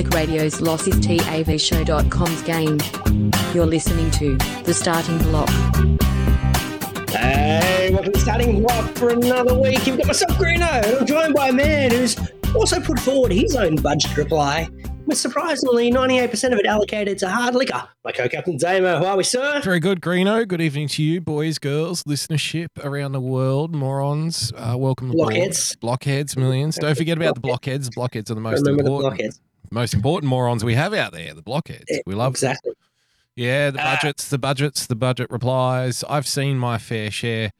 Public Radio's Losses TAVShow.com's game. You're listening to The Starting Block. Hey, welcome to Starting Block for another week. You've got myself, Greeno, and I'm joined by a man who's also put forward his own budget reply, with surprisingly 98% of it allocated to hard liquor. My co-captain Damo, how are we, sir? Very good, Greeno. Good evening to you, boys, girls, listenership around the world, morons. Uh, welcome aboard. Blockheads. Blockheads, millions. Don't forget about the blockheads. Blockheads are the most Remember the important, blockheads. Most important morons we have out there. The blockheads. We love them. Exactly. Yeah, the Ah. budgets, the budgets, the budget replies. I've seen my fair share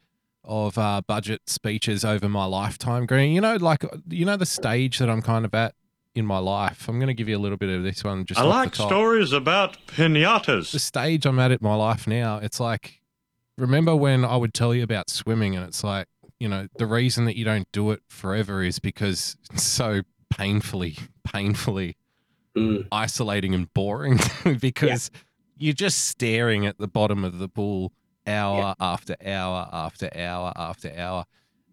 of uh, budget speeches over my lifetime, Green. You know, like you know the stage that I'm kind of at in my life. I'm going to give you a little bit of this one. Just I like the stories about pinatas. the stage I'm at in my life now, it's like, remember when I would tell you about swimming, and it's like, you know, the reason that you don't do it forever is because it's so painfully, painfully Mm. isolating and boring because you're just staring at the bottom of the pool hour after hour after hour after hour.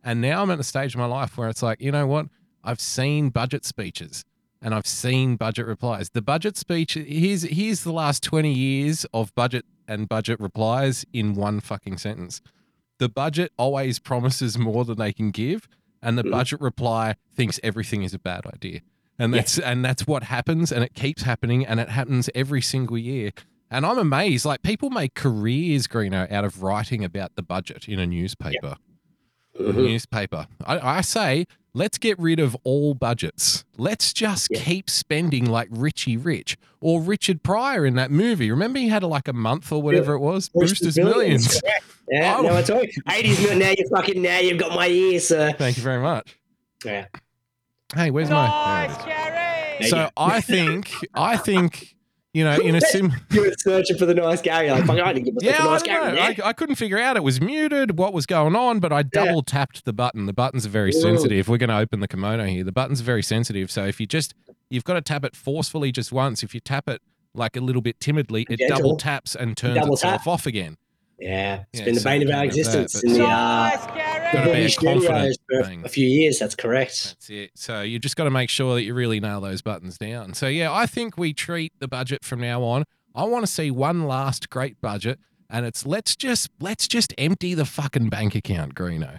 And now I'm at the stage of my life where it's like, you know what? I've seen budget speeches and I've seen budget replies. The budget speech here's here's the last 20 years of budget and budget replies in one fucking sentence. The budget always promises more than they can give, and the Mhm. budget reply thinks everything is a bad idea. And Yeah. that's and that's what happens, and it keeps happening, and it happens every single year. And I'm amazed. Like people make careers, Greeno, out of writing about the budget in a newspaper. Mhm. Newspaper. I, I say, let's get rid of all budgets. Let's just Yeah. keep spending like Richie Rich or Richard Pryor in that movie. Remember, he had like a month or whatever it was. Brewster's Millions. correct. Yeah, Oh. no, I told you. 80s. Now you're fucking, now you've got my ear, sir. Thank you very much. Yeah. Hey, where's my? there it is. So. I think, I think, you know, in a sim. You were searching for the nice Gary. You're like, I didn't give myself Yeah, a I nice don't Gary. know. there. I, I couldn't figure out. It was muted. What was going on? But I double tapped the button. The buttons are very Ooh. sensitive. We're going to open the kimono here. The buttons are very sensitive. So if you just, you've got to tap it forcefully just once. If you tap it like a little bit timidly, it Gentle. double taps and turns Double itself tap. off again. Yeah, it's Yeah, been the bane of our can that, existence in the, uh, the a British studios for thing. a few years. That's correct. That's it. So you just got to make sure that you really nail those buttons down. So yeah, I think we treat the budget from now on. I want to see one last great budget, and it's let's just let's just empty the fucking bank account, Greeno.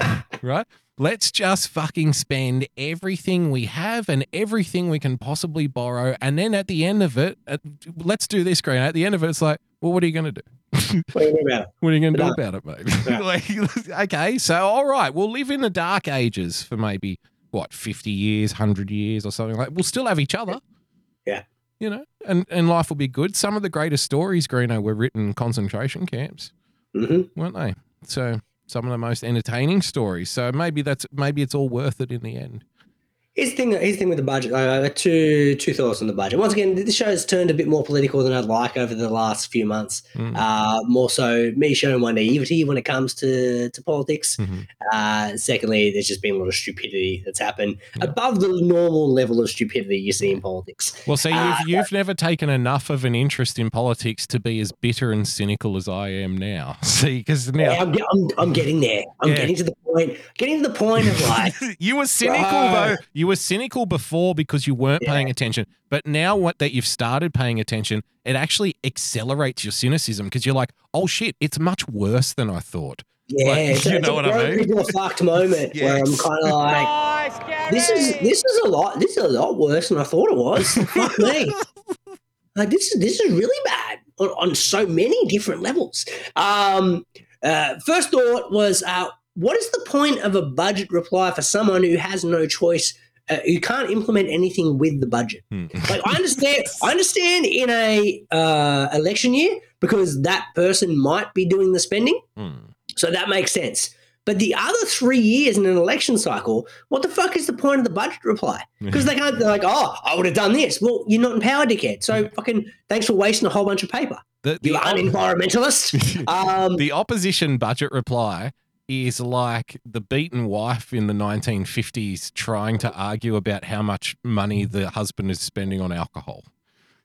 right? Let's just fucking spend everything we have and everything we can possibly borrow, and then at the end of it, uh, let's do this, Greeno. At the end of it, it's like, well, what are you going to do? What do you mean about it? What are you going to do No. about it, mate? Yeah. like, okay, so all right, we'll live in the dark ages for maybe what fifty years, hundred years, or something like. We'll still have each other. Yeah. you know, and and life will be good. Some of the greatest stories, Greeno, were written in concentration camps, Mhm. weren't they? So some of the most entertaining stories. So maybe that's maybe it's all worth it in the end. Here's the thing. Here's the thing with the budget. I got two two thoughts on the budget. Once again, this show's turned a bit more political than I'd like over the last few months. Mm. Uh, more so, me showing my naivety when it comes to to politics. Mhm. Uh, secondly, there's just been a lot of stupidity that's happened Yeah. above the normal level of stupidity you see in politics. Well, see, you've, Uh, you've never taken enough of an interest in politics to be as bitter and cynical as I am now. See, because now Yeah, I'm, I'm, I'm getting there. I'm Yeah. getting to the point. Getting to the point of like, you were cynical though. You were cynical before because you weren't Yeah. paying attention. But now what that you've started paying attention, it actually accelerates your cynicism because you're like, oh shit, it's much worse than I thought. yeah, Like, it's, a- you it's know a what I mean? people fucked moment where I'm kind of like, this is this is a lot. This is a lot worse than I thought it was. Fuck me. Like this is this is really bad on, on so many different levels. Um, uh, first thought was, uh, what is the point of a budget reply for someone who has no choice, uh, who can't implement anything with the budget? Hmm. Like I understand, I understand in a uh, election year because that person might be doing the spending, Hmm. so that makes sense. But the other three years in an election cycle, what the fuck is the point of the budget reply? Because they can't. They're like, oh, I would have done this. Well, you're not empowered, dickhead. So fucking thanks for wasting a whole bunch of paper. The, the, You op- unenvironmentalist. Um, the opposition budget reply is like the beaten wife in the 1950s trying to argue about how much money the husband is spending on alcohol.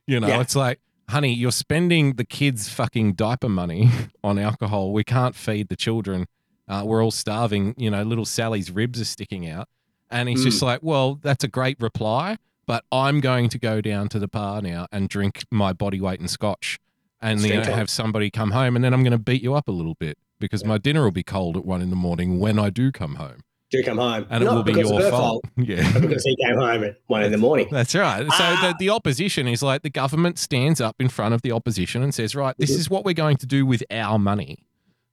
You know, Yeah. it's like, honey, you're spending the kids' fucking diaper money on alcohol. We can't feed the children. Uh, we're all starving. You know, little Sally's ribs are sticking out. And he's just like, well, that's a great reply. but I'm going to go down to the bar now and drink my body weight in scotch, and then Straight on. have somebody come home, and then I'm going to beat you up a little bit because my dinner will be cold at one in the morning when I do come home, Do come home. and it will be your her fault. Yeah. because he came home at one in the morning. That's right. So Ah. the, the opposition is like the government stands up in front of the opposition and says, right, this Mhm. is what we're going to do with our money.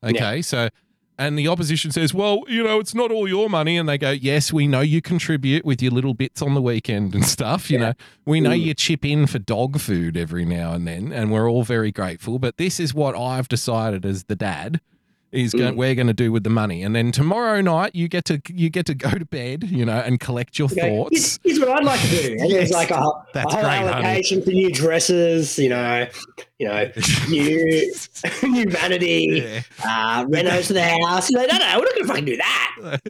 Okay. So, and the opposition says, well, you know, it's not all your money. And they go, yes, we know you contribute with your little bits on the weekend and stuff. You Yeah. know, we know Mm. you chip in for dog food every now and then. And we're all very grateful. But this is what I've decided as the dad. Is going, Mm. we're going to do with the money, and then tomorrow night you get to you get to go to bed, you know, and collect your Okay, thoughts. Here's, here's what I'd like to do. And Yes, there's like a, a whole great, honey. allocation for new dresses, you know, you know, new new vanity, Yeah. uh, renos to the house. You know, no, no, we're not going to fucking do that.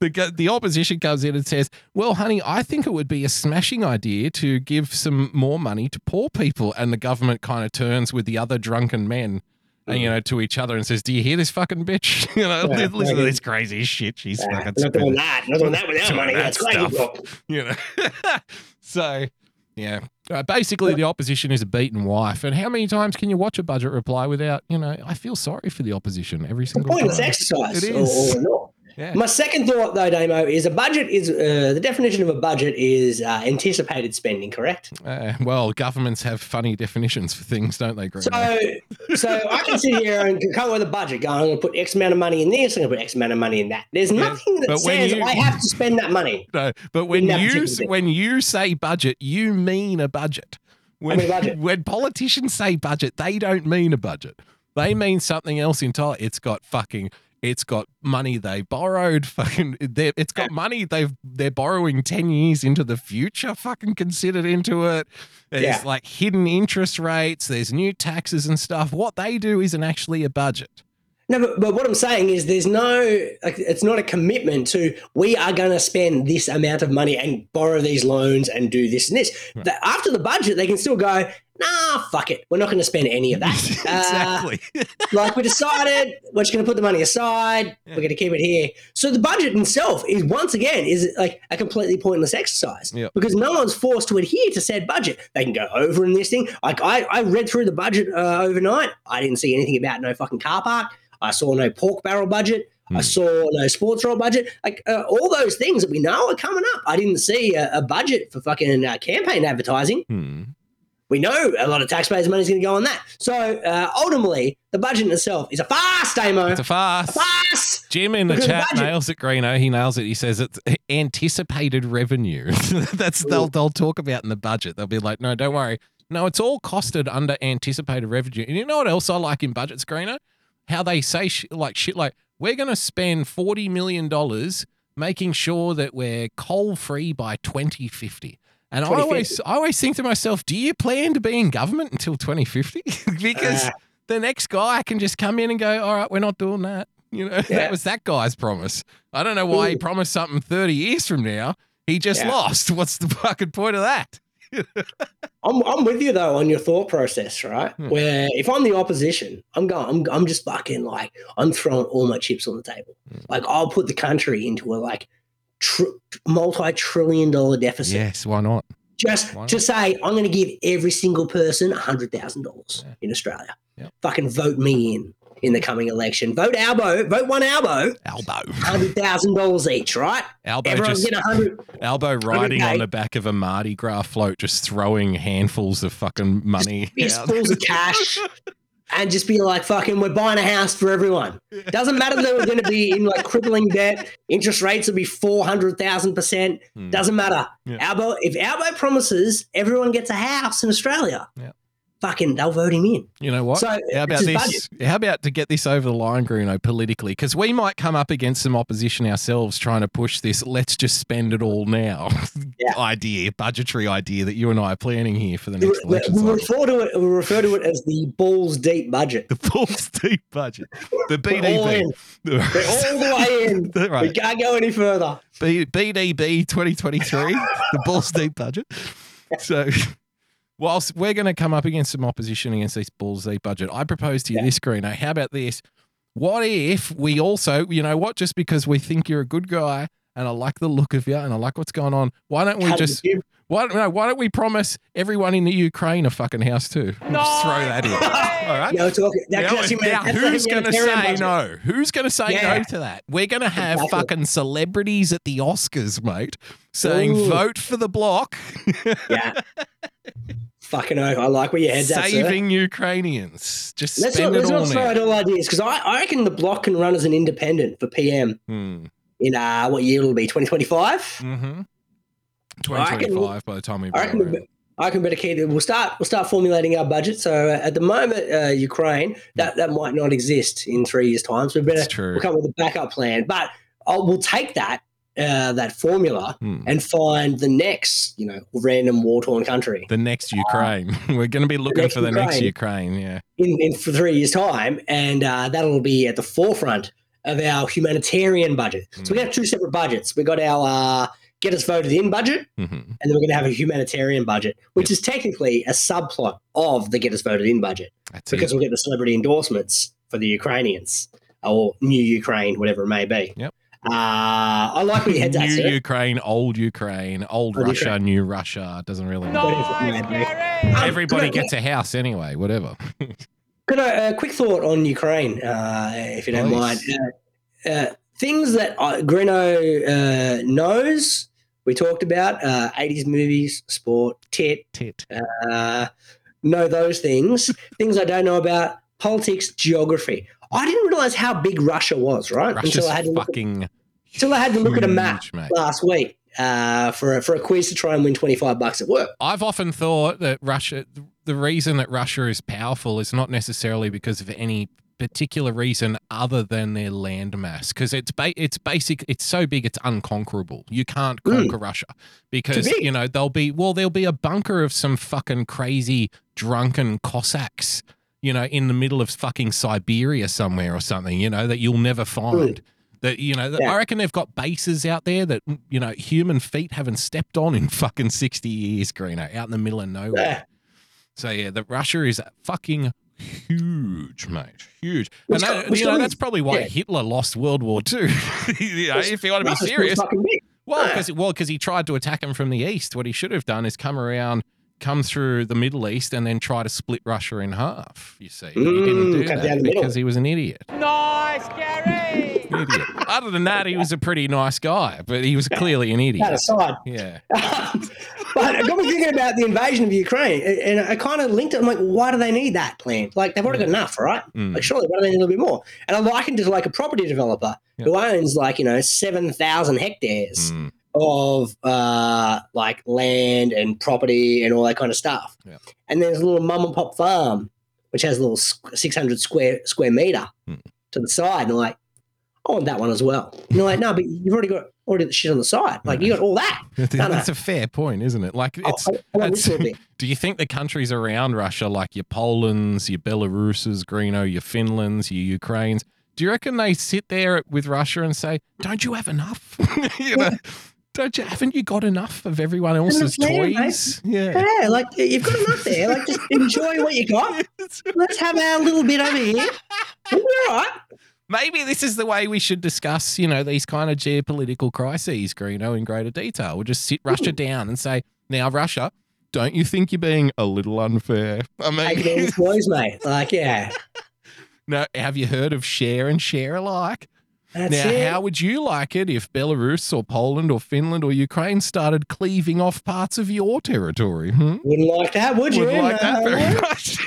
the the opposition comes in and says, "Well, honey, I think it would be a smashing idea to give some more money to poor people." And the government kind of turns with the other drunken men, and you know, to each other and says, "Do you hear this fucking bitch? You know, Yeah, listen to this crazy shit she's Uh, fucking not doing that. Not doing that with our money. that That's crazy. You know, so. Yeah. Uh, basically, the opposition is a beaten wife. And how many times can you watch a budget reply without, you know, I feel sorry for the opposition every It's single time. exercise. It or- is. Or, not. Yeah. My second thought, though, Damo, is a budget is uh, the definition of a budget is uh, anticipated spending, correct? Uh, well, governments have funny definitions for things, don't they, Greg? So, so I can sit here and come up with a budget. Going, I'm going to put X amount of money in this. I'm going to put X amount of money in that. There's Yeah, nothing that says you- I have to spend that money. No, but when you when you say budget, you mean a budget. When, mean budget. when politicians say budget, they don't mean a budget. They mean something else entirely. It's got fucking. It's got money they borrowed. Fucking. It's got money they've they're borrowing ten years into the future. Fucking considered into it. There's Yeah. like hidden interest rates. There's new taxes and stuff. What they do isn't actually a budget. No, but, but what I'm saying is there's no, like, it's not a commitment to we are going to spend this amount of money and borrow these loans and do this and this. The- after the budget, they can still go, nah, fuck it. We're not going to spend any of that. Uh, exactly. like we decided, we're just going to put the money aside. We're going to keep it here. So the budget itself is once again is like a completely pointless exercise Yep. because no one's forced to adhere to said budget. They can go over in this thing. Like I, I read through the budget uh, overnight. I didn't see anything about no fucking car park. I saw no pork barrel budget. I Hmm. saw no sports roll budget. Like uh, all those things that we know are coming up. I didn't see a, a budget for fucking uh, campaign advertising Hmm. we know a lot of taxpayers' money is going to go on that. So uh, ultimately, the budget itself is a farce, Damo. It's a farce. A farce. Jim in the chat budget- nails it, Greeno. He nails it. He says it's anticipated revenue. That's they'll they'll talk about in the budget. They'll be like, no, don't worry. No, it's all costed under anticipated revenue. And you know what else I like in budgets, Greeno? How they say sh- like shit like we're going to spend forty million dollars making sure that we're coal free by twenty fifty. And I always I always think to myself, do you plan to be in government until twenty fifty? because Uh, the next guy can just come in and go, all right, we're not doing that. You know, Yeah. that was that guy's promise. I don't know why he promised something 30 years from now. He just Yeah. lost. What's the fucking point of that? I'm, I'm with you though on your thought process, right? Hmm. Where if I'm the opposition, I'm going, I'm, I'm just fucking like, I'm throwing all my chips on the table. Hmm. Like I'll put the country into a like tr- multi-trillion dollar deficit. Yes, why not? Just Why not? to say, I'm going to give every single person hundred thousand dollars Yeah. in Australia. Yep. Fucking vote me in in the coming election. Vote Albo. Vote one Albo. Albo. hundred thousand dollars each, right? Albo Everyone's just getting a hundred. Albo riding on the back of a Mardi Gras float, just throwing handfuls of fucking money. fistfuls of cash, and just be like, "Fucking, we're buying a house for everyone." Doesn't matter that we're going to be in like crippling debt. Interest rates will be four hundred thousand percent. Hmm. Doesn't matter. Yeah. Albo, if Albo promises everyone gets a house in Australia, Yeah. Fucking, they'll vote him in. You know what? So, how about his this? How about to get this over the line, Bruno, politically? Because we might come up against some opposition ourselves trying to push this let's just spend it all now Yeah. idea, budgetary idea that you and I are planning here for the next We, election we refer to it. We refer to it as the balls deep budget. The full deep budget. The We're all in. We're all the way in. We can't go any further. B- BDB 2023, the balls deep budget. So, whilst we're going to come up against some opposition against this balls deep budget, I propose to you Yeah. this, Greeno. How about this? What if we also, you know what, just because we think you're a good guy and I like the look of you and I like what's going on, why don't we Cut just the jib. Why, no, why don't we promise everyone in the Ukraine a fucking house too? We'll just throw that in. All right. No, talking. That, Now, now that's who's going to say budget. no? Who's going to say Yeah. no to that? We're going to have Exactly. fucking celebrities at the Oscars, mate, saying Ooh. vote for the block, Yeah. Fucking oath. I like where your head's at, saving Ukrainians. Just Let's spend not, let's it all not throw out all ideas because I, I reckon the block can run as an independent for PM Hmm. in uh, what year it'll be? 2025? Mm-hmm. I reckon- 2025 by the time we I reckon, blow we. I can better keep it. We'll start. We'll start formulating our budget. So uh, at the moment, uh, Ukraine that that might not exist in three years' time. So we better we'll come with a backup plan. But I'll, we'll take that uh, that formula Hmm. and find the next, you know, random war torn country The next Ukraine. We're going to be looking next for the next Ukraine. Ukraine. Yeah. in, in for three years' time, and uh, that'll be at the forefront of our humanitarian budget. So we have two separate budgets. We got our uh, get us voted in budget, hmm and then we're going to have a humanitarian budget, which is technically a subplot of the get us voted in budget That's because it. we'll get the celebrity endorsements for the Ukrainians or new Ukraine, whatever it may be. Yep. Uh, I like where your head's at, New sir. Ukraine, old Ukraine, old Old Russia, Ukraine. new Russia. Doesn't really matter. Whatever it. Um, Everybody gets a house anyway, whatever. Got a, a quick thought on Ukraine, uh, if you don't mind. Uh, uh, things that uh, Greno uh, knows, we talked about uh, 80s movies, sport, tit, Tit. uh, know those things. things I don't know about politics, geography. I didn't realize how big Russia was, right? Russia's until I had to look, fucking until I had to look at a map mate. last week uh, for, a, for a quiz to try and win 25 bucks at work. I've often thought that Russia, the reason that Russia is powerful is not necessarily because of any particular reason other than their landmass because it's ba- it's basic it's so big it's unconquerable you can't Mm. conquer russia because you know there'll be well there'll be a bunker of some fucking crazy drunken cossacks you know in the middle of fucking siberia somewhere or something you know that you'll never find that you know Yeah. i reckon they've got bases out there that you know human feet haven't stepped on in fucking 60 years greener out in the middle of nowhere Yeah. so yeah, the Russia is fucking huge, mate. Huge. And that, you know, that's probably why yeah. Hitler lost World War Two. you know, if you want to be serious. Well, because well, because he tried to attack him from the east. What he should have done is come around, come through the Middle East, and then try to split Russia in half. You see, he didn't Mm, do that down the middle. because he was an idiot. Nice, Gary! Idiot. Other than that, he was a pretty nice guy, but he was clearly an That idiot. aside. Yeah. but it got me thinking about the invasion of Ukraine, and I kind of linked it. I'm like, why do they need that plan? Like, they've already got enough, right? Mm. Like, surely, why do they need a little bit more? And I likened it to like a property developer Yeah. who owns like you know seven thousand hectares Mm. Of uh, like land and property and all that kind of stuff. Yeah. And there's a little mum and pop farm which has a little six hundred square square meter Hmm. to the side, and like, I want that one as well. And you're like, no, but you've already got already the shit on the side. Like you got all that. no. That's a fair point, isn't it? Like Oh, it's. I, I it's- this little bit. Do you think the countries around Russia, like your Polands, your Belaruses, Greeno, your Finlands, your Ukraines, do you reckon they sit there with Russia and say, "Don't you have enough? you know, don't you? Haven't you got enough of everyone else's enough land, mate. toys? Yeah. Yeah, like you've got enough there. Like just enjoy what you got. Let's have our little bit over here. We'll all right. Maybe this is the way we should discuss, you know, these kind of geopolitical crises, Greeno, in greater detail. We'll just sit Russia hmm. down and say, "Now, Russia." Don't you think you're being a little unfair? I mean, as boys, mate. Like, yeah. no, have you heard of share and share alike? That's now, it. how would you like it if Belarus or Poland or Finland or Ukraine started cleaving off parts of your territory? Hmm? Wouldn't like that, would you? Wouldn't like that No. very much.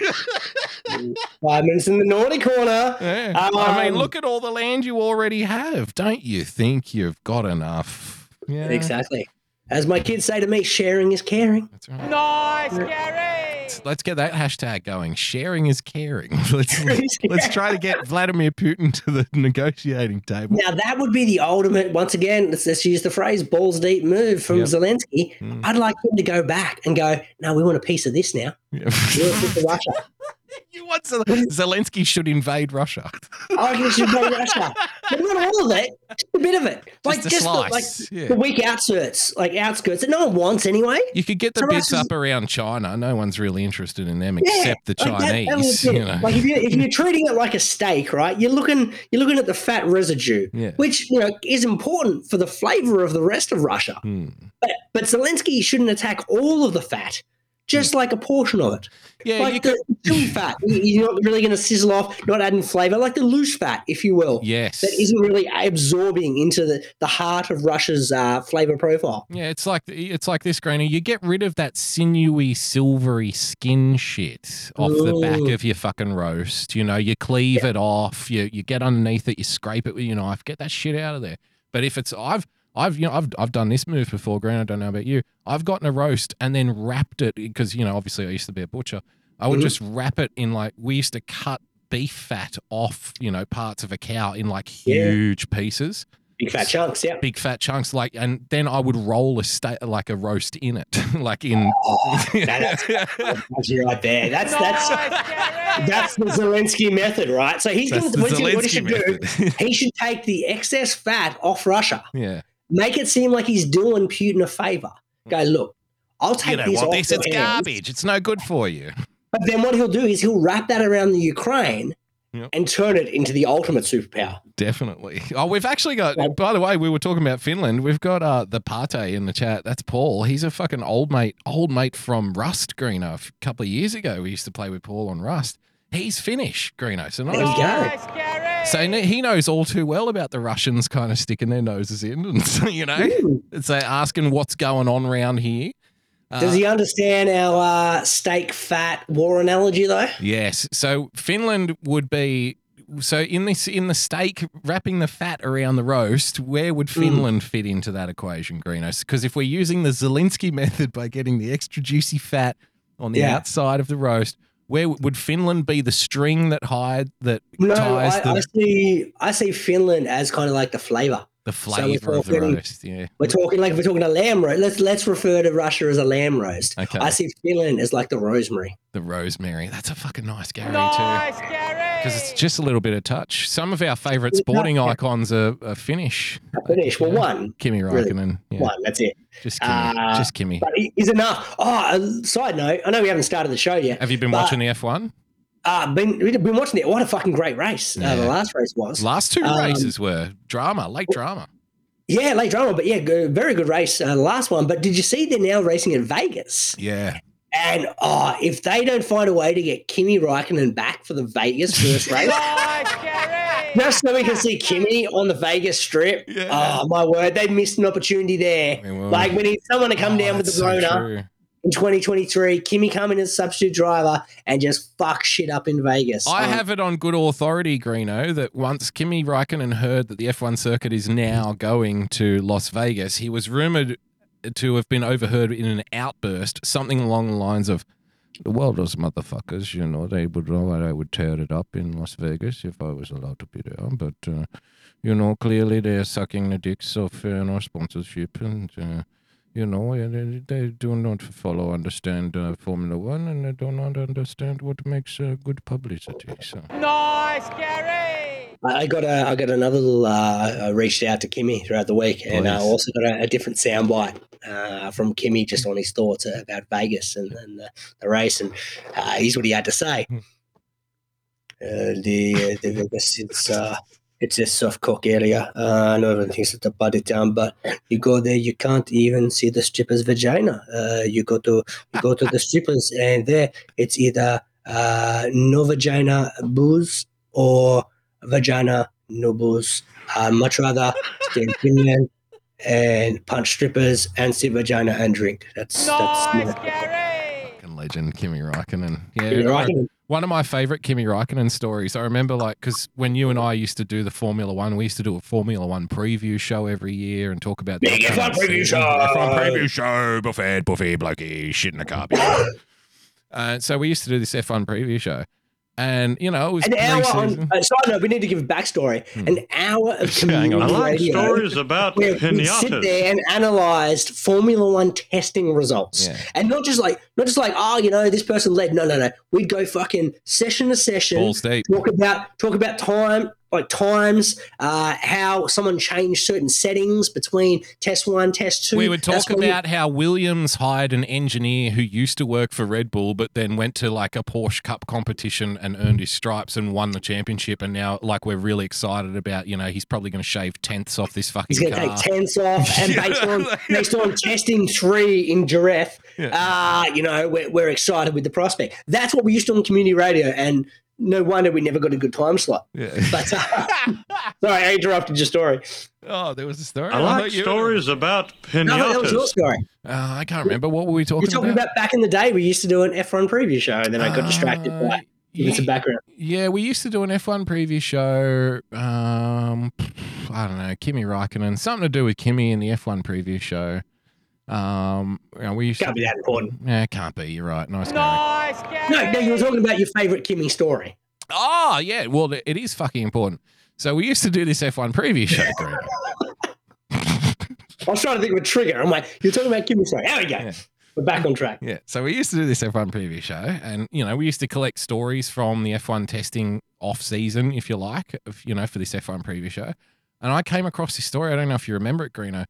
Five minutes in the naughty corner. Yeah. I mean, Um, look at all the land you already have. Don't you think you've got enough? Yeah, Exactly. As my kids say to me, sharing is caring. That's right. Nice, Gary! Let's get that hashtag going. Sharing is caring. Let's is let's try to get Vladimir Putin to the negotiating table. Now that would be the ultimate. Once again, let's, let's use the phrase "balls deep" move from Yep. Zelensky. Mm. I'd like him to go back and go. No, we want a piece of this now. Yeah. We want a piece of Russia. you want Zel- Zelensky should invade Russia. I reckon should go Russia, but not all of it. Just a bit of it, like Just just the, like yeah. the weak outskirts, like outskirts that no one wants anyway. You could get the So up around China. No one's really interested in them Yeah, except the like that- that Chinese. you know. Like if you if you're treating it like a steak, right? You're looking you're looking at the fat residue, Yeah. which you know is important for the flavor of the rest of Russia. Hmm. But, but Zelensky shouldn't attack all of the fat, just like a portion of it. Yeah, you like could, the chewy fat. You- You're not really going to sizzle off, not adding flavor, like the loose fat, if you will. yes. That isn't really absorbing into the, the heart of Russia's uh, flavor profile. Yeah, it's like it's like this, Granny. You get rid of that sinewy, silvery skin shit off the back of your fucking roast. You know, you cleave it off. You you get underneath it. You scrape it with your knife. Get that shit out of there. But if it's I've I've you know I've I've done this move before, Gran. I don't know about you. I've gotten a roast and then wrapped it because you know obviously I used to be a butcher. I would Mhm. just wrap it in like we used to cut beef fat off you know parts of a cow in like Yeah. huge pieces Big fat chunks, yeah. big fat chunks like and then i would roll a sta- like a roast in it like in Oh, that's, that's right there. That's that's Nice, that's the Zelensky method, right? So he's That's going to the what he- what he Zelensky should do. He should take the excess fat off Russia, yeah make it seem like he's doing Putin a favor. Go look, I'll take you don't this want off this your it's hands. garbage it's no good for you But then what he'll do is he'll wrap that around the Ukraine Yep. and turn it into the ultimate superpower. definitely oh we've actually got Yeah. by the way we were talking about finland we've got uh the pate in the chat that's paul he's a fucking old mate old mate from rust greeno a f- couple of years ago we used to play with paul on rust he's finnish greeno so There you not go. So he knows all too well about the Russians kind of sticking their noses in, and you know, Ooh. uh, asking what's going on around here. Uh, Does he understand our uh, steak fat war analogy though? Yes. So Finland would be so in this in the steak wrapping the fat around the roast. Where would Hmm. Finland fit into that equation, Greenos? Because if we're using the Zelensky method by getting the extra juicy fat on the Yeah. outside of the roast, where would Finland be the string that hide that No, ties I, the, I see. I see Finland as kind of like the flavor. The so we're flavor of the talking- roast? Yeah. We're talking like we're talking a lamb roast. Let's let's refer to Russia as a lamb roast. Okay. I see Finland as like the rosemary. The rosemary. That's a fucking nice Gary too. Nice, Gary. Because it's just a little bit of touch. Some of our favourite Yeah. sporting icons are, are Finnish. Finish. Well, one, Kimi Really? Räikkönen. Yeah, one. That's it. just Kimi. Uh, just Kimi. But it is enough. Oh, side note. I know we haven't started the show yet. Have you been but- watching the F1? Uh, been we've been watching it. What a fucking great race. Uh, the last race was. Last two Um, races were drama, late drama. Yeah, late drama, but yeah, go- very good race. Uh, the last one. But did you see they're now racing in Vegas? Yeah. And oh, if they don't find a way to get Kimi Raikkonen back for the Vegas first race, Nice, Gary. just so we can see Kimi on the Vegas Strip. Yeah. Oh my word, they missed an opportunity there. They will. Like we need someone to come Oh, down with the that's so Rona true. In 2023. Kimi coming in as substitute driver and just fuck shit up in Vegas. I Um, have it on good authority, Greeno, that once Kimi Raikkonen heard that the F1 circuit is now going to Las Vegas, he was rumored to have been overheard in an outburst, something along the lines of, "Well, those motherfuckers, you know, they would know that I would tear it up in Las Vegas if I was allowed to be there, but uh, you know, clearly they're sucking the dicks of uh, you know, sponsorship and." Uh, you know, they, they do not follow, understand uh, Formula One, and they do not understand what makes uh, good publicity. So, Nice, Gary. I I got a, I got another little. Uh, I reached out to Kimi throughout the week, and I Please. also got a, a different soundbite uh, from Kimi just on his thoughts about Vegas and, and the, the race, and uh, here's what he had to say. Hmm. Uh, the the Vegas it's a soft cock area. Uh, I know everyone thinks it's a body town, but you go there, you can't even see the stripper's vagina. Uh, you go to you go to the strippers, and there it's either uh, no vagina booze or vagina no booze. I'd much rather stay in Finland and punch strippers and see vagina and drink. That's that's Nice, my- Gary. fucking legend, Kimi Raikkonen. Yeah, Kimi I- Raikkonen. One of my favorite Kimi Raikkonen stories. I remember, like, because when you and I used to do the Formula One, we used to do a Formula One preview show every year and talk about the Big upcoming F1 preview show. F1 preview show, buffet, buffet, blokey, shit in the car. uh, so we used to do this F1 preview show, and you know it was An hour on. pre-season. Uh, side note: We need to give a backstory. Hmm. An hour of Hang on. I community like radio. stories about where we sit there and analyzed Formula One testing results, Yeah. and not just like not just like oh you know this person led. No, no, no. We'd go fucking session to session, Balls deep. talk about talk about time, like times, uh, how someone changed certain settings between test one, test two. We would talk about how Williams hired an engineer who used to work for Red Bull, but then went to like a Porsche Cup competition and earned his stripes and won the championship. And now, like, we're really excited about, you know, he's probably going to shave tenths off this fucking He's going to take tenths off, and based on based on testing three in Jerez, uh, you know, we're, we're excited with the prospect. That's what we used to on community radio, and no wonder we never got a good time slot. Yeah. But uh, sorry, I interrupted your story. oh, there was a story. I thought like you- stories about No, that was your story. Uh, I can't remember. What were we talking, You're talking about back in the day. We used to do an F1 preview show, and then I got distracted Uh, by giving some background. Yeah, we used to do an F1 preview show. Um, I don't know, Kimi Raikkonen, something to do with Kimi in the F1 preview show. Um, you know, we used Can't to, be that important. Yeah, it can't be. You're right. Nice. Gary. Nice, Gary. No, no, you were talking about your favourite Kimi story. Oh, yeah. Well, it it is fucking important. So we used to do this F1 preview show, I was trying to think of a trigger. I'm like, you're talking about Kimi story. There we go. Yeah. We're back on track. Yeah. So we used to do this F1 preview show, and you know, we used to collect stories from the F1 testing off season, if you like, if, you know, for this F1 preview show. And I came across this story. I don't know if you remember it, Greeno.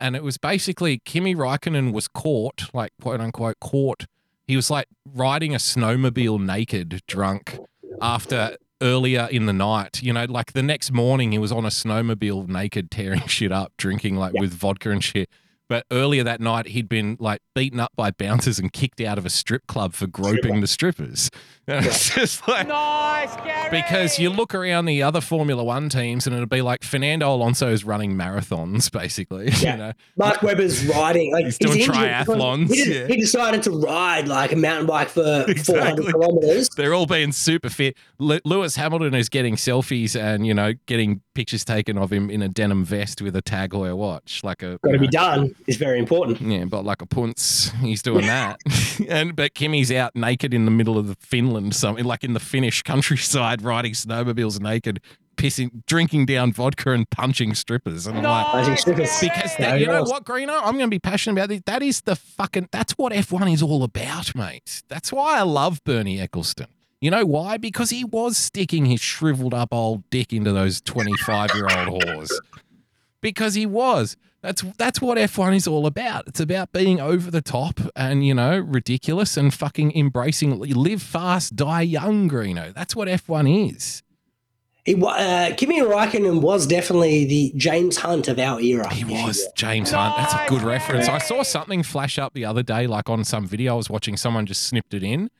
And it was basically Kimi Raikkonen was caught, like quote unquote caught. He was like riding a snowmobile naked, drunk, after earlier in the night. You know, like the next morning he was on a snowmobile naked, tearing shit up, drinking like with vodka and shit. But earlier that night, he'd been like beaten up by bouncers and kicked out of a strip club for groping the strippers. And it's just like, Nice, Gary. because you look around the other Formula One teams and it'll be like Fernando Alonso's running marathons, basically. Yeah. You know? Mark Webber's riding. Like He's doing injured triathlons, He, de- yeah. he decided to ride like a mountain bike for 400 kilometers. They're all being super fit. L- Lewis Hamilton is getting selfies and, you know, getting pictures taken of him in a denim vest with a Tag Heuer watch, like a. Got you to be done. Is very important. Yeah, but like a punce, he's doing that. and but Kimi's out naked in the middle of the Finland, something like in the Finnish countryside, riding snowmobiles naked, pissing, drinking down vodka and punching strippers. And I'm like, Nice, strippers. Because that, you know what, Greeno? I'm going to be passionate about this. That is the fucking. That's what F1 is all about, mate. That's why I love Bernie Ecclestone. You know why? Because he was sticking his shriveled up old dick into those 25 year old whores. Because he was. That's that's what F1 is all about. It's about being over the top and you know ridiculous and fucking embracing live fast, die young, Greeno. That's what F1 is. He, wa- uh, Kimi Raikkonen was definitely the James Hunt of our era. He was James Hunt. That's a good reference. I saw something flash up the other day, like on some video I was watching. Someone just snipped it in,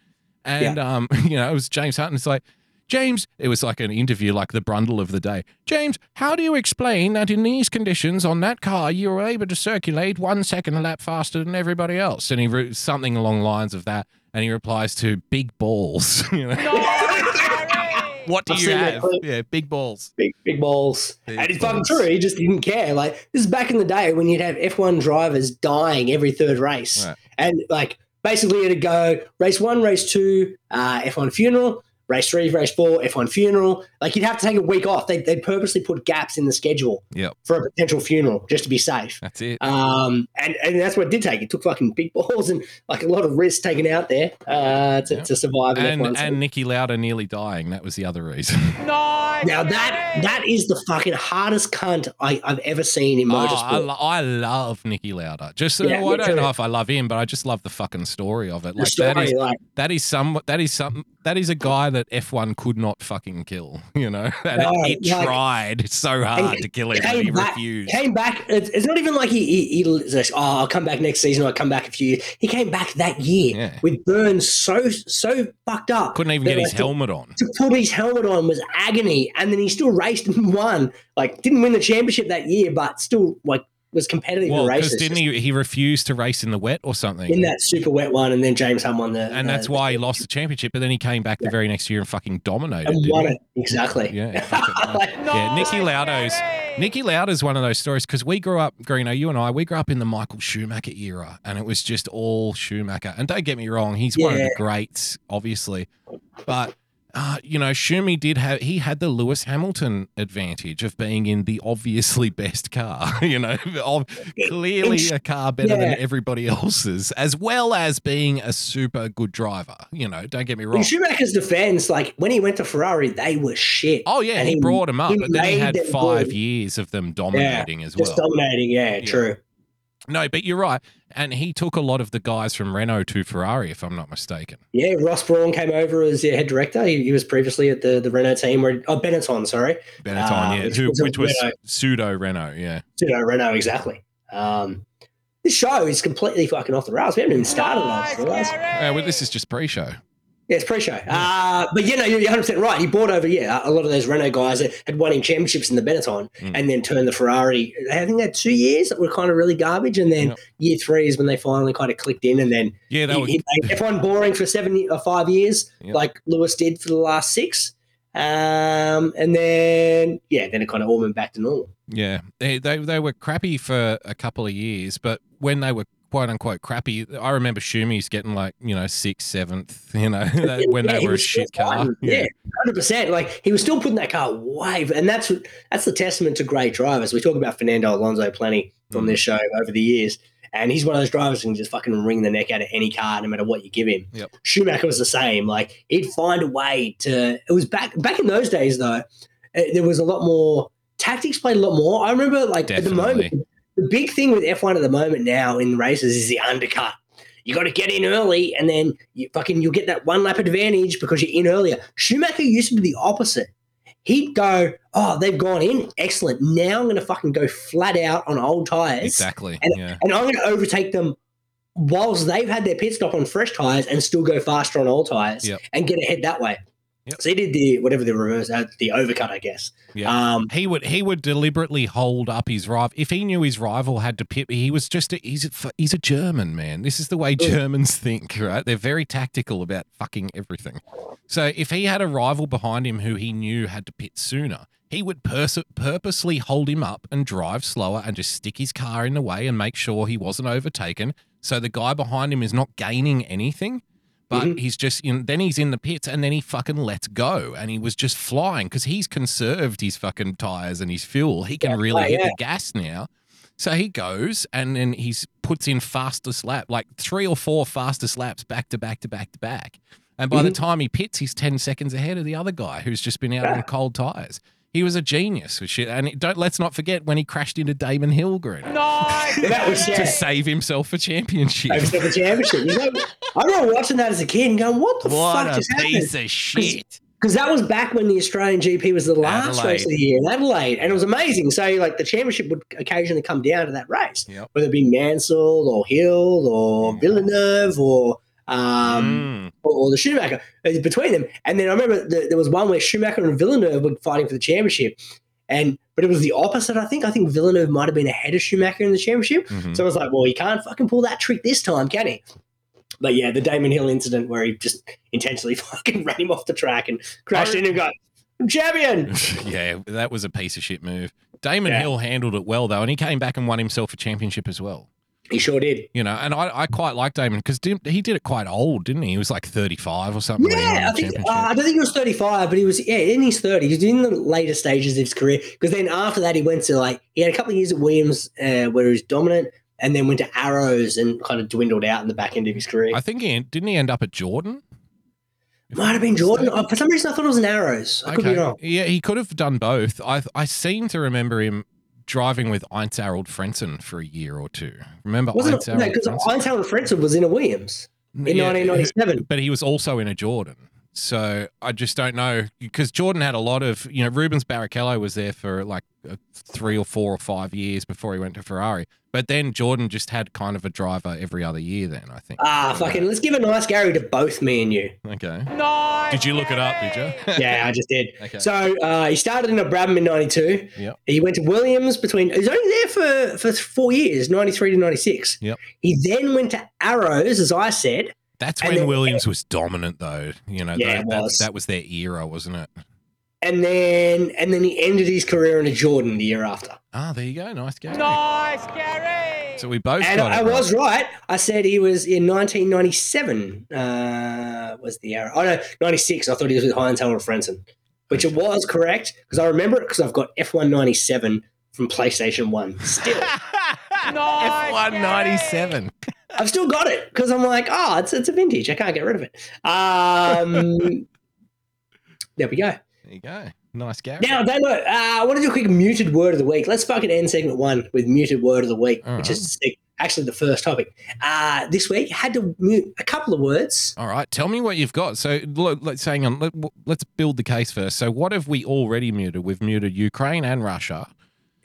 and um, you know, it was James Hunt. And it's like James. It was like an interview, like the brundle of the day. James, how do you explain that in these conditions on that car you were able to circulate one second a lap faster than everybody else? And he wrote something along the lines of that, and he replies to big balls. you know, Nice, what do I've you seen have? Yeah, big balls. Big, big balls. Big and it's fucking true. He just didn't care. Like, this is back in the day when you'd have F1 drivers dying every third race. Right. And, like, basically it'd go race one, race two, uh, F1 funeral, race three, race four, F1 funeral. Like, you'd have to take a week off. They'd, they'd purposely put gaps in the schedule Yep, for a potential funeral just to be safe. that's it. Um, and, and that's what it did take. It took fucking big balls and like a lot of risks taken out there uh, to, Yeah. to survive and F1. And Niki Lauda nearly dying. That was the other reason. Nice, now that that is the fucking hardest cunt I, I've ever seen in Oh, I, motorsport. lo- I love Niki Lauda. Just so Yeah, I don't too. know if I love him, but I just love the fucking story of it. Like story, that is like that is some that is some that is a guy that F1 could not fucking kill. You know, and No, it, it like- tried so hard to kill him, but he back, refused. came back. It's, it's not even like he, he, he "Oh, I'll come back next season. or I'll come back a few years." He came back that year Yeah. with burns so so fucked up. Couldn't even get his like, helmet on. To put his helmet on was agony, and then he still raced and won. Like, didn't win the championship that year, but still like was competitive Well, in didn't he? He refused to race in the wet or something. in that super wet one, and then James Hunt won the, and the- that's uh, why he lost the championship. But then he came back the very next year and fucking dominated. and won it exactly. Yeah, Like, yeah. Niki Nice, Lauda's Gary. Niki Lauda's one of those stories because we grew up, Greeno, you and I, we grew up in the Michael Schumacher era, and it was just all Schumacher. And don't get me wrong, he's one of the greats, obviously, but uh, you know, Schumi did have he had the Lewis Hamilton advantage of being in the obviously best car. You know, of clearly a car better than everybody else's, as well as being a super good driver. You know, don't get me wrong. In Schumacher's defense, like when he went to Ferrari, they were shit. Oh yeah, And he, he- brought him up, he but then he had five good. years of them dominating as well. Just dominating, yeah, Yeah. true. No, but you're right. And he took a lot of the guys from Renault to Ferrari, if I'm not mistaken. Yeah, Ross Brawn came over as their head director. He, he was previously at the, the Renault team, where oh Benetton, sorry, Benetton, Ah, yeah, which who, was which was Renault. pseudo Renault, yeah. Pseudo know Renault exactly. Um, this show is completely fucking off the rails. We haven't even started on Nice, the Uh, well, this is just pre-show. Yeah, it's pre-show. Uh, but you know, you're 100 percent right. He bought over yeah a lot of those Renault guys that had won in championships in the Benetton, Mm. and then turned the Ferrari. I think they had two years that were kind of really garbage, and then Yep. year three is when they finally kind of clicked in, and then Yeah, they he, were, F1 boring for seven or five years, Yep. like Lewis did for the last six. Um, and then yeah, then it kind of all went back to normal. yeah, they, they they were crappy for a couple of years, but when they were quote unquote crappy, I remember Schumi's getting like you know sixth, seventh, you know, that- when Yeah, they were a shit car. Yeah, hundred percent. Like he was still putting that car way, and that's that's the testament to great drivers. We talk about Fernando Alonso plenty on Mm. this show over the years, and he's one of those drivers who can just fucking wring the neck out of any car, no matter what you give him. Yep. Schumacher was the same. Like he'd find a way to. It was back back in those days though. eh, There was a lot more tactics played a lot more. I remember like at the moment, the big thing with F1 at the moment now in races is the undercut. You got to get in early, and then you fucking you'll get that one lap advantage because you're in earlier. Schumacher used to be the opposite. He'd go, "Oh, they've gone in, excellent. Now I'm going to fucking go flat out on old tires, Exactly. And- yeah. and I'm going to overtake them." Whilst they've had their pit stop on fresh tires and still go faster on old tires Yep. and get ahead that way. Yep. So he did the whatever the reverse, uh, the overcut, I guess. Yeah. Um, he would he would deliberately hold up his rival if he knew his rival had to pit. He was just a, he's a, he's a German man. This is the way Germans think, right? They're very tactical about fucking everything. So if he had a rival behind him who he knew had to pit sooner, he would pers- purposely hold him up and drive slower and just stick his car in the way and make sure he wasn't overtaken. So the guy behind him is not gaining anything. But Mhm. he's just in. Then he's in the pits, and then he fucking lets go, and he was just flying because he's conserved his fucking tires and his fuel. He can Yeah, really right, hit yeah. the gas now. So he goes, and then he puts in fastest lap, like three or four fastest laps back to back to back to back. And by the Mm-hmm. time he pits, he's ten seconds ahead of the other guy who's just been out on cold tires. He was a genius with shit, and it- don't let's not forget when he crashed into Damon Hill, Green, Nice. that was to yeah. save himself a championship. over the championship. You know, I remember watching that as a kid and going, "What the What fuck a just happened?" piece of shit! Because that was back when the Australian GP was the last Adelaide. race of the year in Adelaide, and it was amazing. So, like, the championship would occasionally come down to that race, Yep. whether it be Mansell or Hill or. Villeneuve or um, Mm. or, or the Schumacher uh, between them. And then I remember the, there was one where Schumacher and Villeneuve were fighting for the championship, and but it was the opposite. I think. I think Villeneuve might have been ahead of Schumacher in the championship. Mhm. So I was like, well, he can't fucking pull that trick this time, can he? But yeah, the Damon Hill incident where he just intentionally fucking ran him off the track and crashed in and got champion. yeah, that was a piece of shit move. Damon Yeah. Hill handled it well though, and he came back and won himself a championship as well. He sure did. You know, and I, I quite like Damon because he did it quite old, didn't he? He was like thirty five or something. when he won Yeah, I think uh. I don't think he was 35, but he was yeah in his 30s. He was in the later stages of his career because then after that he went to like he had a couple of years at Williams uh, where he was dominant, and then went to Arrows and kind of dwindled out in the back end of his career. I think he didn't he end up at Jordan. Might have been Jordan. Oh, for some reason, I thought it was an Arrows. I could be wrong. Yeah, he could have done both. I I seem to remember him driving with Heinz-Harald Frentzen for a year or two. Remember Wasn't Einz? No, Harold because Frentzen? Einstein Frentzen was in a Williams in Yeah, 1997. but he was also in a Jordan. So I just don't know because Jordan had a lot of, you know, Rubens Barrichello was there for like three or four or five years before he went to Ferrari. But then Jordan just had kind of a driver every other year. Then I think. Ah, fucking. Let's give a nice Gary to both me and you. Okay. Nice. Did you look it up? Did you? Yeah, I just did. Okay. So uh, he started in a Brabham in '92. Yep. He went to Williams between. He was only there for for four years, '93 to '96. Yep. He then went to Arrows, as I said. That's And when then- Williams was dominant, though. You know, Yeah, that, it that- was. that was their era, wasn't it? And then and then he ended his career in a Jordan the year after. Ah, there you go. Nice game. Nice, Gary. So we both And got I it was right. right. I said he was in 1997. Uh, was the era? Oh no, 96. I thought he was with Heinz Harald Frentzen, which it was correct because I remember it because I've got F197 from PlayStation One. Still, Nice, F197. I've still got it because I'm like, oh, it's it's a vintage. I can't get rid of it. Um, there we go. There you go. Nice Gary. Now, know. Uh, I want to do a quick muted word of the week. Let's fucking end segment one with muted word of the week, All which right. is actually the first topic. Uh, this week, had to mute a couple of words. All right, tell me what you've got. So, look, let's hang on. Let, let's build the case first. So, what have we already muted? We've muted Ukraine and Russia.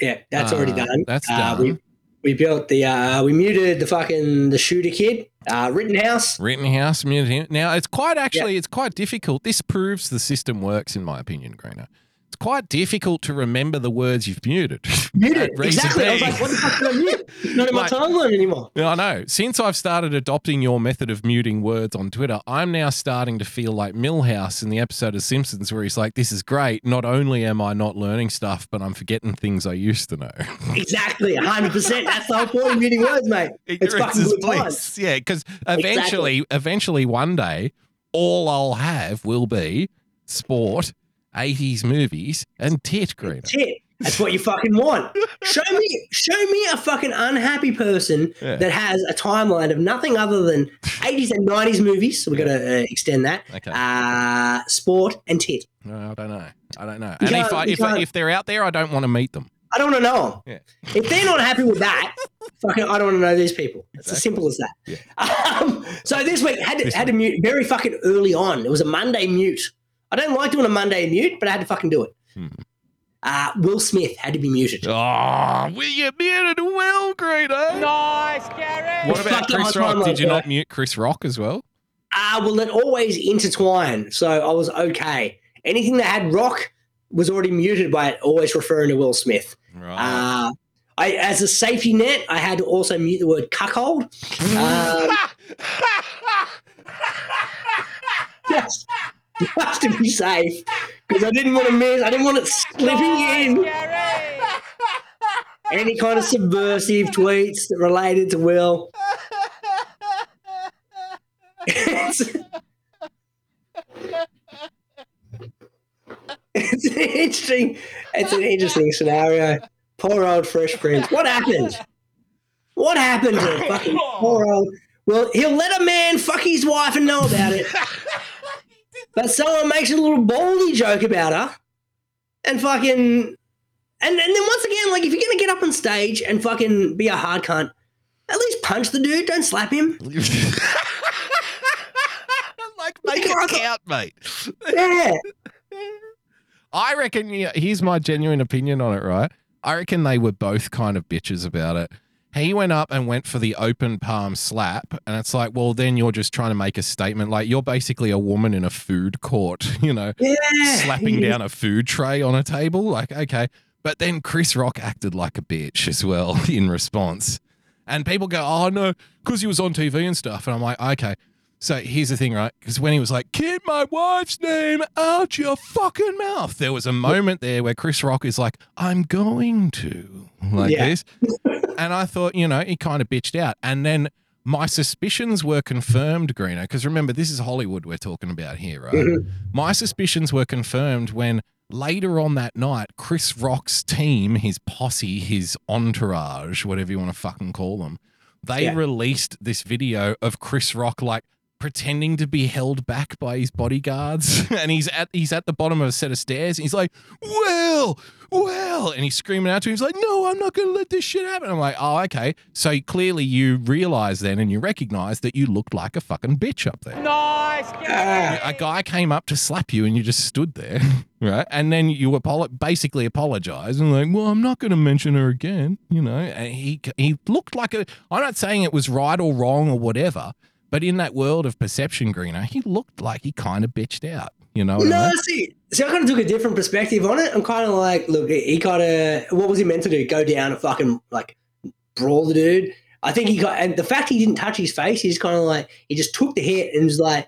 Yeah, that's already Uh, done. that's Uh, done. we, we built the, uh, we muted the fucking, the shooter kid, uh, Rittenhouse. Rittenhouse. Now, it's quite actually, it's quite difficult. This proves the system works, in my opinion, Greener. It's quite difficult to remember the words you've muted. Muted. At Reason Exactly. I was like, what the fuck did I mute? It's not in my Like- timeline anymore. I know. Since I've started adopting your method of muting words on Twitter, I'm now starting to feel like Milhouse in the episode of Simpsons where he's like, This is great. Not only am I not learning stuff, but I'm forgetting things I used to know. Exactly. 100%. That's the whole point of muting words, mate. It's fucking is bliss. Yeah, because eventually, eventually one day, all I'll have will be sport, 80s movies, and tit greener. Shit. That's what you fucking want. Show me, show me a fucking unhappy person Yeah. that has a timeline of nothing other than 80s and 90s movies. So we're going to uh, extend that. Okay. Uh, sport and tit. No, I don't know. I don't know. You and if, I, if, I, if they're out there, I don't want to meet them. I don't want to know them. Yeah. If they're not happy with that, fucking, I don't want to know these people. It's as simple as that. Yeah. Um, so this week had to, had to mute very fucking early on. It was a Monday mute. I don't like doing a Monday mute, but I had to fucking do it. Hmm. Uh, Will Smith had to be muted. Oh, will you muted Will Greener? Nice, Gary. What about fucked Chris Rock? Did you not mute Chris Rock as well? Uh, well, it always intertwine, so I was okay. Anything that had rock was already muted by it always referring to Will Smith. Right. Uh, I, as a safety net, I had to also mute the word cuckold. Um, just, have to be safe, because I didn't want to miss. I didn't want it slipping in any kind of subversive tweets that related to Will. it's, it's an interesting. It's an interesting scenario. Poor old Fresh Prince. What happened? What happened to fucking poor old? Well, he'll let a man fuck his wife and know about it. But someone makes a little baldy joke about her, and fucking, and and then once again, like if you're gonna get up on stage and fucking be a hard cunt, at least punch the dude. Don't slap him. like, make it count, mate. Yeah, I reckon, yeah, here's my genuine opinion on it, right? I reckon they were both kind of bitches about it. He went up and went for the open palm slap, and it's like, well, then you're just trying to make a statement. Like, you're basically a woman in a food court, you know, yeah. slapping down a food tray on a table. Like, okay. But then Chris Rock acted like a bitch as well in response. And people go, oh, no, because he was on TV and stuff. And I'm like, okay. So here's the thing, right? Because when he was like, keep my wife's name out your fucking mouth, there was a moment there where Chris Rock is like, I'm going to, like Yeah. this. and I thought, you know, he kind of bitched out. And then my suspicions were confirmed, Greener, because remember, this is Hollywood we're talking about here, right? Mhm. My suspicions were confirmed when later on that night, Chris Rock's team, his posse, his entourage, whatever you want to fucking call them, they Yeah. released this video of Chris Rock like pretending to be held back by his bodyguards and he's at he's at the bottom of a set of stairs and he's like well well and he's screaming out to him he's like no i'm not gonna let this shit happen i'm like oh okay so clearly you realize then and you recognize that you looked like a fucking bitch up there Nice, Gary. a guy came up to slap you and you just stood there, right? And then you apolo- basically apologize and like, well, I'm not going to mention her again, you know. And he he looked like a. I'm not saying it was right or wrong or whatever, but in that world of perception, Greener, he looked like he kind of bitched out. You know what I No, mean? see, see, I kind of took a different perspective on it. I'm kind of like, look, he kind of, what was he meant to do? Go down and fucking like brawl the dude? I think he got, and the fact he didn't touch his face, he just kind of like, he just took the hit and was like,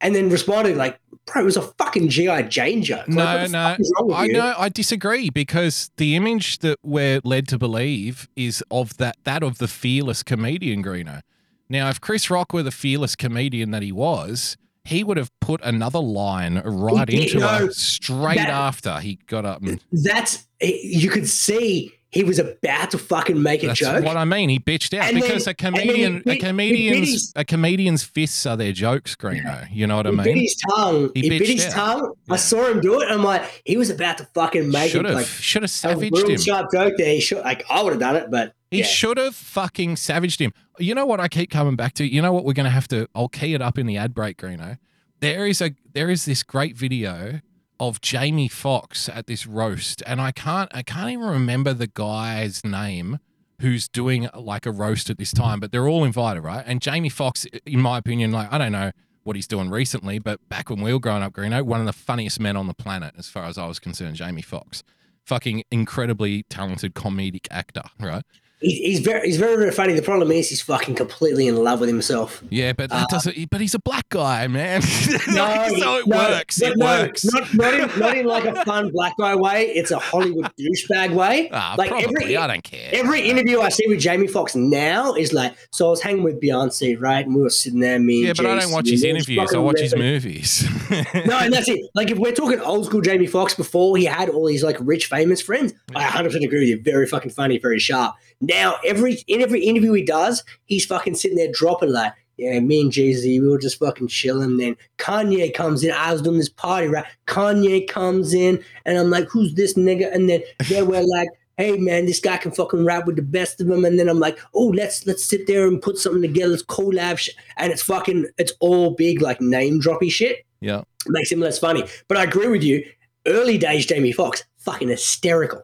and then responded like, "Bro, it was a fucking GI Jane joke." Like, No, no, fuck is wrong with I you? know. I disagree because the image that we're led to believe is of that that of the fearless comedian Greeno. Now, if Chris Rock were the fearless comedian that he was, he would have put another line right He did, into no, her straight that- after he got up. And That's eh, you could see he was about to fucking make a joke. that's joke. what I mean. He bitched out And because a then he comedian, bit- a he comedian's, his- a comedian's fists are their jokes, Greeno. You know what I mean? he bit mean? his tongue. He He, bit his out. tongue. Yeah. I saw him do it. And I'm like, he was about to fucking make Should it have, like should have a savaged real him. sharp joke there. He should, like I would have done it, but He yeah. should have fucking savaged him. You know what I keep coming back to? You know what we're gonna have to I'll key it up in the ad break, Greeno. There is a there is this great video of Jamie Foxx at this roast, and I can't I can't even remember the guy's name who's doing like a roast at this time, but they're all invited, right? And Jamie Foxx in my opinion, like I don't know what he's doing recently, but back when we were growing up, Greeno, one of the funniest men on the planet, as far as I was concerned, Jamie Foxx. Fucking incredibly talented comedic actor, right? He's, very, he's very, very funny. The problem is he's fucking completely in love with himself. Yeah, but that doesn't. But he's a black guy, man. No, so it no, works. but It no, works. Not, not, in, not in like a fun black guy way. It's a Hollywood douchebag way. Ah, like probably. every I don't care. every interview I see with Jamie Foxx now is like, so I was hanging with Beyonce, right? And we were sitting there, me yeah, but I don't watch his and we were interviews. I watch his movies. No, and that's it. Like if we're talking old school Jamie Foxx before he had all these like rich famous friends, I 100 percent agree with you. Very fucking funny, very sharp. Now every in every interview he does, he's fucking sitting there dropping like, yeah, me and Jay Z, we were just fucking chilling. Then Kanye comes in. I was doing this party, right? Kanye comes in, and I'm like, who's this nigga? And then they were like. Hey man, this guy can fucking rap with the best of them, and then I'm like, oh, let's let's sit there and put something together. Let's collab, sh-. and it's fucking, it's all big like name droppy shit yeah. makes him less funny. But I agree with you. Early days Jamie Foxx, fucking hysterical.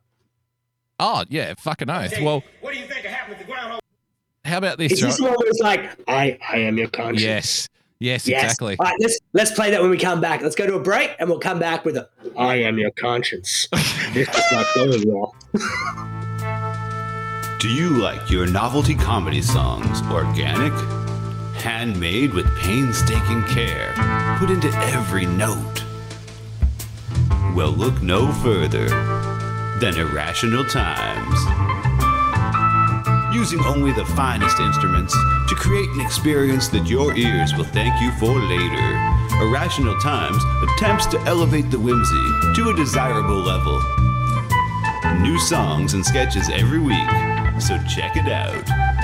Oh yeah. Fucking oath. Well, What do you think happened with the groundhog? how about this? Is this right? one where it's like, I, I am your conscience? Yes. Yes. Yes. Exactly. All right, let's let's play that when we come back. Let's go to a break and we'll come back with a I am your conscience. this is not going well. Do you like your novelty comedy songs organic? Handmade with painstaking care, put into every note? Well, look no further than Irrational Times. Using only the finest instruments to create an experience that your ears will thank you for later, Irrational Times attempts to elevate the whimsy to a desirable level. New songs and sketches every week, so check it out.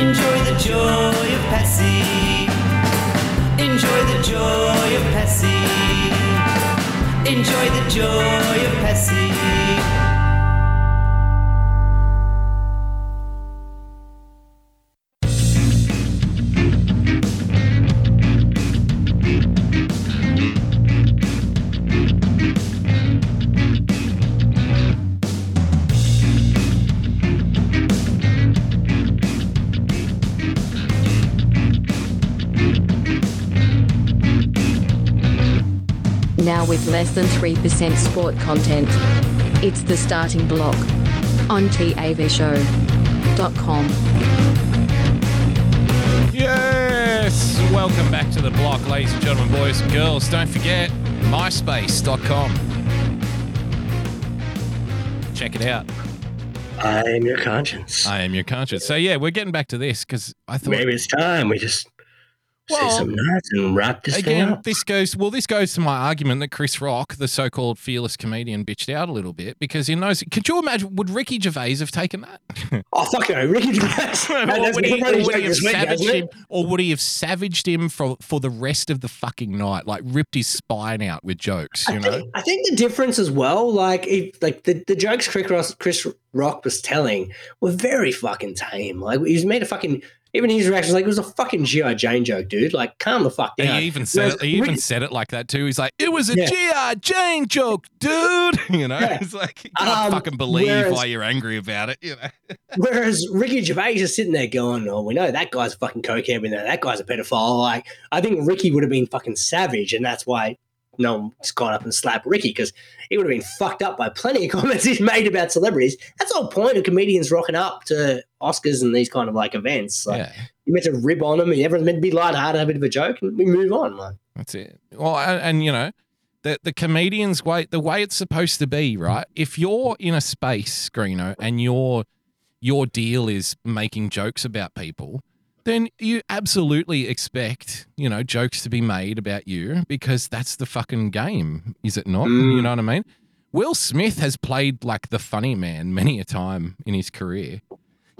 Enjoy the joy of Pessy. Enjoy the joy of Pessy. Enjoy the joy of Pessy. With less than 3% sport content. It's the starting block. On TAVShow.com. Yes. Welcome back to the block, ladies and gentlemen, boys and girls. Don't forget myspace.com. Check it out. I am your conscience. I am your conscience. So yeah, we're getting back to this because I thought Maybe it's time we just Well, say some nights and wrap this again, up. this goes well. This goes to my argument that Chris Rock, the so-called fearless comedian, bitched out a little bit because he knows. Could you imagine? Would Ricky Gervais have taken that? Oh fuck no, Ricky Gervais. or, would he, or would he have savaged him, or would he have savaged him for for the rest of the fucking night? Like ripped his spine out with jokes, you I know? think, I think the difference as well, like if like the, the jokes Chris Rock, Chris Rock was telling were very fucking tame. Like he's made a fucking even his reactions like it was a fucking GI Jane joke, dude. Like calm the fuck down. He even said Whereas it, he even Ricky- said it like that too. He's like, "It was a Yeah. GI Jane joke, dude." You know, Yeah. it's like you can't Um, fucking believe whereas- why you're angry about it. You know, Whereas Ricky Gervais is sitting there going, "Oh, we know that guy's a fucking cokehead. We know that guy's a pedophile." Like, I think Ricky would have been fucking savage, and that's why no one's gone up and slapped Ricky because he would have been fucked up by plenty of comments he's made about celebrities. That's the whole point of comedians rocking up to Oscars and these kind of like events. Like, yeah, you're meant to rib on them, and everyone's meant to be lighthearted, have a bit of a joke, and we move on. Like, that's it. Well, and, and you know, the the comedian's way, the way it's supposed to be, right? If you're in a space, Greeno, and your your deal is making jokes about people. Then you absolutely expect, you know, jokes to be made about you because that's the fucking game, is it not? Mm. You know what I mean? Will Smith has played like the funny man many a time in his career.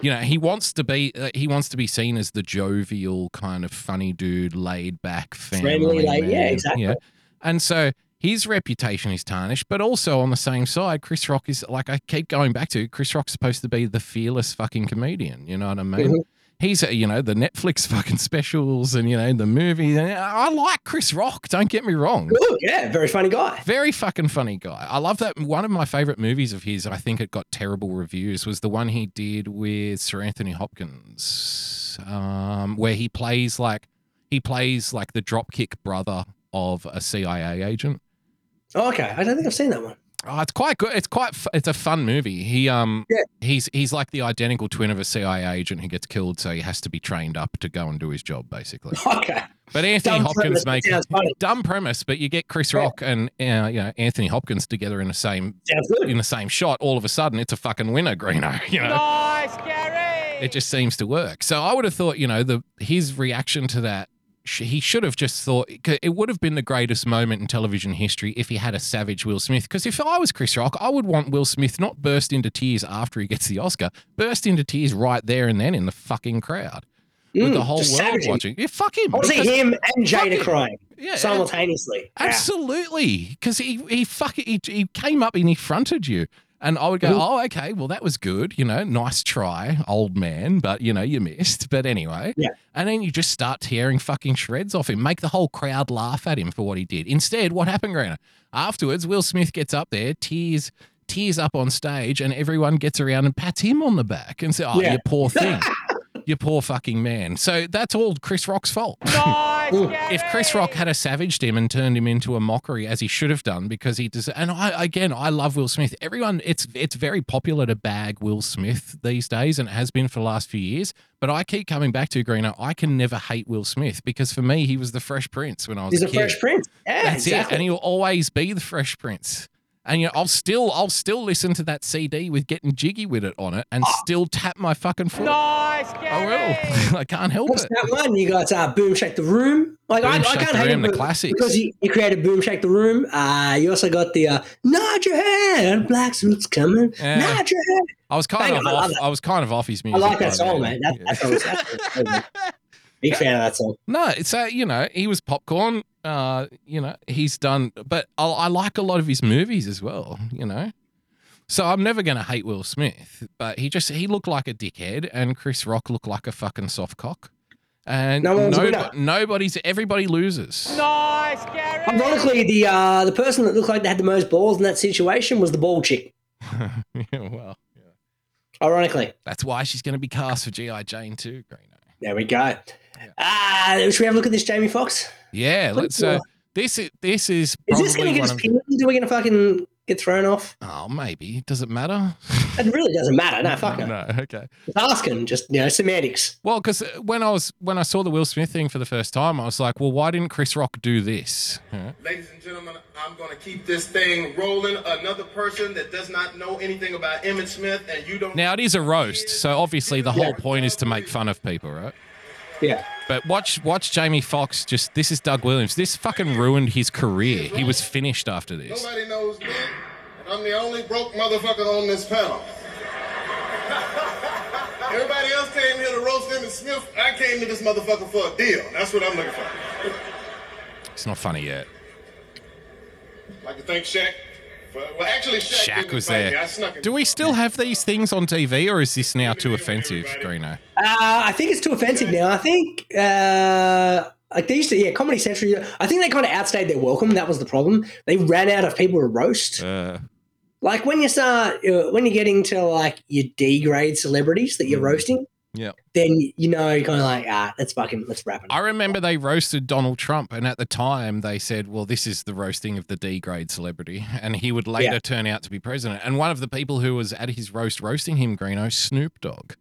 You know, he wants to be uh, he wants to be seen as the jovial kind of funny dude, laid back, family Friendly, like, yeah, exactly. And so his reputation is tarnished, but also on the same side, Chris Rock is like I keep going back to Chris Rock's supposed to be the fearless fucking comedian. You know what I mean? Mhm. He's, uh, you know, the Netflix fucking specials and, you know, the movie. I like Chris Rock, don't get me wrong. Ooh, yeah, very funny guy. Very fucking funny guy. I love that. One of my favorite movies of his, I think it got terrible reviews, was the one he did with Sir Anthony Hopkins, um, where he plays like he plays like the dropkick brother of a CIA agent. Oh, okay, I don't think I've seen that one. Oh, it's quite good. It's quite. f- It's a fun movie. He um, Yeah. he's he's like the identical twin of a CIA agent who gets killed, so he has to be trained up to go and do his job, basically. Okay, But Anthony Dumb Hopkins premise, makes sounds funny. dumb premise, but you get Chris Yeah. Rock and uh, you know Anthony Hopkins together in the same in the same shot. All of a sudden, it's a fucking winner, Greeno. You know, Nice, Gary. it just seems to work. So I would have thought, you know, the his reaction to that. He should have just thought it would have been the greatest moment in television history if he had a savage Will Smith. Because if I was Chris Rock, I would want Will Smith not burst into tears after he gets the Oscar, burst into tears right there and then in the fucking crowd with Mm, the whole world savage him. watching. Yeah, fuck him. I want to see him and Jada crying Yeah, simultaneously. Absolutely, because he he fucking he, he came up and he fronted you, and I would go, oh okay, well that was good, you know, nice try, old man, but you know you missed. But anyway, Yeah. and then you just start tearing fucking shreds off him, make the whole crowd laugh at him for what he did. Instead, what happened, Grana? Afterwards, Will Smith gets up there, tears. Tears up on stage, and everyone gets around and pats him on the back and says, "Oh, Yeah. you poor thing, you poor fucking man." So that's all Chris Rock's fault. Nice, Ooh. If Chris Rock had a savaged him and turned him into a mockery as he should have done because he does and I again I love Will Smith. Everyone it's it's very popular to bag Will Smith these days and it has been for the last few years. But I keep coming back to Greener. I can never hate Will Smith because for me he was the Fresh Prince when I was He's a a kid. Fresh Prince. Yeah, That's exactly. it, and he'll always be the Fresh Prince. And you know, I'll still I'll still listen to that CD with getting jiggy with it on it and Oh. still tap my fucking foot. Nice, I will. I can't help it. What's it. that one? You got uh, Boom Shake the Room. Like I, Boom I Shake can't the hate Room, him the but- classics. because you, he created Boom Shake the Room. Uh, you also got the uh, Nod Your Head, Black Suits Coming. Yeah. Nod Your Head. I was kind Bang of I off. I was kind of off his music. I like that song, man. That, Yeah. that song was- that's that's- big fan of that song. No, it's a you know he was popcorn. Uh, you know he's done, but I, I like a lot of his movies as well. You know, so I'm never going to hate Will Smith, but he just he looked like a dickhead, and Chris Rock looked like a fucking soft cock, and No one's a nobody's everybody loses. Nice, Gary. Ironically, the uh, the person that looked like they had the most balls in that situation was the ball chick. yeah, well, yeah. Ironically, that's why she's going to be cast for GI Jane too. Greeno. there we go. Ah, should we have a look at this, Jamie Foxx? Yeah, let's. Let's, Uh, uh, this is this is Is this going to get us of- pins? Are we going to fucking get thrown off? Oh, maybe. Does it matter? It really doesn't matter. No, fuck no. no. Okay. Just asking, just you know, semantics. Well, because when I was when I saw the Will Smith thing for the first time, I was like, well, why didn't Chris Rock do this? Yeah. Ladies and gentlemen, I'm going to keep this thing rolling. Another person that does not know anything about Emmitt Smith, and you don't. Now it is a roast, so obviously the whole point is to make fun of people, right? Yeah. But watch watch Jamie Foxx. just this is Doug Williams. This fucking ruined his career. He was finished after this. Nobody knows me, and I'm the only broke motherfucker on this panel. Everybody else came here to roast Emmitt Smith. I came to this motherfucker for a deal. That's what I'm looking for. It's not funny yet. Like to thank Shaq. For, well, actually, Shaq, Shaq was invite there. I snuck in. Do we still have these things on TV or is this now too offensive, Greeno? Uh, I think it's too offensive now. I think uh, like they used to, yeah, Comedy Central. I think they kind of outstayed their welcome. That was the problem. They ran out of people to roast. Uh, Like when you start, uh, when you're getting to like your D grade celebrities that Mm. you're roasting, yeah. then you know you're kind of like, ah, let's fucking let's wrap it. I remember they roasted Donald Trump, and at the time they said, "Well, this is the roasting of the D grade celebrity," and he would later Yeah. turn out to be president. And one of the people who was at his roast roasting him, Greeno, Snoop Dogg,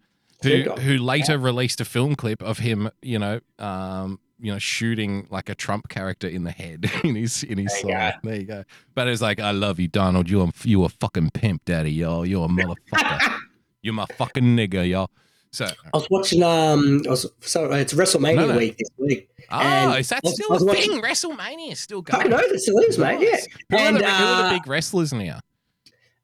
who Snoop Dogg, who later released a film clip of him, you know, um, you know, shooting like a Trump character in the head in his in his There you side. There you go. But it's like, I love you, Donald. You're you a fucking pimp, daddy, yo. You're a motherfucker. You're my fucking nigga, yo. So, I was watching. Um, I was so it's WrestleMania No, no. week this week. oh, is that still was a watching- thing? WrestleMania is still going. I know it still is, mate. Yeah. Who, are and the, who are the uh, big wrestlers now?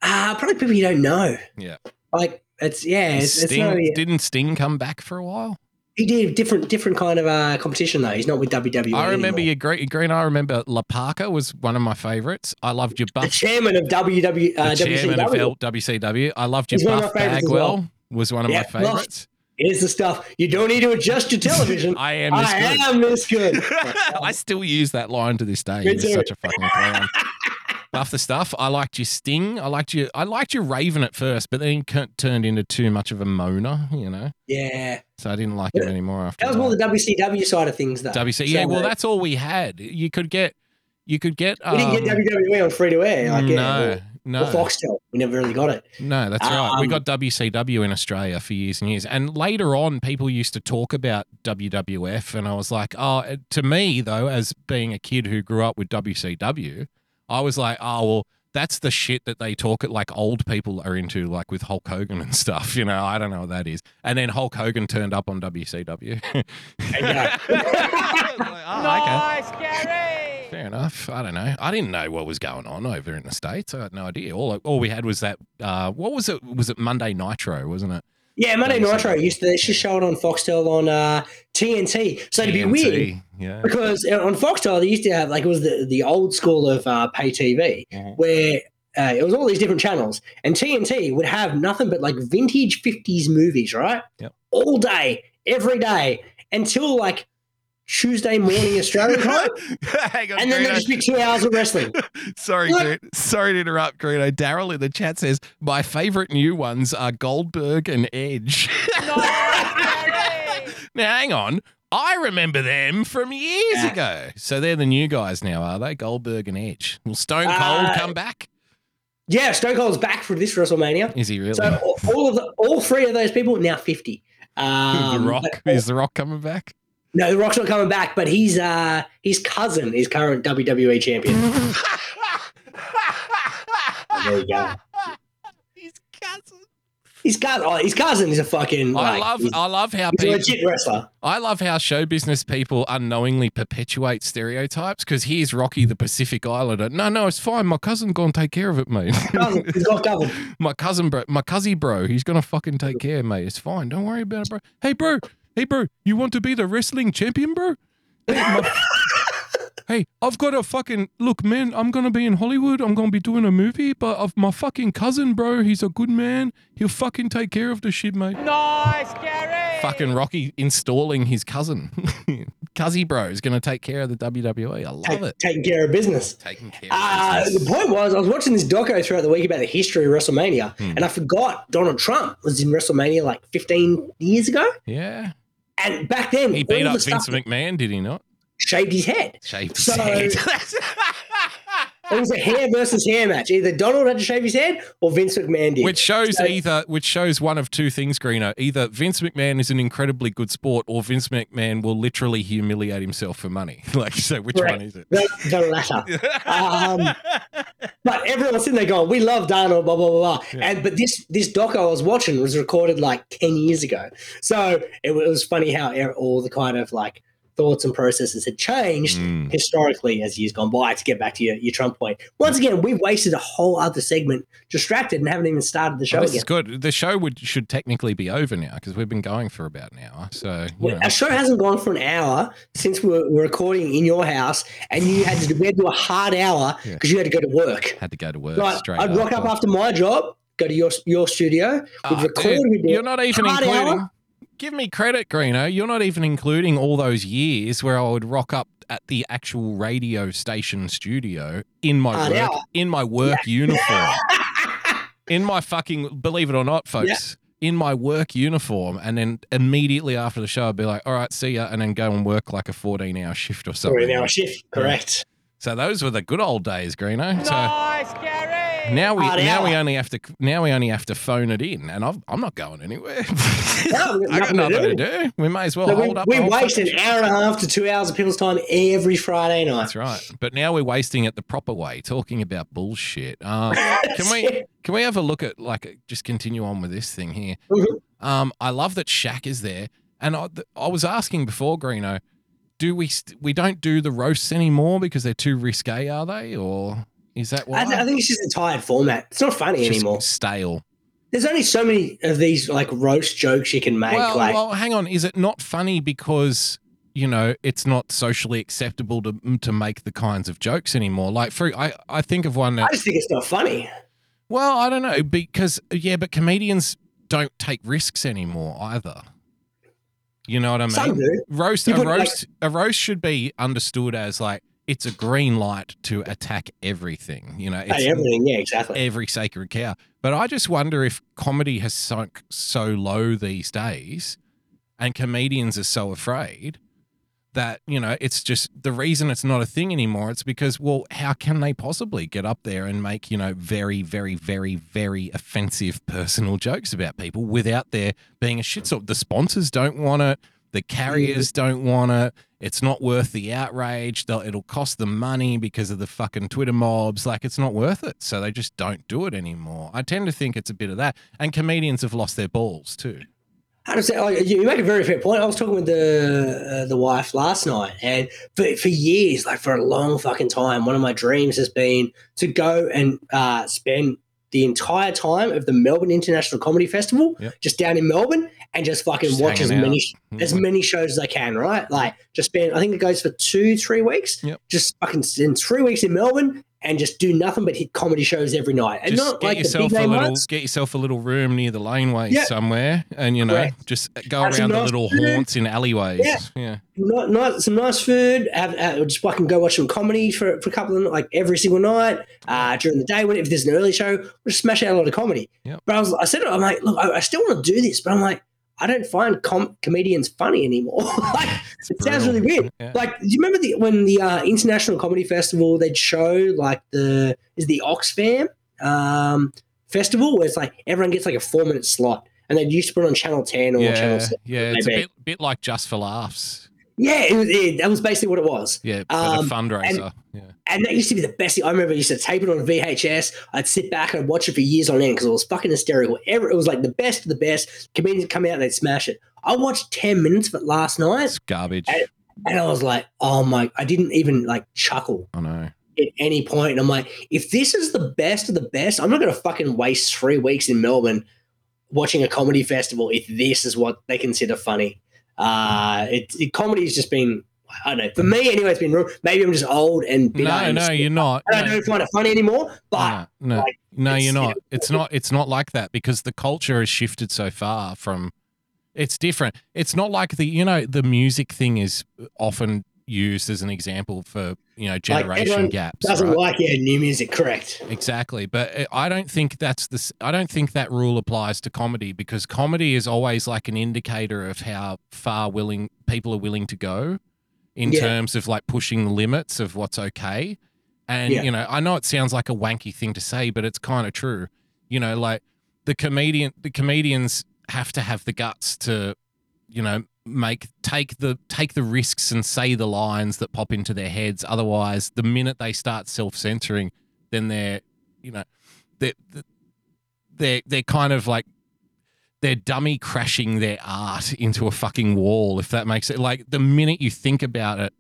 uh, probably people you don't know. Yeah. Like it's yeah, it's, it's Sting, no, yeah. Didn't Sting come back for a while? he did different different kind of uh, competition though. He's not with WWE. I remember anymore. your green, green. I remember La Parka was one of my favorites. I loved your the chairman of WW, uh, the chairman of WCW. L- WCW. I loved your He's Buff Bagwell. well. Was one of Yeah, my favorites. Here's the stuff. You don't need to adjust your television. I am this I good. am this good. I still use that line to this day. Me He was too. such a fucking clown. Buff the stuff. I liked your Sting. I liked your. I liked your Raven at first, but then he c- turned into too much of a moaner. You know, yeah, so I didn't like it anymore after that was more the WCW side of things, though. WC. Yeah, So, well, that's all we had. You could get. You could get. we didn't get um, WWE on free to air. Like, yeah, no, or, no. or Foxtel. We never really got it. No, that's right. We Um, got WCW in Australia for years and years. And later on, people used to talk about WWF. And I was like, oh, to me, though, as being a kid who grew up with WCW, I was like, oh, well, that's the shit that they talk at like old people are into, like with Hulk Hogan and stuff. You know, I don't know what that is. And then Hulk Hogan turned up on WCW. Yeah. Like, oh, okay. Gary! Fair enough. I don't know. I didn't know what was going on over in the states. I had no idea. All all we had was that. Uh, what was it? Was it Monday Nitro? Wasn't it? yeah, Monday. Nitro used to they used to show it on Foxtel on uh, TNT. So it'd be TNT, weird Yeah. because uh, on Foxtel they used to have like it was the, the old school of uh, pay TV Mhm. where uh, it was all these different channels and TNT would have nothing but like vintage 50s movies, right? Yep. All day, every day until like Tuesday morning Australian time. Hang on, and then Greeno. there'd just be two hours of wrestling. Sorry, What? Sorry to interrupt, Greeno. Daryl in the chat says my favorite new ones are Goldberg and Edge. Nice, now, hang on. I remember them from years Yeah. ago. So they're the new guys now, are they? Goldberg and Edge. Will Stone Cold Uh, come back? Yeah, Stone Cold's back for this WrestleMania. Is he really? So all- all of the, all three of those people now 50. Um, the Rock is the Rock coming back? No, The Rock's not coming back, but he's uh his cousin is current WWE champion. there you go. His cousin. His cousin, oh, his cousin is a fucking. I like, love I love how he's a people legit wrestler. I love how show business people unknowingly perpetuate stereotypes because here's Rocky the Pacific Islander. No, no, it's fine. My cousin gonna take care of it, mate. Cousin, he's got covered. my cousin bro my cousin bro, he's gonna fucking take care, mate. It's fine. Don't worry about it, bro. Hey bro, hey bro, you want to be the wrestling champion, bro? Hey, my- Hey, I've got a fucking look, man. I'm gonna be in Hollywood. I'm gonna be doing a movie, but of my fucking cousin, bro. He's a good man. He'll fucking take care of the shit, mate. Nice, Gary! Fucking Rocky installing his cousin. Cuzzy bro is going to take care of the WWE. I love Take, it. taking care of business. Taking care Uh, of the point was, I was watching this doco throughout the week about the history of WrestleMania, Hmm. and I forgot Donald Trump was in WrestleMania like 15 years ago. Yeah. And back then, He beat up the stuff Vince McMahon, did he not? shaved his head. Shaved his So- head. it was a hair versus hair match. Either Donald had to shave his head or Vince McMahon did. Which shows So- either which shows one of two things, Greener. Either Vince McMahon is an incredibly good sport, or Vince McMahon will literally humiliate himself for money. Like, so which Correct. one is it? the, the latter. um, but everyone's sitting there going, "We love Donald," blah blah blah. blah. And but this this doc I was watching was recorded like ten years ago, so it was funny how all the kind of like thoughts and processes had changed Mm. historically as years gone by. To get back to your, your Trump point, once again, we've wasted a whole other segment, distracted, and haven't even started the show Oh, this again. is good. The show would should technically be over now because we've been going for about an hour. So Well. Our show hasn't gone for an hour since we were, we're recording in your house, and you had to we had to do a hard hour Yeah. because you had to go to work. had to go to work Right, straight. I'd rock up after my job, go to your your studio, we'd Ah, record. dude, we'd do you're not even hard including. hour. Give me credit, Greeno. You're not even including all those years where I would rock up at the actual radio station studio in my Hard work hour. in my work uniform. in my fucking believe it or not, folks. In my work uniform, and then immediately after the show, I'd be like, "All right, see ya," and then go and work like a fourteen-hour shift or Or something. an hour shift, correct? So those were the good old days, Greeno. Nice, Gary. Now we Hard now we only have to now we only have to phone it in, and I've, I'm not going anywhere. No, I got nothing to do. We may as well So we, hold up. we the whole waste an hour and a half to two hours of people's time every Friday night. That's right. But now we're wasting it the proper way, talking about bullshit. Um, can we can we have a look at like just continue on with this thing here? Mhm. Um, I love that Shaq is there, and I, th- I was asking before, Greeno, do we st- we don't do the roasts anymore because they're too risque, are they, or is that why? I, th- I think it's just a tired format. It's not funny It's anymore. stale. There's only so many of these like roast jokes you can make. Well, like, well, hang on. Is it not funny because you know it's not socially acceptable to to make the kinds of jokes anymore? Like, for I, I think of one That, I just think it's not funny. Well, I don't know because yeah, but comedians don't take risks anymore either. You know what I mean? Some do. Roast You a put, like- roast a roast should be understood as like it's a green light to attack everything. You know, it's Hey, everything, yeah, exactly. every sacred cow. But I just wonder if comedy has sunk so low these days and comedians are so afraid that, you know, it's just the reason it's not a thing anymore. It's because, well, how can they possibly get up there and make, you know, very, very, very, very offensive personal jokes about people without there being a shit? shitstorm? The sponsors don't want it. The carriers don't want it. It's not worth the outrage. They'll, it'll cost them money because of the fucking Twitter mobs. Like, it's not worth it. So they just don't do it anymore. I tend to think it's a bit of that. And comedians have lost their balls too. I say? Oh, you you make a very fair point. I was talking with the uh, the wife last night, and for for years, like for a long fucking time, one of my dreams has been to go and uh, spend the entire time of the Melbourne International Comedy Festival Yep. just down in Melbourne and just fucking Just watch as hanging many out. Mm-hmm. as many shows as I can. Right, like just spend. I think it goes for two three weeks. Yep. Just fucking in three weeks in Melbourne and just do nothing but hit comedy shows every night, and Just not get like the yourself a little ones. get yourself a little room near the laneway somewhere and you know Correct. just go Have around the little food. haunts in alleyways. Yeah. yeah. not, not some nice food. Have, have just fucking go watch some comedy for, for a couple of like every single night uh, during the day. When if there's an early show, we'll just smash out a lot of comedy. Yep. But I was, I said, I'm like, look, I, I still want to do this, but I'm like, I don't find com- comedians funny anymore. like, it sounds really weird. Yeah. Like, do you remember the, when the uh, International Comedy Festival they'd show like the is the Oxfam um, festival where it's like everyone gets like a four minute slot, and they used to put it on Channel Ten or Channel Yeah, Seven. yeah, it's a bit bit like just for laughs. Yeah, it was, it, that was basically what it was. Yeah, Um, a fundraiser. yeah. And that used to be the best thing. I remember I used to tape it on VHS. I'd sit back and I'd watch it for years on end because it was fucking hysterical. It was like the best of the best. Comedians come out and they'd smash it. I watched 10 minutes of it last night It's garbage. and- and I was like, oh my, I didn't even like chuckle I know. at any point. And I'm like, if this is the best of the best, I'm not going to fucking waste three weeks in Melbourne watching a comedy festival if this is what they consider funny. Uh, it, it comedy has just been, I don't know, for me anyway, it's been, real- maybe I'm just old and bitter No, and no, you're not. and I don't find it funny anymore. But no, no, like, no, you're not. It's not. It's not like that because the culture has shifted so far from. It's different. It's not like the you know the music thing is often used as an example for you know generation everyone gaps. doesn't right? like yeah new music, correct? Exactly, but uh, I don't think that's the. s- I don't think that rule applies to comedy because comedy is always like an indicator of how far willing people are willing to go in Yeah. terms of like pushing the limits of what's okay. And Yeah. you know, I know it sounds like a wanky thing to say, but it's kind of true. You know, like the comedian, the comedians have to have the guts to, you know, make take the take the risks and say the lines that pop into their heads. Otherwise, the minute they start self censoring, then they're, you know, they're they're they're kind of like they're dummy crashing their art into a fucking wall. If that makes it like the minute you think about it,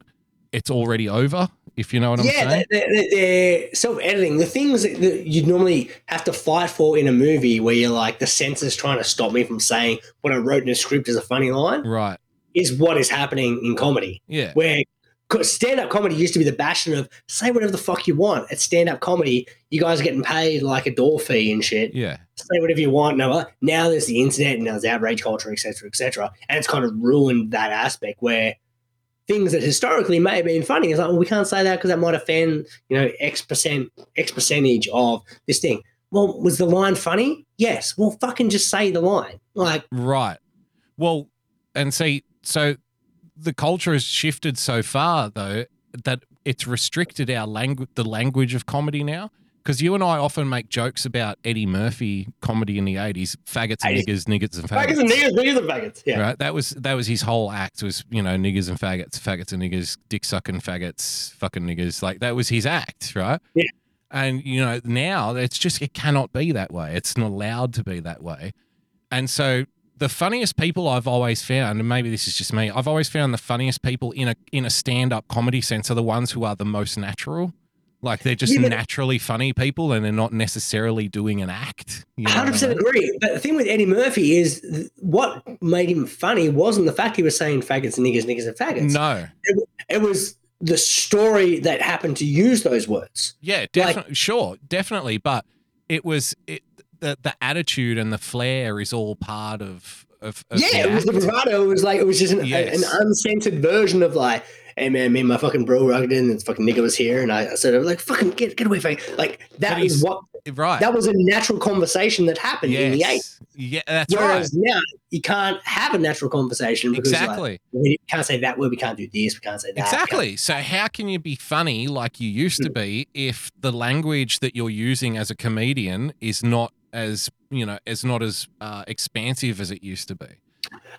it's already over. If you know what I'm yeah, saying. they're, they're, they're self-editing. The things that that you normally have to fight for in a movie, where you're like, the censor's trying to stop me from saying what I wrote in a script is a funny line, Right. is what is happening in comedy. Yeah. Where stand-up comedy used to be the bastion of say whatever the fuck you want. At stand-up comedy, you guys are getting paid like a door fee and shit. Yeah. Say whatever you want. Now, uh, now there's the internet and now there's outrage culture, etc., etc., and it's kind of ruined that aspect where things that historically may have been funny is like, well, we can't say that because that might offend, you know, X percent, X percentage of this thing. Well, was the line funny? Yes. Well, fucking just say the line. Like, Right. Well, and see, so the culture has shifted so far though that it's restricted our language, the language of comedy now. Because you and I often make jokes about Eddie Murphy comedy in the eighties, faggots and niggers, niggers and faggots. faggots and niggers, niggers and faggots. Yeah. Right. That was that was his whole act was you know niggers and faggots, faggots and niggers, dick sucking faggots, fucking niggers. Like that was his act, right? Yeah. And you know now it's just it cannot be that way. It's not allowed to be that way. And so the funniest people I've always found, and maybe this is just me, I've always found the funniest people in a in a stand up comedy sense are the ones who are the most natural. Like they're just Yeah, naturally funny people, and they're not necessarily doing an act. You know I Hundred percent mean? agree. But the thing with Eddie Murphy is th- what made him funny wasn't the fact he was saying faggots and niggers, niggers and faggots. No. It was the story that happened to use those words. Yeah, definitely. sure, definitely. But it was it the the attitude and the flair is all part of of, of yeah, it was the bravado. It was like it was just an, Yes. an uncensored version of like, hey man, me and my fucking bro rugged in, and this fucking nigga was here, and I, I said, like, fucking get get away from me. Like that is what right. that was a natural conversation that happened in the yes. Yeah, that's Whereas right. now you can't have a natural conversation because like, Exactly. we can't say that word, we can't do this, we can't say that. Exactly. So how can you be funny like you used Mm. to be if the language that you're using as a comedian is not as you know as not as uh, expansive as it used to be?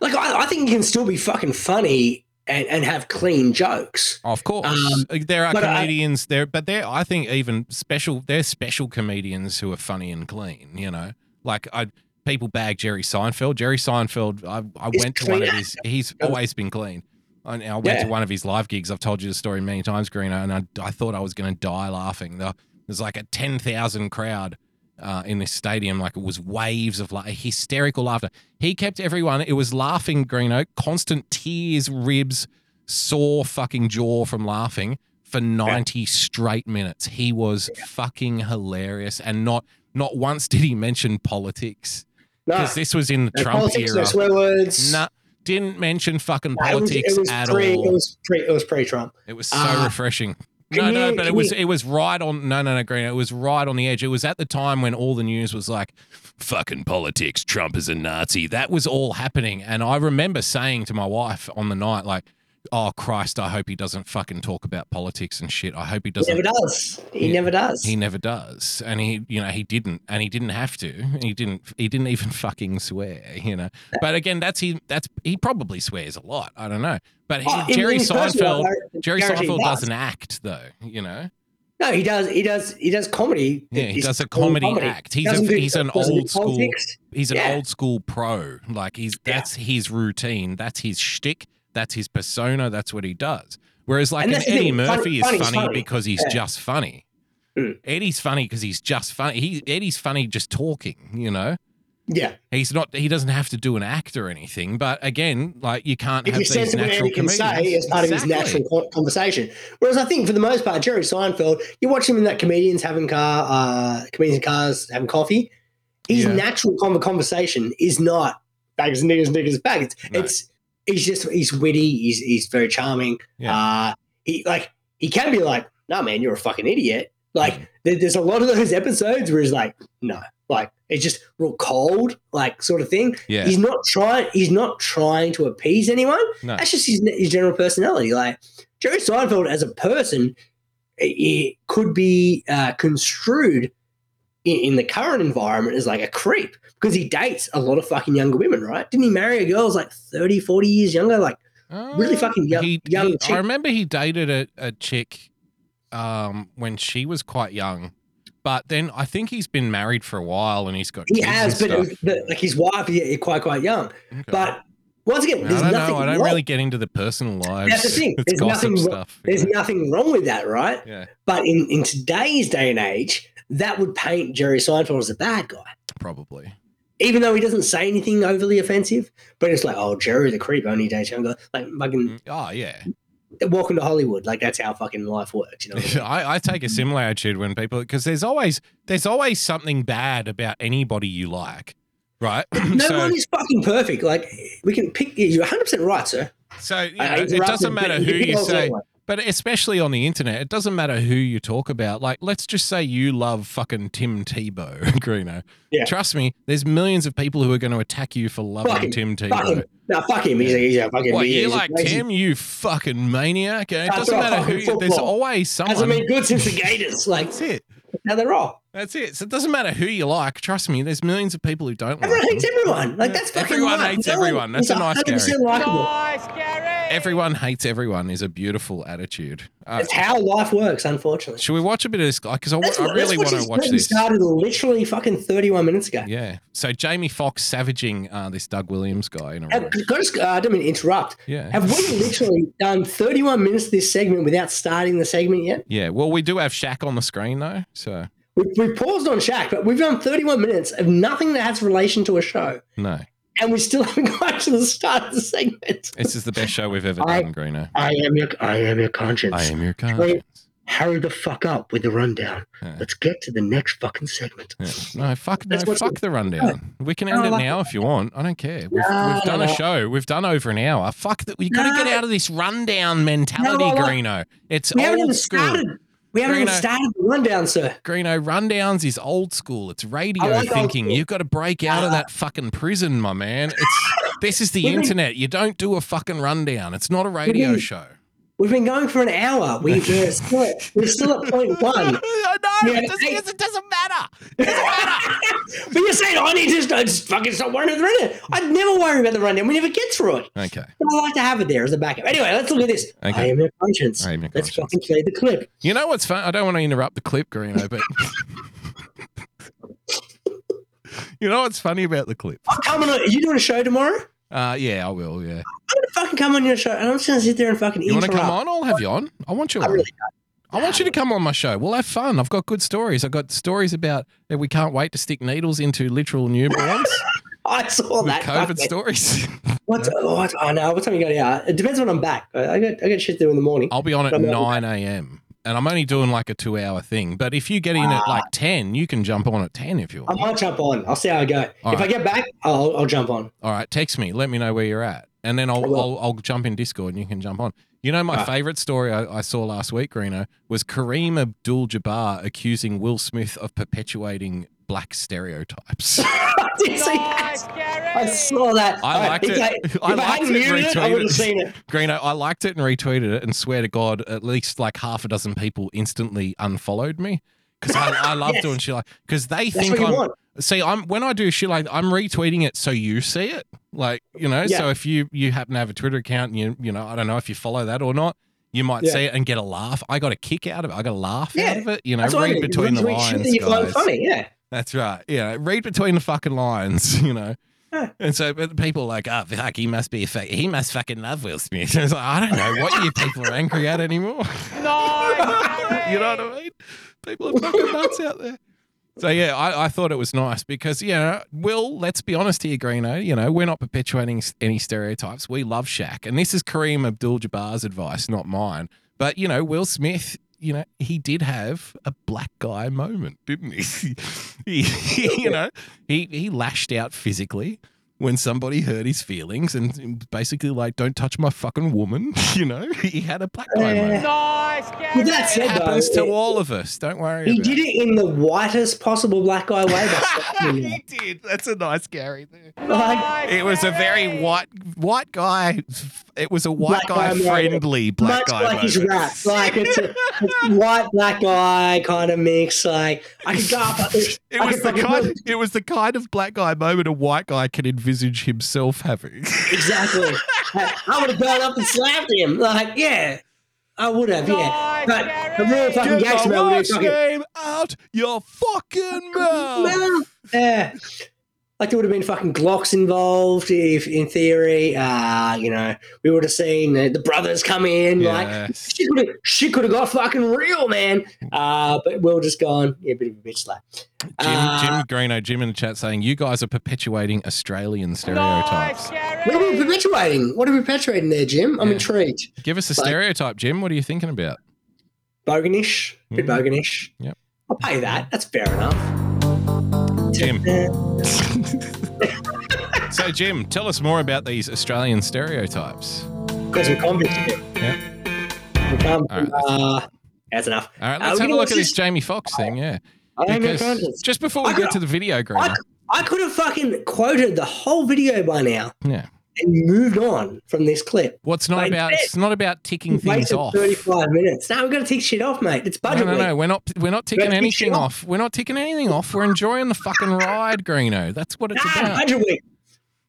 Like I, I think you can still be fucking funny and, and have clean jokes. Of course, Um, there are but I- comedians there, but there I think even special. There's special comedians who are funny and clean. You know, like I people bag Jerry Seinfeld. Jerry Seinfeld. I, I went to one of his. He's always been clean. I, I went Yeah. to one of his live gigs. I've told you the story many times, Greeno, and I, I thought I was going to die laughing. There- There's like a ten thousand crowd. Uh, in this stadium, like it was waves of like hysterical laughter. He kept everyone. It was laughing, Greeno, constant tears, ribs, sore fucking jaw from laughing for 90 straight minutes. He was fucking hilarious and not not once did he mention politics No, because this was in the no Trump politics, no era. swear words. Nah, didn't mention fucking No, it was- politics it was at pre, all. It was pre. It was pre-Trump. It was so Uh, refreshing. No, no, but it was it was right on. No, no, no, Green. It was right on the edge. It was at the time when all the news was like, "Fucking politics. Trump is a Nazi." That was all happening, and I remember saying to my wife on the night, like, "Oh Christ, I hope he doesn't fucking talk about politics and shit. I hope he He doesn't." never does. He He- never does. He never does, and he, you know, he didn't, and he didn't have to. He didn't. He didn't even fucking swear, you know. But again, that's he. That's he probably swears a lot. I don't know. But he, Oh, Jerry Seinfeld, Jerry Seinfeld does. doesn't act though, you know. no, he does. He does. He does comedy. Yeah, he does a clean comedy act. He's a- do- he's an old school- politics. He's an Yeah. old school pro. Like he's Yeah. that's his routine. That's his shtick. That's his persona. That's what he does. Whereas like an Eddie thing, funny- Murphy is funny's funny, funny. because he's Yeah. just funny. Mm. Eddie's funny because he's just funny. He Eddie's funny just talking. You know. Yeah. He's not. He doesn't have to do an act or anything. But again, like you can't If have these natural can say as part of his natural conversation. Whereas I think for the most part, Jerry Seinfeld, you watch him in that comedians having car, uh, comedians in cars having coffee. His Yeah. natural conversation is not bags and niggas, niggas, baggers. No. It's he's just he's witty. He's he's very charming. Yeah. Uh, he like he can be like, no man, you're a fucking idiot. Like Mm. there, there's a lot of those episodes where he's like, no, like it's just real cold, like sort of thing. Yeah. He's not trying. He's not trying to appease anyone. No. That's just his, his general personality. Like Jerry Seinfeld as a person, it could be uh, construed in, the current environment is like a creep because he dates a lot of fucking younger women, right? Didn't he marry a girl who's like 30, 40 years younger? Like, Really Uh, fucking young- he- young he- chick. I remember he dated a, a chick um, when she was quite young, but then I think he's been married for a while and he's got he has, and but, like his wife, yeah, quite, quite young. Okay. But once again, I there's don't nothing know. I don't wrong. really get into the personal lives. That's the thing. It's There's nothing. stuff. There's nothing wrong with that, right? yeah, But in, in today's day and age, that would paint Jerry Seinfeld as a bad guy. probably. Even though he doesn't say anything overly offensive, but it's like, oh, Jerry the creep only dates younger. Like, fucking Mm, Oh yeah. welcome to Hollywood. Like, that's how fucking life works. You know I mean? I, I take a similar attitude when people because there's always there's always something bad about anybody you like, right? No so one is fucking perfect. Like, we can pick. You're 100 percent right, sir. so you know, it doesn't matter who can you say, like- but especially on the internet, it doesn't matter who you talk about. Like, let's just say you love fucking Tim Tebow, Greeno. Yeah. Trust me, there's millions of people who are going to attack you for loving Fuck him. Tim Fuck him. Tebow. No, fuck him. He's a, he's a fucking. What he's you a like crazy- Tim? You fucking maniac! It That's doesn't right, matter fucking who. There's football. always someone. Hasn't been good since the Gators. Like, That's it. now they're off. That's it. So it doesn't matter who you like. Trust me, there's millions of people who don't Everyone like hates them. everyone. Like Yeah. that's fucking Everyone right. hates No everyone. That's a nice 100% Gary. Nice, Gary. Everyone hates everyone is a beautiful attitude. Uh, That's how life works, unfortunately. should we watch a bit of this guy? Because I, I really want to watch this. started literally fucking 31 minutes ago. Yeah. So Jamie Foxx savaging uh, this Doug Williams guy in a Have, got uh, I don't mean to interrupt. Yeah. Have we literally done 31 minutes of this segment without starting the segment yet? Yeah. Well, we do have Shaq on the screen though. So We, we paused on Shaq, but we've done 31 minutes of nothing that has relation to a show. no, And we still haven't got to the start of the segment. this is the best show we've ever I- done, Greeno. I am your, I am your conscience. I am your conscience. Hurry the fuck up with the rundown. Yeah. Let's get to the next fucking segment. Yeah. No, fuck, no, That's fuck the rundown. We can end No, it like- now if you want. I don't care. We've, No, we've done a show. We've done over an hour. Fuck that. We got to get out of this rundown mentality, No, Greeno. It's We old school. started. We haven't even started the rundown, sir. Greeno, rundowns is old school. It's radio like thinking. You've got to break out of Uh, that fucking prison, my man. It's this is the internet. You don't do a fucking rundown. It's not a radio show. We've been going for an hour. We, we're, still at, we're still at point one. I know. It doesn't it doesn't matter. It doesn't matter. But you're saying, oh, I need to just, just fucking stop worrying about the rundown. I'd never worry about the rundown. We never get through it. okay. But I like to have it there as a backup. Anyway, let's look at this. Okay. I am your conscience. I am your let's fucking play the clip. You know what's fun? I don't want to interrupt the clip, Greeno, but you know what's funny about the clip? I'm coming on. Are you doing a show tomorrow? Uh, yeah, I will. Yeah. I'm gonna fucking come on your show, and I'm just gonna sit there and fucking You want to come on? I'll have you on. I want you I on. really I want you to come on my show. We'll have fun. I've got good stories. I've got stories about that we can't wait to stick needles into literal newborns. I saw that. COVID Fuck me. stories. What? What? I know. What time you got? Yeah, it depends when I'm back. I got I got shit to do in the morning. I'll be on at 9 a.m. And I'm only doing like a two hour thing. But if you get in at Ah. like 10, you can jump on at 10 if you want. I might jump on. I'll see how I go. All if I get back, I'll, I'll jump on. All right, text me. Let me know where you're at. And then I'll. I'll, I'll jump in Discord and you can jump on. You know, my right. favorite story I, I saw last week, Reno, was Kareem Abdul Jabbar accusing Will Smith of perpetuating black stereotypes. I did see that. Gary. I saw that. I liked if it. I, I if I, liked hadn't it, muted it, I retweeted would have seen it. Greeno, I liked it and retweeted it and swear to God, at least like half a dozen people instantly unfollowed me. Because I, I love Yes. doing shit like because they That's think I'm want. see I'm when I do shit like I'm retweeting it so you see it. Like, you know, Yeah. so if you you happen to have a Twitter account and you you know, I don't know if you follow that or not, you might Yeah. see it and get a laugh. I got a kick out of it. I got a laugh Yeah. out of it. You know, That's what I read mean. between the lines. that you find guys. funny. Yeah. That's right. Yeah, read between the fucking lines, you know. And so but people are like, oh, fuck, he must be a fuck, he must fucking love Will Smith. And it's like, I don't know what you people are angry at anymore. Gary. you know what I mean? People are fucking nuts out there. So yeah, I, I thought it was nice because you know, Will, let's be honest here, Greeno. You know, we're not perpetuating any stereotypes. We love Shaq, and this is Kareem Abdul-Jabbar's advice, not mine. But you know, Will Smith, you know, he did have a black guy moment, didn't he? he, you know, he he lashed out physically, when somebody hurt his feelings and basically like, don't touch my fucking woman. You know, he had a black guy Yeah. moment. Nice, With Gary. that It happens though, to all of us. Don't worry. he about did it in the whitest possible black guy way. by he did. That's a nice Gary there. Like, Nice, It was a very white white guy. It was a white Black guy guy moment. friendly black much guy. like his moment. rap, like it's a, it's white black guy kind of mix. Like I could go up. It I was the fucking- kind. It was the kind of black guy moment a white guy can envisage himself having. Exactly. I would have gone up and slapped him. Like, yeah, I would have. Yeah, Nice, but the real fucking Get gangster my man would have fucking. name out your fucking mouth. Well, yeah. Like there would have been fucking Glocks involved, if in theory. Uh, you know, we would have seen the, the brothers come in. Like Yes. shit could have shit could have got fucking real, man. Uh, but we'll just gone. Yeah, bit of a bitch slap. Jim, Uh, Jim Greeno, Jim in the chat saying you guys are perpetuating Australian Nice, stereotypes. What are we perpetuating? What are we perpetuating there, Jim? I'm Yeah. intrigued. Give us a Like- stereotype, Jim. What are you thinking about? Boganish, bit Mm. boganish. Yep. I'll pay that. That's fair enough. Jim. Uh, So, Jim, tell us more about these Australian stereotypes. Because we're convicts. Yeah. We can't, All right, uh, that's enough. All right, Uh, let's we have a look at this Jamie Foxx thing. Yeah, I ain't got because just before we I get to the video, I, I could have fucking quoted the whole video by now Yeah. And moved on from this clip. Well, it's not Like about it's not about ticking things off. 35 minutes. No, we've got to tick shit off, mate. It's budget no, week. no. We're not. We're not ticking tick anything off. off. We're not ticking anything off. We're enjoying the fucking ride, Greeno. That's what it's Nah, about. budget week.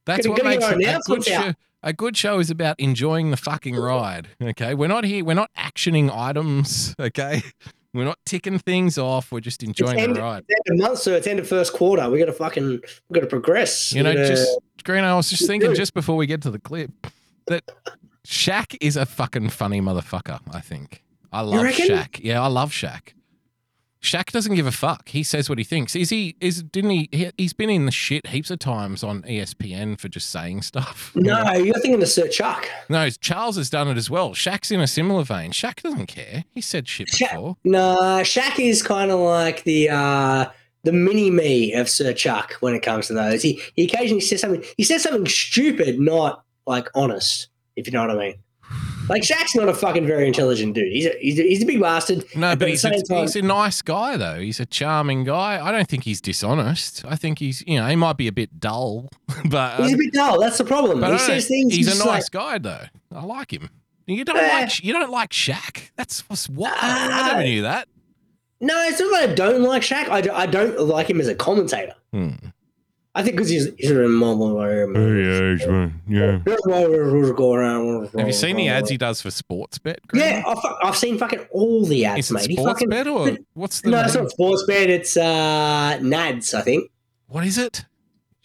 That's Gotta- what gotta makes it a good show. A good show is about enjoying the fucking ride. Okay, we're not here. We're not actioning items. Okay, we're not ticking things off. We're just enjoying end, the ride. it's end of month, so it's end of first quarter. We got to fucking, we got to progress. You know, gotta- just Greeno. I was just thinking, just before we get to the clip, that Shaq is a fucking funny motherfucker. I think I love? Shaq. Yeah, I love Shaq. Shaq doesn't give a fuck. He says what he thinks. Is he? Is didn't he? he he's been in the shit heaps of times on ESPN for just saying stuff. you know? No, you're thinking of Sir Chuck. No, Charles has done it as well. Shaq's in a similar vein. Shaq doesn't care. He said shit Shaq- before. Nah, Shaq is kind of like the uh, the mini me of Sir Chuck when it comes to those. He he occasionally says something. He says something stupid, not like honest. If you know what I mean. Like Shaq's not a fucking very intelligent dude. He's a, he's a, he's a big bastard. No, but he's a, time- he's a nice guy though. He's a charming guy. I don't think he's dishonest. I think he's you know he might be a bit dull, but He's uh, a bit dull. That's the problem. He says things. he's just a nice like, guy though. I like him. You don't Eh. like you don't like Shaq. That's what's what I Ah. never knew that. no, it's not that I don't like Shaq. I, I don't like him as a commentator. Hmm. I think because he's he's a mobile. yeah. Have Have you seen the ads he does for Sports Bet? Yeah, I've, I've seen fucking all the ads, Is it mate. He Sports fucking, Bet or what's the no, it's name? not sports bet. It's uh, Nads, I think. What is it?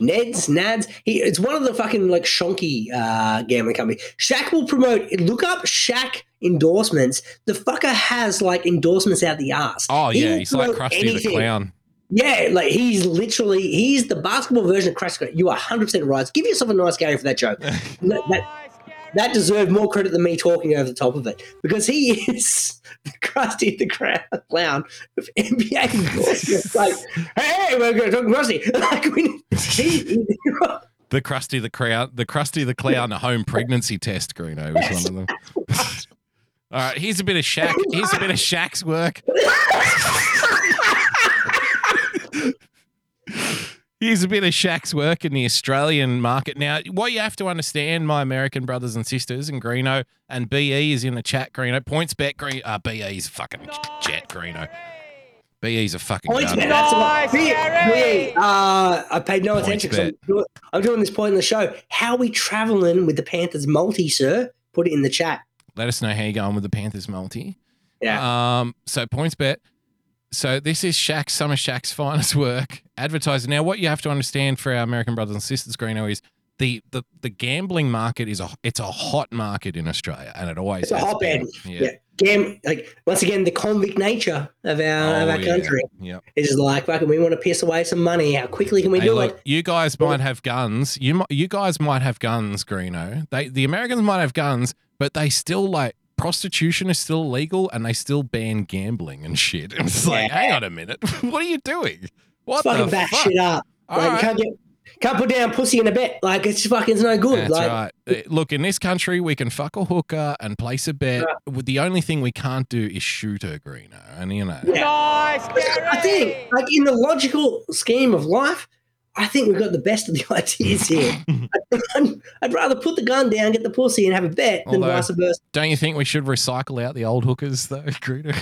Neds, Nads. He, it's one of the fucking like shonky uh, gambling company. Shaq will promote. Look up Shaq endorsements. The fucker has like endorsements out the ass. Oh He yeah, will he's like promote Krusty the. Clown. Yeah, like he's literally he's the basketball version of Krusty. You are hundred percent right. Give yourself a nice Gary for that joke. that, that that deserved more credit than me talking over the top of it because he is the Krusty the Clown of NBA like, hey, we're going to talk Krusty. Like, we, he, The Krusty the Clown, the Krusty the Clown home pregnancy test, Greeno was one of them. All right, here's a bit of Shaq. Here's a bit of Shaq's work. Here's a bit of Shaq's work in the Australian market. Now, what you have to understand, my American brothers and sisters, and Greeno and BE is in the chat. Greeno points bet. Green, uh, BE's fucking jet. Greeno. BE's a fucking Points bet. That's Nice, what, me, uh, I paid no Points attention because I'm, doing- I'm doing this point in the show. How are we traveling with the Panthers multi, sir? Put it in the chat. Let us know how you're going with the Panthers multi. Yeah. Um, so points bet. So this is Shaq's some of Shaq's finest work. Advertising. Now, what you have to understand for our American brothers and sisters, Greeno, is the the the gambling market is a it's a hot market in Australia, and it always It's a hotbed. been. Yeah. Gam- like once again, the convict nature of our of Oh, our yeah. country Yep. is like, fucking, we want to piss away some money. How quickly can we Hey, do look, it? you guys might have guns. You you guys might have guns, Greeno. They the Americans might have guns, but they still like prostitution is still illegal, and they still ban gambling and shit. It's like, Yeah. hang on a minute, what are you doing? What fucking the back fuck? shit up. All Like, you right. can't get can't put down pussy in a bet. Like it's fucking it's no good. That's like right. Uh, Look, in this country, we can fuck a hooker and place a bet. With The only thing we can't do is shoot her, greener, And you know, Yeah. Nice, I think, like in the logical scheme of life, I think we've got the best of the ideas here. I'd, I'd rather put the gun down, get the pussy, and have a bet than vice versa. don't you think we should recycle out the old hookers, though, Greeno?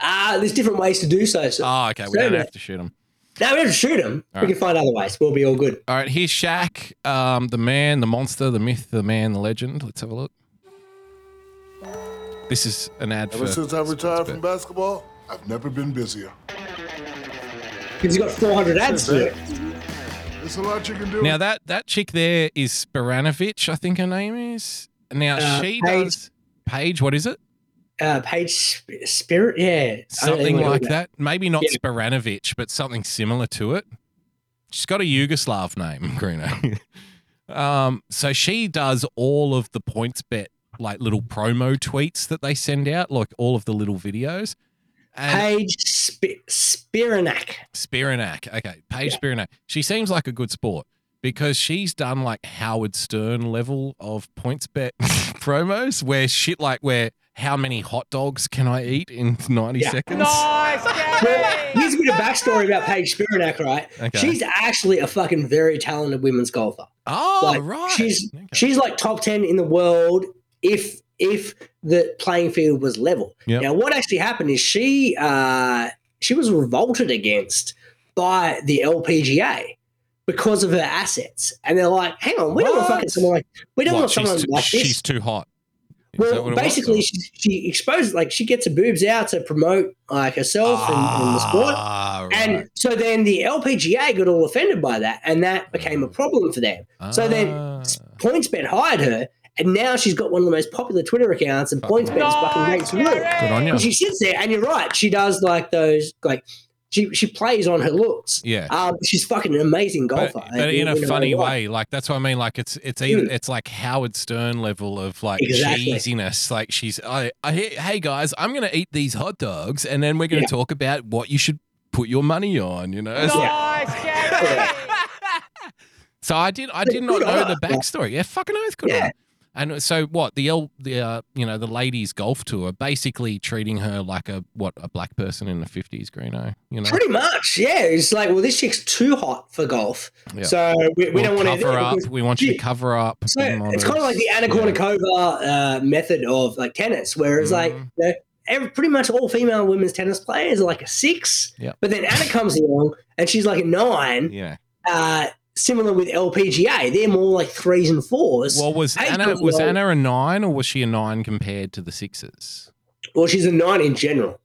Ah, there's different ways to do so. so Oh, okay. We So don't have to shoot them. No, we don't have to shoot them. All we right. can find other ways. We'll be all good. All right, here's Shaq, um, the man, the monster, the myth, the man, the legend. Let's have a look. This is an ad Ever for. since I retired from basketball, I've never been busier. Because you've got 400 ads to it. There's a lot you can do. Now that that chick there is Spiranovich, I think her name is. Now Uh, she Paige. does Paige. What is it? Uh, Paige Spirit, yeah. Something like it- that. Maybe not Yeah. Spiranovich, but something similar to it. She's got a Yugoslav name, Greeno. um, so she does all of the points bet, like little promo tweets that they send out, like all of the little videos. And Paige Sp- Spiranak. Spiranak. Okay, Paige Yeah. Spiranak. She seems like a good sport because she's done like Howard Stern level of points bet promos where shit like where how many hot dogs can I eat in 90 Yeah. seconds? Nice, Well, Gary. here's a bit of backstory about Paige Spiranak, right? Okay. She's actually a fucking very talented women's golfer. Oh, Like, right. She's Okay. she's like top ten in the world if if the playing field was level. Yep. Now, what actually happened is she uh, she was revolted against by the LPGA because of her assets, and they're like, "Hang on, we don't want What? fucking someone like we don't What, want someone too, like this." she's too hot. Is well, what basically, she, she exposes like she gets her boobs out to promote like herself and, and the sport. Ah, right. And so then the LPGA got all offended by that, and that became a problem for them. So then Ah. PointsBet hired her, and now she's got one of the most popular Twitter accounts, and PointsBet is fucking great Nice, to look. Good on you. And she sits there, and you're right, she does like those like she she plays on her looks. Yeah. Um, she's fucking an amazing golfer, but in a way funny right. way, like that's what I mean. Like it's it's either, Mm. it's like Howard Stern level of like Exactly. cheesiness. Like she's, I, I, hey guys, I'm gonna eat these hot dogs, and then we're gonna Yeah. talk about what you should put your money on. You know, It's like- Nice, Gary. So I did. I did not know the backstory. Yeah, fucking oath, good Yeah. her. And so what? The L, the uh, you know, the ladies golf tour, basically treating her like a what a black person in the fifties, Greeno. You know, Pretty much, yeah. It's like, well, this chick's too hot for golf, Yeah. so we, we We'll don't want to cover up. We want you to cover up. So it's kind of like the Anna models. Yeah. Uh, method of like tennis, where it's like Mhm. you know, every, pretty much all female women's tennis players are like a six, Yep. but then Anna comes along and she's like a nine. Yeah. Uh, similar with LPGA, they're more like threes and fours. Well, was Anna was along- Anna a nine or was she a nine compared to the sixes? well, she's a nine in general.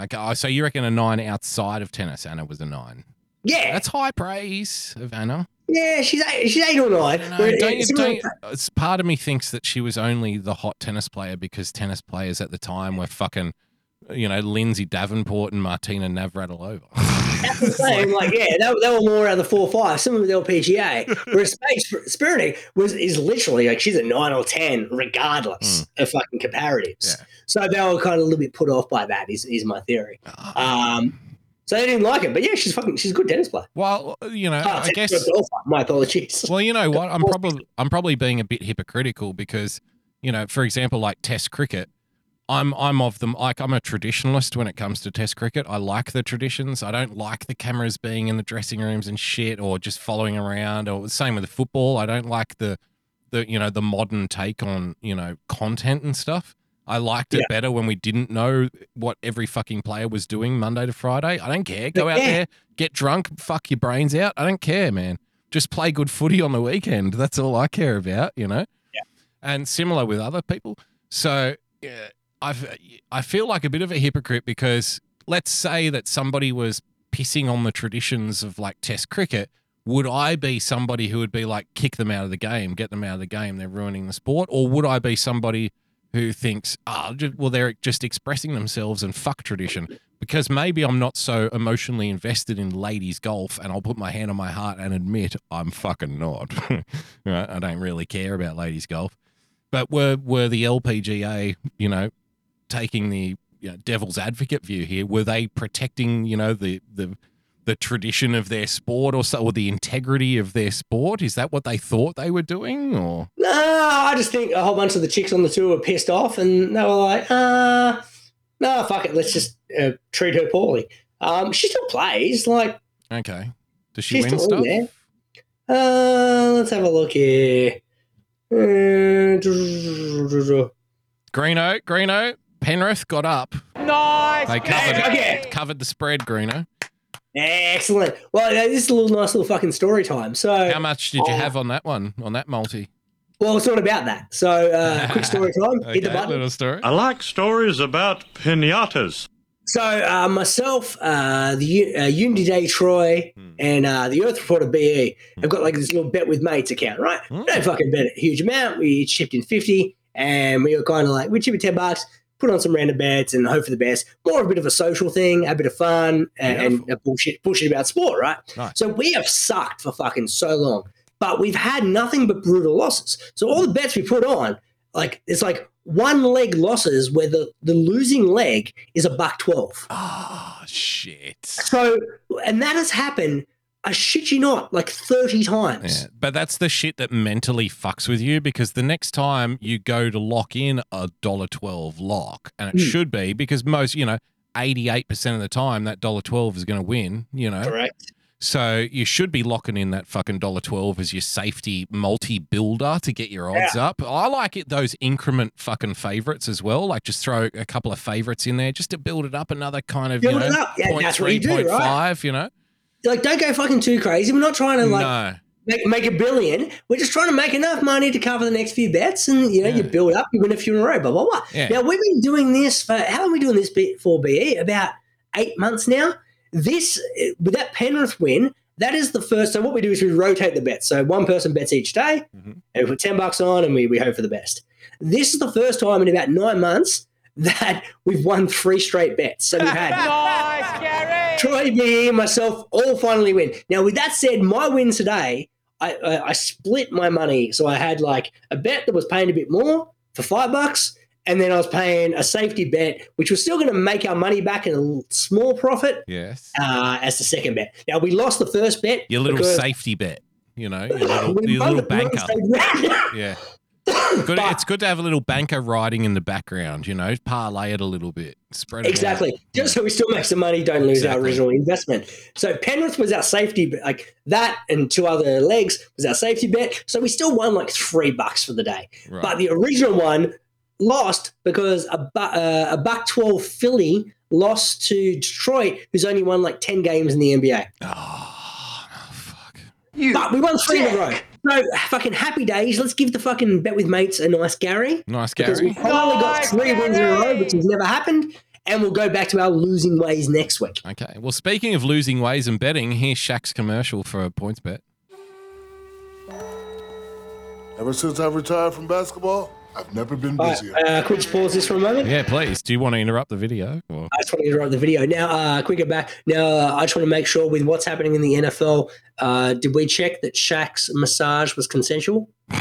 Okay, oh, so you reckon a nine outside of tennis? Anna was a nine. Yeah, That's high praise of Anna. yeah, she's eight, she's eight or nine. No, don't don't part of me thinks that she was only the hot tennis player because tennis players at the time were fucking, you know, Lindsay Davenport and Martina Navratilova. That's what I'm. Like, yeah, they, they were more around the four five, Some similar with LPGA. Whereas Paige Spiranak was is literally like she's a nine or ten, regardless of fucking comparatives. Yeah. So they were kind of a little bit put off by that. Is is my theory. Ah. Um, so they didn't like it, but yeah, she's fucking she's a good tennis player. well, you know, Oh, I guess. My apologies. Well, you know what? I'm probably I'm probably being a bit hypocritical because, you know, for example, like Test cricket, I'm I'm of them like I'm a traditionalist when it comes to Test cricket. I like the traditions. I don't like the cameras being in the dressing rooms and shit, or just following around. Or the same with the football. I don't like the the you know the modern take on you know content and stuff. I liked it Yeah. better when we didn't know what every fucking player was doing Monday to Friday. I don't care. Go out Yeah. there, get drunk, fuck your brains out. I don't care, man just play good footy on the weekend. That's all I care about, you know. Yeah. And similar with other people. So yeah, I've I feel like a bit of a hypocrite because let's say that somebody was pissing on the traditions of like Test cricket. Would I be somebody who would be like kick them out of the game, get them out of the game? They're ruining the sport, or would I be somebody who thinks, ah, ju- well, they're just expressing themselves and fuck tradition? because maybe I'm not so emotionally invested in ladies golf, and I'll put my hand on my heart and admit I'm fucking not. I don't really care about ladies golf. But were were the LPGA, you know, taking the you know, devil's advocate view here? Were they protecting, you know, the the the tradition of their sport or so, or the integrity of their sport? Is that what they thought they were doing? Or No, I just think a whole bunch of the chicks on the tour were pissed off, and they were like, uh, no, fuck it, let's just uh, treat her poorly. Um, she still plays, like, okay, does she win stuff? there. uh, let's have a look here. Uh, Greeno, Greeno, Penrith got up. Nice. They covered okay. covered the spread. Greeno. Excellent. Well, this is a little nice little fucking story time. So, How much did you Oh. have on that one? On that multi? well, it's not about that. So, uh, quick story time. Hit the button. little story. I like stories about pinatas. So uh, myself, uh, the U- uh, Unity Day Troy, Hmm. and uh, the Earth Reporter BE have got like this little bet with mates account, right? Hmm. Don't fucking bet a huge amount. We each chipped in fifty, and we were kind of like we chipped in ten bucks, put on some random bets, and hope for the best. More of a bit of a social thing, a bit of fun, and, and a bullshit bullshit about sport, right? Nice. So we have sucked for fucking so long, but we've had nothing but brutal losses. So all the bets we put on, like it's like one leg losses where the, the losing leg is a buck twelve. Oh shit. So, and that has happened, I shit you not, like 30 times. Yeah, but that's the shit that mentally fucks with you because the next time you go to lock in a dollar twelve lock, and it Hmm. should be because most, you know, eighty eight percent of the time that dollar twelve is going to win. You know, Correct. so you should be locking in that fucking dollar twelve as your safety multi builder to get your odds up. I like it those increment fucking favorites as well. Like just throw a couple of favorites in there just to build it up another kind of Build you know it up. Yeah, point that's what three, you do, point right? five. You know, Like, don't go fucking too crazy. We're not trying to, like, no. make, make a billion. We're just trying to make enough money to cover the next few bets. And, you know, you build up, you win a few in a row, blah, blah, blah. Yeah. Now, we've been doing this for, how long are we doing this bit for, BE? About eight months now. This, with that Penrith win, that is the first. So, what we do is we rotate the bets. So, one person bets each day, Mhm. and we put 10 bucks on and we, we hope for the best. This is the first time in about nine months that we've won three straight bets. So, we've had. Nice, Gary. Troy, me, myself all finally win. Now, with that said, my win today, I, I, I split my money. So I had like a bet that was paying a bit more for five bucks, and then I was paying a safety bet, which was still going to make our money back in a small profit Yes. uh, as the second bet. Now we lost the first bet. Your little safety bet, you know, your little, your little banker. Yeah. Good, But- it's good to have a little banker riding in the background, you know, parlay it a little bit, spread it out. Exactly. Just so we still make some money, don't lose our original investment. So Penrith was our safety, bet, like that, and two other legs was our safety bet. So we still won like three bucks for the day. Right. But the original one lost because a, bu- uh, a buck twelve Philly lost to Detroit, who's only won like ten games in the NBA. oh, no, fuck. but we won three in a row. So fucking happy days. Let's give the fucking bet with mates a nice Gary. Nice, Gary. Because we Gary. finally got Nice, three wins in a row, which has never happened. And we'll go back to our losing ways next week. Okay. Well, speaking of losing ways and betting, here's Shaq's commercial for a points bet. Ever since I retired from basketball, I've never been All right, busier. uh, quick pause this for a moment. Yeah, please. Do you want to interrupt the video? Or? I just want to interrupt the video. Now, uh, quicker back. Now, uh, I just want to make sure with what's happening in the NFL, uh, did we check that Shaq's massage was consensual?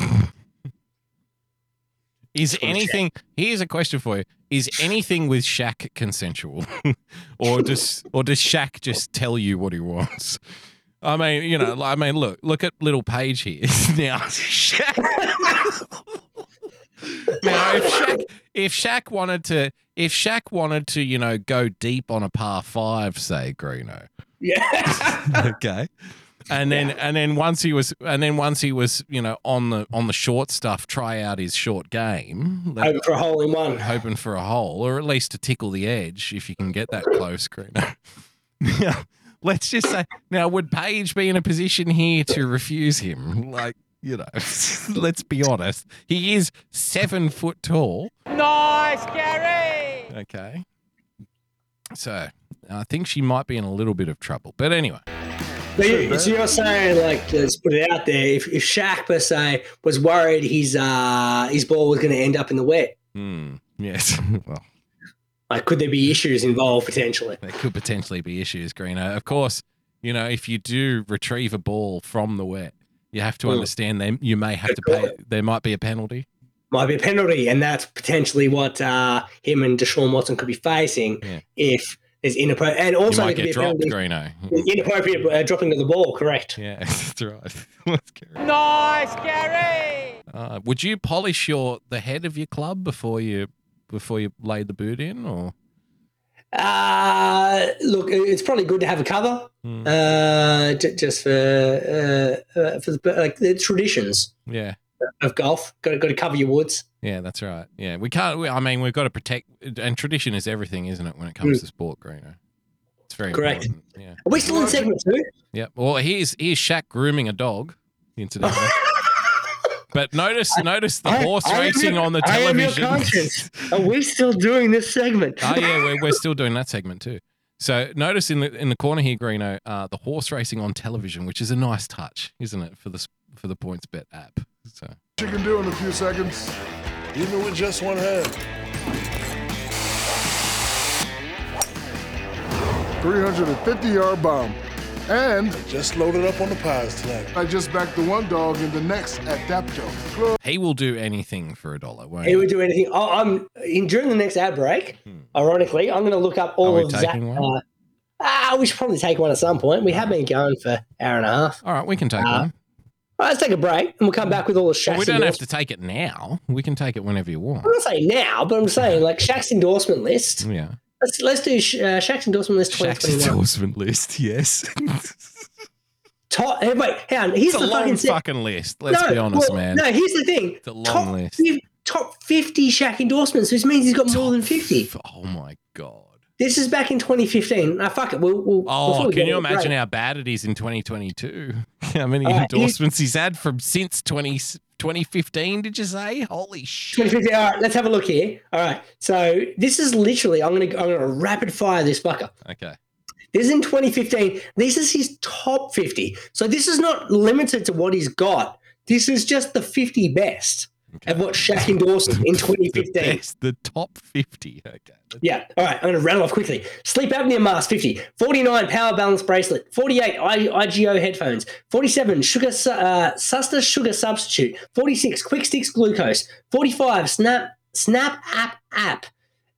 Is anything? Here's a question for you: Is anything with Shaq consensual, or does or does Shaq just tell you what he wants? I mean, you know, I mean, look, look at little Paige here now. Shaq. Now, if Shaq, if Shaq wanted to, if Shaq wanted to, you know, go deep on a par five, say Greeno, Yeah. okay. And then and then once he was and then once he was you know on the on the short stuff try out his short game let- Over for a hole in one. hoping for a hole or at least to tickle the edge if you can get that close Greeno. yeah let's just say now would Paige be in a position here to refuse him like you know let's be honest he is seven foot tall Nice, Gary. okay so I think she might be in a little bit of trouble but anyway So, you, so you're saying, like, let's put it out there. If, if Shaq per se was worried his uh, his ball was going to end up in the wet, hmm, yes well like, could there be issues involved potentially? there could potentially be issues, Greeno. Of course, you know, if you do retrieve a ball from the wet, you have to Mm. understand them. You may have to pay. There might be a penalty. Might be a penalty, and that's potentially what uh, him and Deshaun Watson could be facing Yeah. if There's inappropriate, and also you there might get dropped. Greeno. Inappropriate uh, dropping of the ball. Correct. Yeah, that's right. Let's Nice, Gary. Uh, would you polish your the head of your club before you before you lay the boot in, or Uh, look, it's probably good to have a cover, Hmm. uh, j- just for uh, uh, for the like the traditions yeah, of golf. Got to, got to cover your woods. yeah, that's right. Yeah, we can't. We, I mean, we've got to protect, and tradition is everything, isn't it? When it comes Mm. to sport, Greeno, it's very Correct. important. Yeah, Are we still in segment two? yeah. Well, here's here's Shaq grooming a dog, incidentally. but notice notice the I- horse I racing your- on the I am your television. conscience. Are we still doing this segment? oh yeah, we're, we're still doing that segment too. So notice in the in the corner here, Greeno, uh, the horse racing on television, which is a nice touch, isn't it, for the for the points bet app. So You can do in a few seconds, even with just one hand. 350 yard bomb. And I just loaded up on the pies tonight. I just backed the one dog in the next at Dapto. Club. he will do anything for a dollar, won't He he? would do anything. Oh, I'm in during the next ad break. Ironically, I'm going to look up all Hmm. Are we of Zach. taking one? Uh, ah, we should probably take one at some point. We have been going for an hour and a half. All right, we can take Uh, one. All right, let's take a break and we'll come back with all the Shaq's Well, we don't have to take it now. We can take it whenever you want. I'm not saying now, but I'm saying like Shaq's endorsement list. Yeah. Let's let's do Sh- uh, Shaq's endorsement list Shaq's 2021. endorsement list, yes. Top, hey, wait, hang on. Here's it's a the long fucking fucking, list. Let's no, be honest, well, man. No, here's the thing. It's a long top, list. fif- top 50 Shaq endorsements, which means he's got more than 50. Oh my god. This is back in 2015. Ah, fuck it. We'll, we'll, Oh, we can you to imagine break- how bad it is in 2022? How many All right, here's- endorsements he's had from since 20, 2015, did you say? Holy shit. 2015. All right, let's have a look here. All right. So this is literally, I'm going to I'm gonna rapid fire this fucker. Okay. This is in 2015. This is his top 50. So this is not limited to what he's got. This is just the 50 best of what Shaq endorsed in The 2015. best, the top 50. Okay. Yeah. All right. I'm going to rattle off quickly. Sleep apnea mask, 50. 49 power balance bracelet. 48 I- IGO headphones. 47 sugar su- uh, Suster sugar substitute. 46 quick sticks glucose. 45 snap snap app app.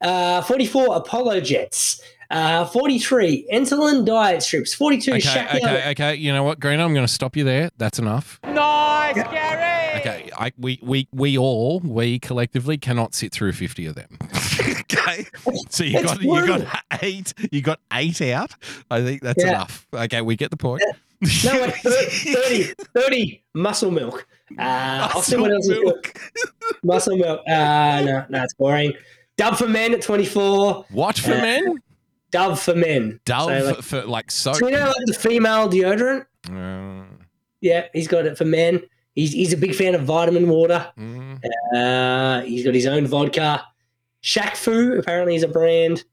Uh, 44 Apollo jets. Uh, 43 insulin diet strips. 42 Okay, Shaq okay, okay. You know what, Green? I'm going to stop you there. That's enough. Nice, Gary. Okay, I, we, we, we all, we collectively cannot sit through 50 of them. okay, so you It's got you got eight, you got eight out. I think that's Yeah. enough. Okay, we get the point. No, wait, 30, 30 muscle milk. Uh, I'll see what else is. Muscle milk. Uh, no, no, it's boring. Dove for men at 24. What for Uh, men? Dove for men. Dove So, like, for like soap. so you know, like the female deodorant. Uh, Yeah, he's got it for men. He's he's a big fan of vitamin water. mm, Uh, he's got his own vodka. Shaq Fu apparently is a brand.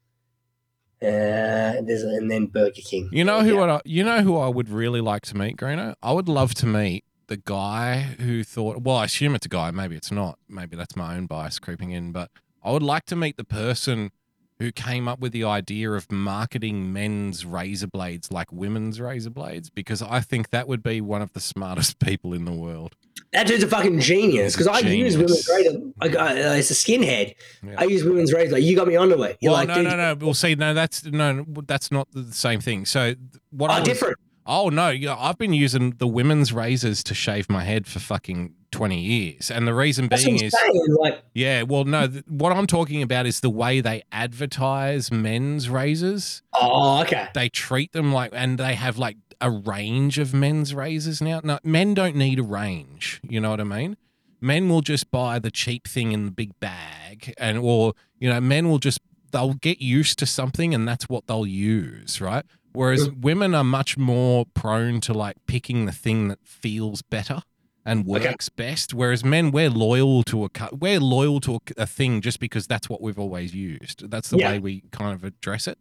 Uh, there's and then Burger King. You know who Yeah. I, you know who I would really like to meet, Greeno? I would love to meet the guy who thought. Well, I assume it's a guy. Maybe it's not. Maybe that's my own bias creeping in. But I would like to meet the person who came up with the idea of marketing men's razor blades like women's razor blades because I think that would be one of the smartest people in the world. That dude's a fucking genius because I use women's razor. Like, uh, it's a skinhead. Yeah. I use women's razor. Like, you got me on onto it. You're well, like, no, no, no. Well, see, no, that's no, that's not the same thing. So what I Oh, was- different. Oh no, yeah, I've been using the women's razors to shave my head for fucking twenty years, and the reason That's being is. Like, yeah, well, no, th- what I'm talking about is the way they advertise men's razors. oh, okay. They treat them like, and they have like a range of men's razors now. No, men don't need a range. You know what I mean? Men will just buy the cheap thing in the big bag, and or you know, men will just they'll get used to something, and that's what they'll use, right? Whereas women are much more prone to like picking the thing that feels better and Okay. works best. Whereas men, we're loyal to a cu- we're loyal to a, a thing just because that's what we've always used. That's the Yeah. way we kind of address it.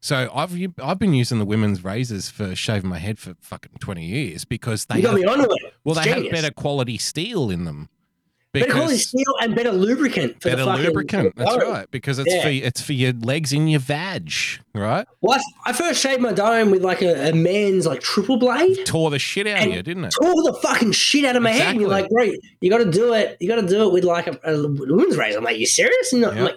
So I've I've been using the women's razors for shaving my head for fucking twenty years because they have, me onto it. well It's they genius. have better quality steel in them. Because steel and better lubricant for better the fucking lubricant. That's dome. right. Because it's Yeah. for it's for your legs in your vag, right? Well, I, I first shaved my dome with like a, a man's like triple blade. Tore the shit out of you, didn't it? Tore the fucking shit out of my head, and you're like, "Great, you got to do it. You got to do it with like a, a women's razor." I'm like, "You serious?" And I'm like,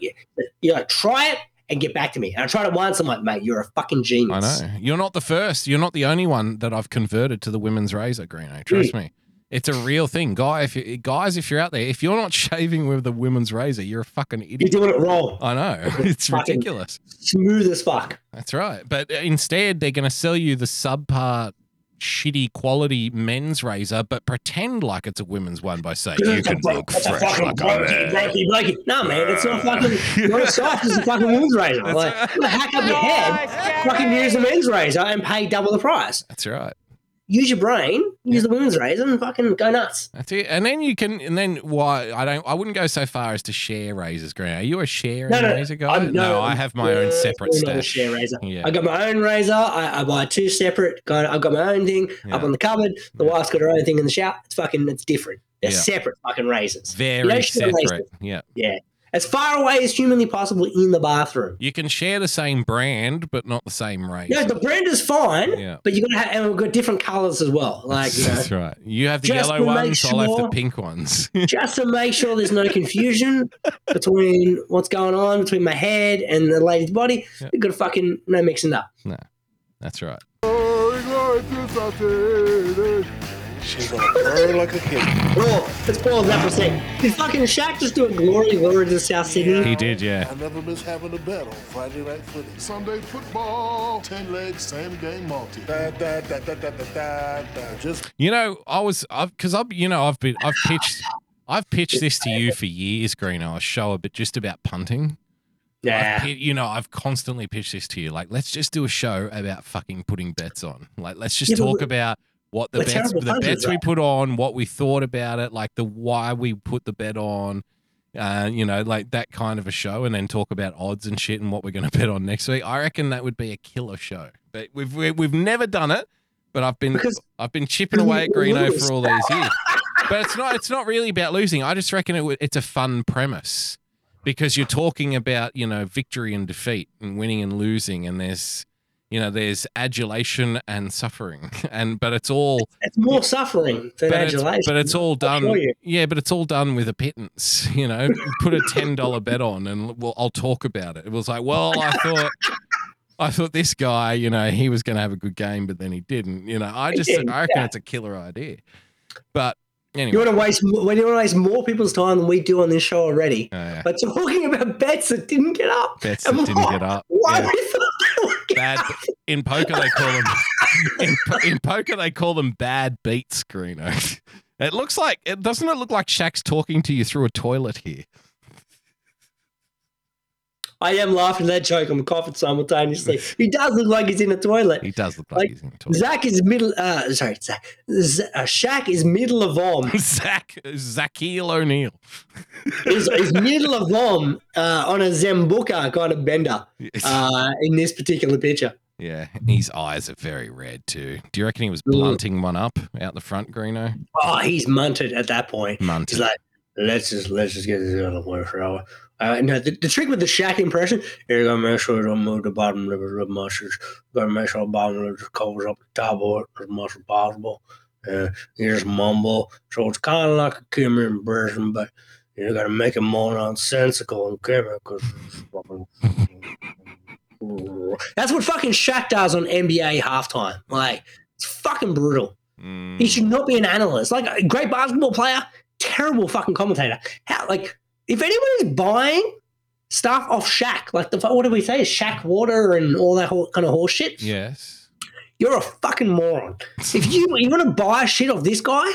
"You're like, try it and get back to me. And I tried it once. I'm like, mate, you're a fucking genius. I know. You're not the first. You're not the only one that I've converted to the women's razor, Greeno. Trust mm. me. It's a real thing. Guy, if you guys, if you're out there, if you're not shaving with the women's razor, you're a fucking idiot. You're doing it wrong. I know. It's Fucking- ridiculous. Smooth as fuck. That's right. But uh, instead, they're going to sell you the subpar, shitty quality men's razor, but pretend like it's a women's one by saying you can look That's a fresh fucking like a blokey, man. blokey, blokey. No, man, it's not fucking. Not as soft as a fucking women's razor. That's like, right. you hack up your head, fucking use a men's razor and pay double the price. That's right. Use your brain, use the women's razor, and fucking go nuts. That's it. And then you can, and then why? I don't. I wouldn't go so far as to share razors, Green. Are you a sharing No, no, razor guy? I'm- no, I have my own separate stash. share razor. Yeah. I got my own razor. I, I buy two separate. Got, I've got my own thing up on the cupboard. The wife's got her own thing in the shower. It's fucking. It's different. They're Yeah. separate fucking razors. Very razors. separate. Yeah. Yeah, as far away as humanly possible in the bathroom. You can share the same brand, but not the same razor. No, the brand is fine, Yeah. but you got to have. And we've got different colors as well. Like you know, That's right. You have the yellow to make ones, I'll have the pink ones. just to make sure there's no confusion between what's going on between my head and the lady's body. Yeah. You've got to fucking no mixing up. no, that's right. She's gonna burn like a kid. Oh, let's pause that for a second. Did fucking Shaq just do a glory glory to South Sydney? He did, yeah. I never miss having a bet on Friday night footy. Sunday football, ten legs, same game multi. Da, da, da, da, da, da, da, da. Just You know, I was, I've, because I've, you know, I've been, I've pitched, I've pitched this to you for years, Greeno. A show, but just about punting. I've Yeah. you know, I've constantly pitched this to you. Like, let's just do a show about fucking putting bets on. Like, let's just Yeah, but talk we- about what the we're bets, the bets we put on, what we thought about it, like the why we put the bet on. Uh, you know, like that kind of a show, and then talk about odds and shit and what we're going to bet on next week. I reckon that would be a killer show. But we've we- we've never done it, but I've been Because- I've been chipping away at Greeno lose. for all these years. But it's not it's not really about losing. I just reckon it, it's a fun premise because you're talking about you know victory and defeat and winning and losing, and there's you know there's adulation and suffering, and but it's all It's more suffering than but it's, adulation. but it's all done. Yeah, but it's all done with a pittance. You know, put a ten dollar bet on, and we'll, I'll talk about it. It was like, well, I thought. I thought this guy, you know, he was going to have a good game, but then he didn't. You know, I just, I reckon yeah. it's a killer idea. But Anyway. You want to waste you want to waste more people's time than we do on this show already. Oh, yeah. But talking about bets that didn't get up. Bets that didn't why- get up, Why yeah. we thought they would get bad in poker they call them in, in poker they call them bad beats, Greeno. It looks like it doesn't it look like Shaq's talking to you through a toilet here. I am laughing at that joke. I'm coughing simultaneously. He does look like he's in a toilet. He does look like, Like, he's in a toilet. Zach is middle. Uh, sorry, Zach. Z- uh, Shaq is middle of om. Zach Zakiel O'Neal. He's, he's middle of om uh, on a Sambuca kind of bender uh, in this particular picture. Yeah, his eyes are very red too. Do you reckon he was blunting one up out the front, Greeno? Oh, he's munted at that point. Munted. He's like, let's just let's just get this out of the way for hour. Uh, no, the, the trick with the Shaq impression, you gotta make sure you don't move the bottom lip mushrooms. You gotta make sure the bottom lip just covers up the top of it as much as possible. Uh, you just mumble. So it's kind of like a Kimi impression, but you gotta make it more nonsensical and Kimi because that's what fucking Shaq does on NBA halftime. Like, it's fucking brutal. Mm, He should not be an analyst. Like a great basketball player, terrible fucking commentator. How like if anyone is buying stuff off Shaq, like the what do we say, Shaq water and all that whole kind of horse shit, yes. you're a fucking moron. If you you want to buy shit off this guy,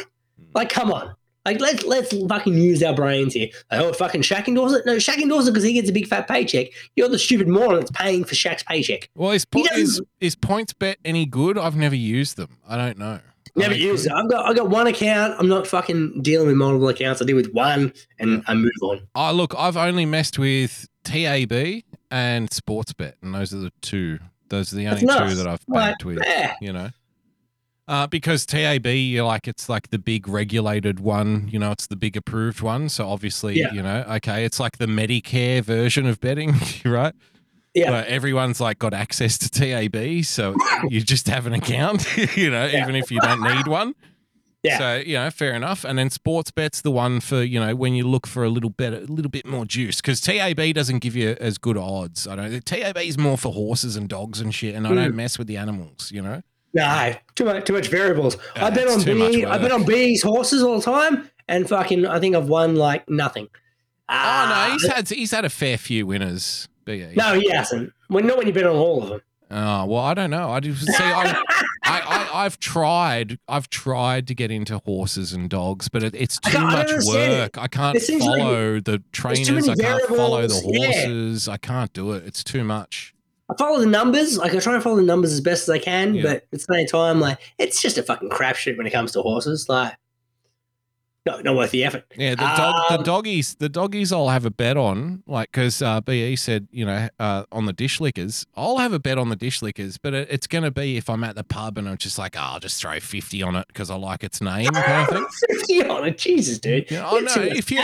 like come on. Like let's let's fucking use our brains here. Like, oh, fucking Shaq endorses it. No, Shaq endorses it because he gets a big fat paycheck. You're the stupid moron that's paying for Shaq's paycheck. Well, is, po- is is points bet any good? I've never used them. I don't know. Never they used it. I've got I got one account. I'm not fucking dealing with multiple accounts. I deal with one and I move on. Oh, look, I've only messed with TAB and Sportsbet, and those are the two. Those are the only That's two that I've Like, banked with. yeah. You know, uh, because TAB, you're like it's like the big regulated one. You know, it's the big approved one. So obviously, Yeah. you know, okay, it's like the Medicare version of betting, right? Yeah. Everyone's like got access to TAB, so you just have an account, you know, even if you don't need one. Yeah. So you know, fair enough. And then sports bet's the one for you know when you look for a little bit, a little bit more juice because TAB doesn't give you as good odds. I don't. TAB is more for horses and dogs and shit, and I Mm. don't mess with the animals. You know. No, too much, too much variables. Yeah, I bet on B. I bet on B's horses all the time, and fucking, I think I've won like nothing. Oh Ah, no, he's had he's had a fair few winners. BE. no, he hasn't. Well, not when you bet on all of them. Oh well, I don't know. I just see. I, I, I've tried. I've tried to get into horses and dogs, but it, it's too can't- I don't much it. work. I can't seems like follow the trainers. I can't follow the variables. Yeah. horses. I can't do it. It's too much. I follow the numbers. Like I try and follow the numbers as best as I can, Yeah. but at the same time, like it's just a fucking crapshoot when it comes to horses. Like, no, not worth the effort. Yeah, the dog, the Um, doggies, the doggies. I'll have a bet on, like, because uh, Be said, you know, uh, on the dish lickers. I'll have a bet on the dish lickers, but it, it's going to be if I'm at the pub and I'm just like, oh, I'll just throw fifty on it because I like its name, kind of. Fifty on it, Jesus, dude. Yeah, oh no, if you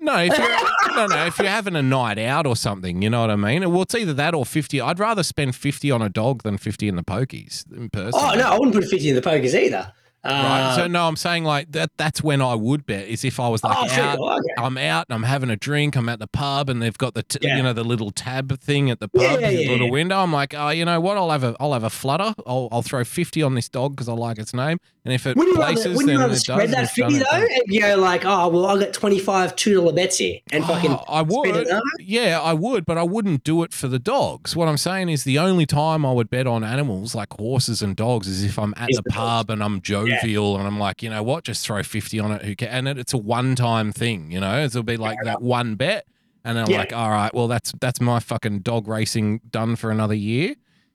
no, if you're no, no, if you're having a night out or something, you know what I mean. Well, it's either that or fifty. I'd rather spend fifty on a dog than fifty in the pokies in person. Oh no, I wouldn't put fifty in the pokies either. Right. Uh, so no, I'm saying like that. That's when I would bet is if I was like Oh, sure. out. Okay. I'm out and I'm having a drink. I'm at the pub and they've got the t- Yeah. you know the little tab thing at the pub, Yeah, yeah, the little window. I'm like, oh, you know what? I'll have a I'll have a flutter. I'll I'll throw fifty on this dog because I like its name. And if it wouldn't you places, rather, wouldn't you then rather spread that and it's done, fifty though, and you go like, oh well, I got twenty five two dollar bets here, and fucking Oh, I spread would. Yeah, I would, but I wouldn't do it for the dogs. What I'm saying is the only time I would bet on animals like horses and dogs is if I'm at the the dogs. pub and I'm jovial and I'm like, you know what, just throw 50 on it. Who can? And it, it's a one time thing, you know? It'll be like that one bet. And I'm Yeah. like, all right, well, that's that's my fucking dog racing done for another year.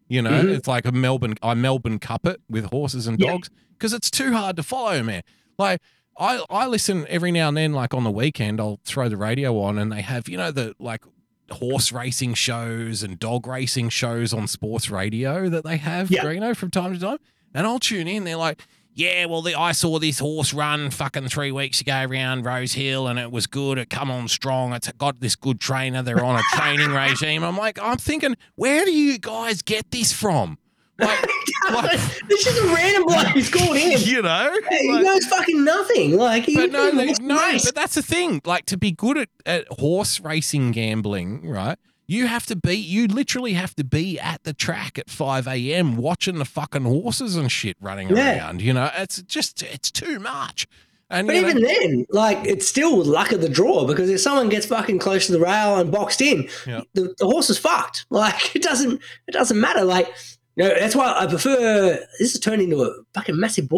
You know, Mhm. it's like a Melbourne, I Melbourne cup it with horses and dogs because it's too hard to follow, man. Like, I, I listen every now and then, like on the weekend, I'll throw the radio on and they have, you know, the like horse racing shows and dog racing shows on sports radio that they have, Yeah. Greeno, from time to time. And I'll tune in. They're like, yeah, well, the, I saw this horse run fucking three weeks ago around Rosehill and it was good. It come on strong. It's got this good trainer. They're on a training regime. I'm like, I'm thinking, where do you guys get this from? Like, like this is a random bloke who's called in. you know? He Like- knows fucking nothing. Like, he but no, no, race. but that's the thing. Like to be good at, at horse racing gambling, right? You have to be, you literally have to be at the track at 5 a.m. watching the fucking horses and shit running Yeah. around. You know, it's just, it's too much. And But you know, even then, like it's still luck of the draw because if someone gets fucking close to the rail and boxed in, Yeah. the, the horse is fucked. Like it doesn't it doesn't matter. Like you know, that's why I prefer this has turned into a fucking massive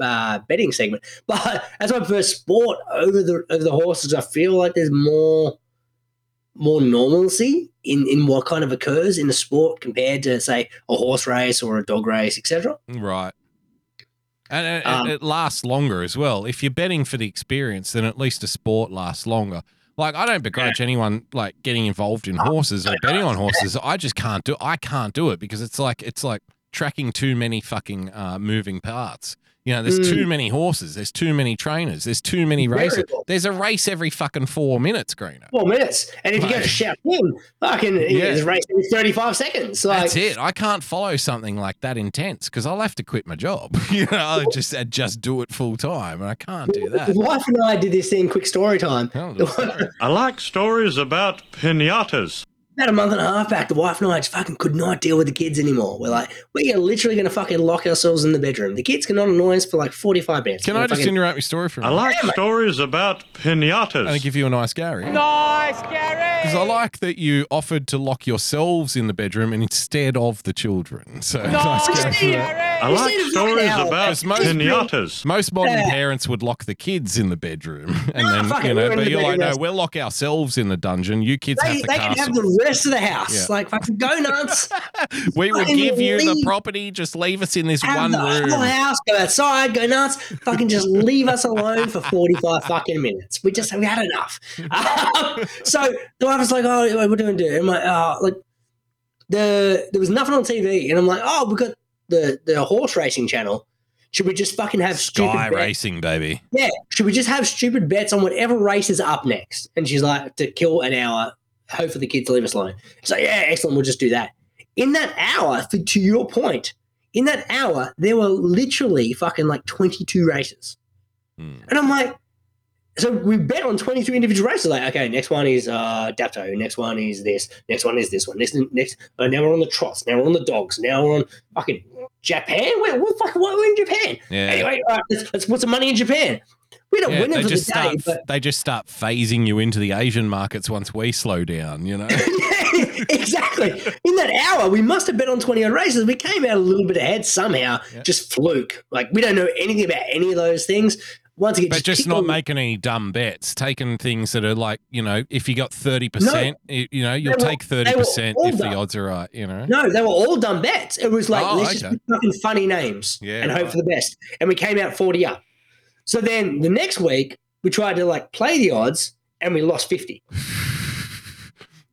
uh, betting segment. But that's why I prefer sport over the over the horses. I feel like there's more more normalcy in, in what kind of occurs in the sport compared to say a horse race or a dog race, etc. right. And it, Um, it lasts longer as well. If you're betting for the experience, then at least a sport lasts longer. Like I don't begrudge anyone like getting involved in horses or betting on horses. I just can't do. I can't do it because it's like it's like tracking too many fucking uh, moving parts. You know, there's Mm. too many horses. There's too many trainers. There's too many races. Variable. There's a race every fucking four minutes, Greener. Four minutes, and if you go to shout in, fucking Yeah. yeah. there's race in thirty five seconds. Like, That's it. I can't follow something like that intense because I'll have to quit my job. you know, I'll just I'd just do it full time, and I can't do that. The wife and I did this thing, quick story time. I like stories about pinatas. About a month and a half back, the wife and I just fucking could not deal with the kids anymore. We're like, we are literally going to fucking lock ourselves in the bedroom. The kids cannot annoy us for like 45 minutes. Can We're I just fucking- interrupt your story for a I minute? I like stories about pinatas. and pinatas. give you a nice Gary? Nice, Gary. Because I like that you offered to lock yourselves in the bedroom instead of the children. So nice Nice, Gary. Gary. I like stories about most- pinatas. Most modern Yeah. parents would lock the kids in the bedroom, and No, then you know. we're in But the you're like, bedroom. no, we'll lock ourselves in the dungeon. You kids They, have the they can castle. have the rest of the house. Yeah. Like, fucking go nuts. we will give you the property. Just leave us in this have one the room. whole house, go outside, go nuts. Fucking just leave us alone for 45 fucking minutes. We just, we had enough. Um, so the wife was like, oh, what are we doing? Do? I'm like, oh, like, the, there was nothing on TV. And I'm like, oh, we've got the, the horse racing channel. Should we just fucking have stupid Sky racing, baby. Yeah. Should we just have stupid bets on whatever race is up next? And she's like, to kill an hour, hope for the kids leave us alone. So yeah, excellent. We'll just do that. In that hour, for, to your point, in that hour, there were literally fucking like 22 races. Hmm. And I'm like, so we bet on 22 individual races. Like, okay, next one is uh, Dapto. Next one is this. Next one is this one. Next, next. Uh, now we're on the trots. Now we're on the dogs. Now we're on fucking Japan. Wait, what the fuck? What, we're in Japan? Yeah. Anyway, all right, let's, let's put some money in Japan. We don't Yeah, win they the just day, start. but They just start phasing you into the Asian markets once we slow down. You know. exactly. In that hour, we must have bet on 20 odd races. We came out a little bit ahead somehow, just fluke. Like, we don't know anything about any of those things. Once again, but just kick not on- making any dumb bets, taking things that are like, you know, if you got 30%, you you know, you'll were- take 30% all if the odds are right, you know? No, they were all dumb bets. It was like, Oh, let's just okay. pick fucking funny names Yeah, and hope for the best. And we came out 40 up. So then the next week, we tried to like play the odds and we lost 50.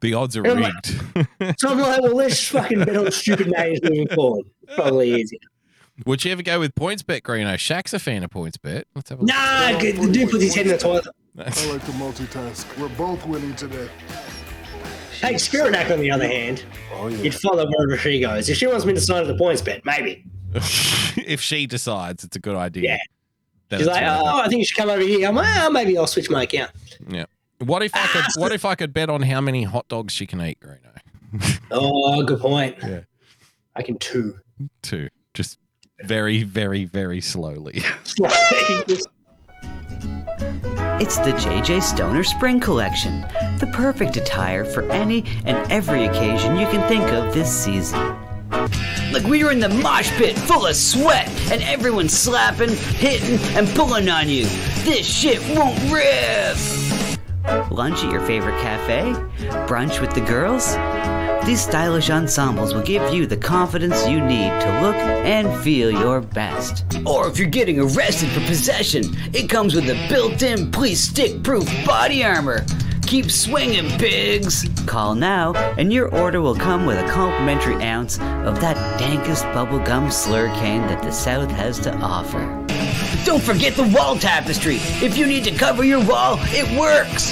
The odds are And I'm like- rigged. So I'm like, well, let's just fucking bet on stupid names moving forward. Probably easier. Would you ever go with PointsBet, Greeno? Shaq's a fan of PointsBet. Let's have a look. Nah, good- the dude puts his head in the toilet. I like to multitask. We're both winning today. Hey, Spirit on the other hand, Oh, yeah. you'd follow wherever she goes. If she wants me to sign at the PointsBet, maybe. if she decides it's a good idea. Yeah. Then She's like, worth it. oh, I think you should come over here. I'm like, oh, maybe I'll switch my account. Yeah. What if I could ah. what if I could bet on how many hot dogs she can eat, Greeno? Oh, good point. Yeah. I can two. Two. Just very, very, very slowly. It's the JJ Stoner Spring Collection, the perfect attire for any and every occasion you can think of this season. Like we were in the mosh pit full of sweat and everyone's slapping, hitting, and pulling on you. This shit won't rip! Lunch at your favorite cafe? Brunch with the girls? These stylish ensembles will give you the confidence you need to look and feel your best. Or if you're getting arrested for possession, it comes with a built in police stick proof body armor. Keep swinging, pigs! Call now, and your order will come with a complimentary ounce of that dankest bubblegum slurricane that the South has to offer. Don't forget the wall tapestry! If you need to cover your wall, it works!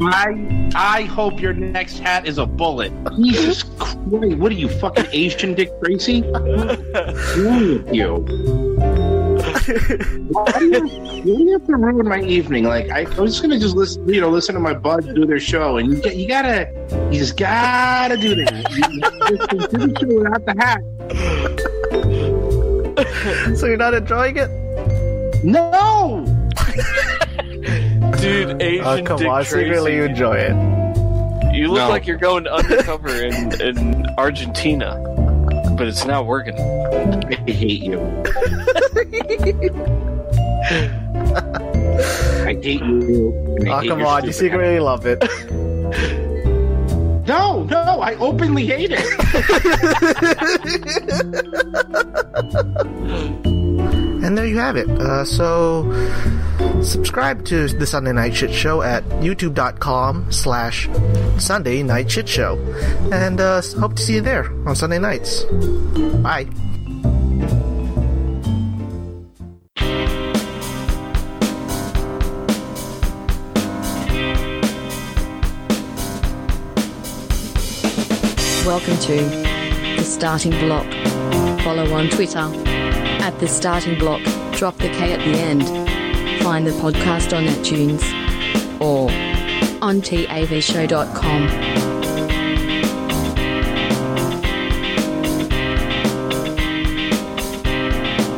I I hope your next hat is a bullet. Jesus Christ! What are you fucking Asian Dick Tracy? With you? Why do you, why do you have to ruin my evening? Like I, I was just gonna just listen, you know, listen to my buds do their show, and you you gotta, you just gotta do that. You, you just do the show without the hat. so you're not enjoying it? No. Dude, oh, Asian Oh, come Dick on, secretly you enjoy it. You look No. like you're going undercover in, in Argentina, but it's not working. I hate you. I hate you. I Oh, hate come on, you stupid hat. secretly love it. No, no, I openly hate it. And there you have it. Uh, so, subscribe to the Sunday Night Shit Show at youtube.com slash Sunday Night Shit Show. And uh, hope to see you there on Sunday nights. Bye. Welcome to The Starting Block. Follow on Twitter at The Starting Block. Drop the K at the end. Find the podcast on iTunes or on tavshow.com.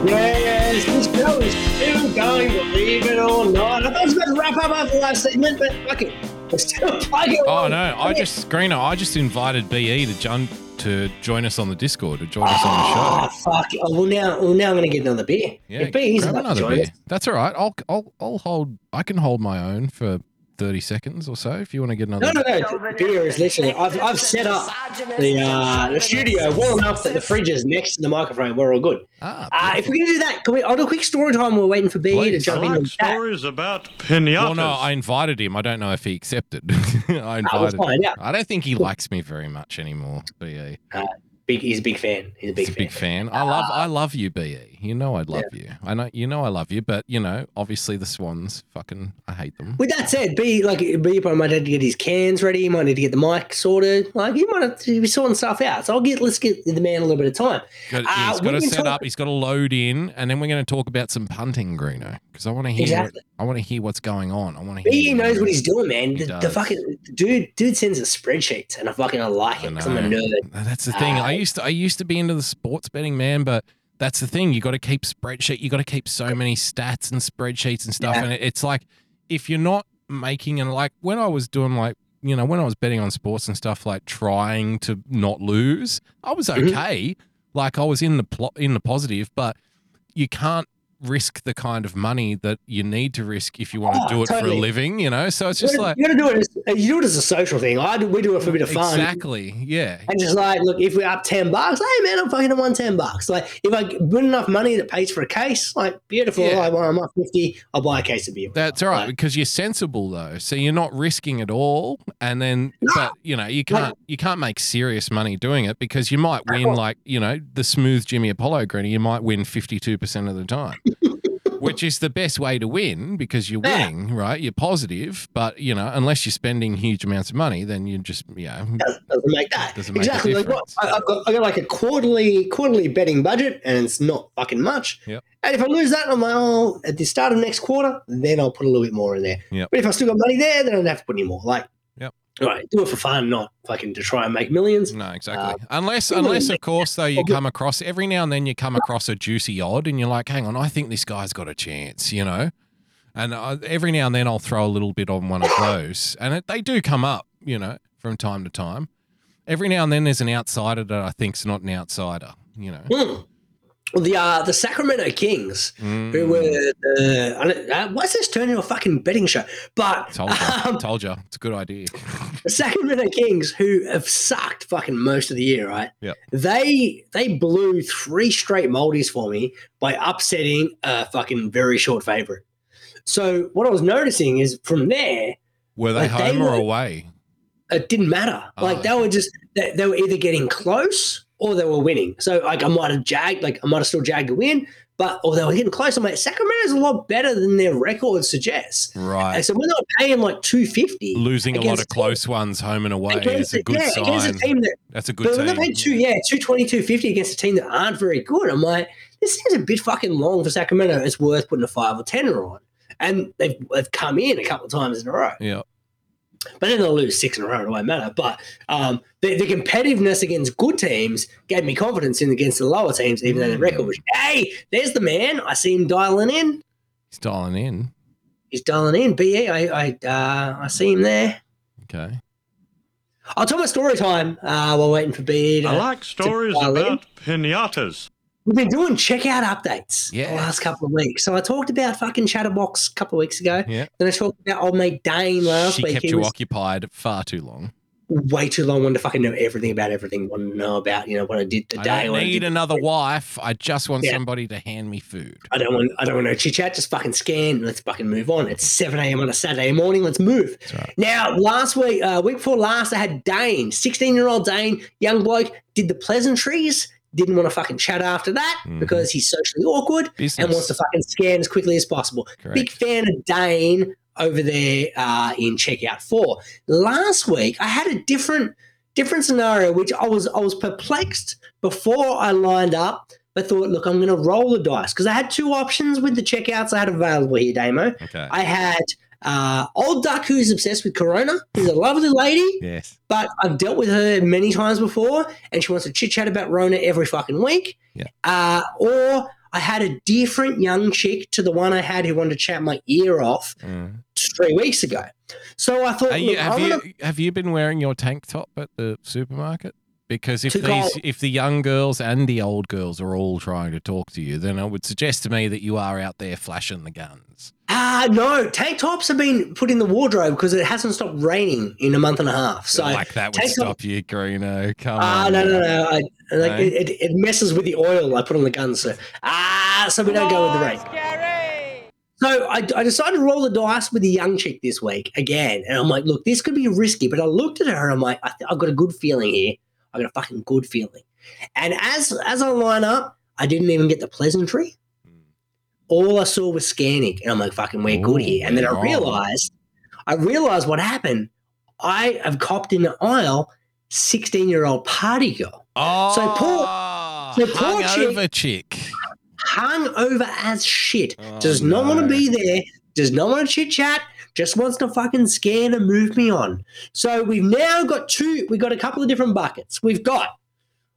Yes, this show is still going, believe it or not. I thought I was about to wrap up after the last segment, but fuck it. We're still plugging Oh along. no, I just Greeno, I just invited BE to join to join us on the Discord, to join us on the Oh, show. Ah, fuck. Oh, well, now, well, now I'm going to get another beer. Yeah, if grab another beer. us- That's all right. I'll I'll I'll hold I can hold my own for 30 seconds or so if you want to get another. No, no, no. Beer is literally. I've, I've set up the uh, the studio well enough that the fridge is next to the microphone. We're all good. Ah, Uh, if we can do that, can we? I'll do a quick story time. We're waiting for B to jump I in. like that. stories about pinatas. Well, no, I invited him. I don't know if he accepted. I we'll invited. find out. I don't think he likes me very much anymore. BE. Uh, big, he's a big fan. He's a big He's a fan. big fan. I love. I love you, BE. You know I love you. I know. You know I love you. But you know, obviously the Swans. Fucking. I hate them. With that said, BE like BE probably might have to get his cans ready. He might need to get the mic sorted. Like he might have to be sorting stuff out. So I'll get let's get the man a little bit of time. Got, Uh, he's got to set talk- up. He's got to load in, and then we're going to talk about some punting, Greeno, because I want to hear. Exactly. I want to hear what's going on. I want to hear. B knows what he's doing, man. He The, the fucking dude, dude sends us spreadsheets, and I fucking I like it because I'm a nerd. That's the thing. I Uh, used to. I used to be into the sports betting, man, but. That's the thing. You got to keep spreadsheet. You got to keep so many stats and spreadsheets and stuff. Yeah. And it, it's like if you're not making and like when I was doing like you know when I was betting on sports and stuff like trying to not lose, I was Mm-hmm. okay. Like I was in the plot in the positive, but you can't risk the kind of money that you need to risk if you want to Oh, ah, do it for a living. You know, so it's just gotta, like you gotta do it. As, you do it as a social thing. I do, we do it for a bit of fun. exactly, yeah. And just like, look, if we're up ten bucks, hey man, I'm fucking won ten bucks. Like, if I win enough money that pays for a case, like, beautiful. Yeah. Like, well, I'm up fifty, I'll buy a case of beer. That's all right because you're sensible though, so you're not risking it all. And then, but you know, you can't you can't make serious money doing it because you might win like you know the smooth Jimmy Apollo Greeny. You might win fifty two percent of the time, which is the best way to win because you're winning, right? You're positive, but you know, unless you're spending huge amounts of money, then you just you know doesn't make that doesn't make exactly. Like, I, I've got, I got like a quarterly quarterly betting budget, and it's not fucking much. Yep. And if I lose that, I'm like, oh, at the start of next quarter, then I'll put a little bit more in there. Yep. But if I still got money there, then I don't have to put any more. Like, right, do it for fun, not fucking to try and make millions. No, exactly. Uh, unless, unless of course, though, you come across every now and then you come across a juicy odd, and you're like, "Hang on, I think this guy's got a chance," you know. And uh, every now and then I'll throw a little bit on one of those, and it, they do come up, you know, from time to time. Every now and then there's an outsider that I think's not an outsider, you know. Hmm. Well, the uh, the Sacramento Kings, Mm. who were the don't, uh, why's this turning into a fucking betting show? But Told you, um, told you, it's a good idea. the Sacramento Kings, who have sucked fucking most of the year, right? Yep. They they blew three straight multis for me by upsetting a fucking very short favorite. So what I was noticing is from there, Were they Like, they home or were- away? it didn't matter. Oh, Like they were just they, they were either getting close or they were winning. So like I might have jagged, like I might have still jagged a win, but or they were getting close. I'm like Sacramento's a lot better than their record suggests. Right. And so we're not paying like two fifty. Losing a lot of close ones home and away against is a good yeah, against a team that That's a good but when they team. paid two, yeah, 220, 250 against a team that aren't very good, I'm like, this seems a bit fucking long for Sacramento. It's worth putting a five or tenner on. And they've, they've come in a couple of times in a row. Yeah. But then they'll lose six in a row. It won't matter. But um, the, the competitiveness against good teams gave me confidence in against the lower teams, even though the record was, hey, there's the man. I see him dialing in. He's dialing in. He's dialing in. BE, I, I, uh, I see him there. Okay. I'll tell my story time uh, while waiting for BE. I like stories dial in. about pinatas. We've been doing checkout updates Yeah. the last couple of weeks. So I talked about fucking Chatterbox a couple of weeks ago. Yeah. Then I talked about old mate Dane last She week. kept He you was occupied far too long. way too long, wanted to fucking know everything about everything, wanted to know about, you know, what I did the I day. don't I need another wife. I just want Yeah. somebody to hand me food. I don't want I don't want to chit chat, just fucking scan. Let's fucking move on. It's 7 a.m. on a Saturday morning. Let's move. Now, last week, uh, week before last, I had Dane, 16 year old Dane, young bloke, did the pleasantries. Didn't want to fucking chat after that because he's socially awkward Mm-hmm. Business. and wants to fucking scan as quickly as possible. Correct. Big fan of Dane over there uh, in checkout four. Last week, I had a different different scenario, which I was I was perplexed before I lined up. But thought, look, I'm going to roll the dice because I had two options with the checkouts I had available here, Damo. Okay. I had uh, old duck who's obsessed with Corona. Who's a lovely lady, Yes. but I've dealt with her many times before, and she wants to chit chat about Rona every fucking week. Yeah. Uh, or I had a different young chick to the one I had who wanted to chat my ear off three weeks ago. So I thought, you, have you gonna, have you been wearing your tank top at the supermarket? Because if these if the young girls and the old girls are all trying to talk to you, then it would suggest to me that you are out there flashing the guns. Ah, no. Tank tops have been put in the wardrobe because it hasn't stopped raining in a month and a half. So like that would tank top- stop you, Greeno. Come Ah, on. no, no, no. I, like, No? it, it, it messes with the oil I put on the gun. So, ah, so we don't go with the rain. So I, I decided to roll the dice with the young chick this week again. And I'm like, look, this could be risky. But I looked at her and I'm like, I th- I've got a good feeling here. I got a fucking good feeling. And as as I line up, I didn't even get the pleasantry. All I saw was scanning. And I'm like, fucking, we're good here. And then I realized, I realized what happened. I have copped in the aisle 16 year old party girl. Oh, So poor, so poor chick hungover chick. hung over as shit. Oh, does not want to be there. Does not want to chit chat. Just wants to fucking scan and move me on. So we've now got two. We've got a couple of different buckets. We've got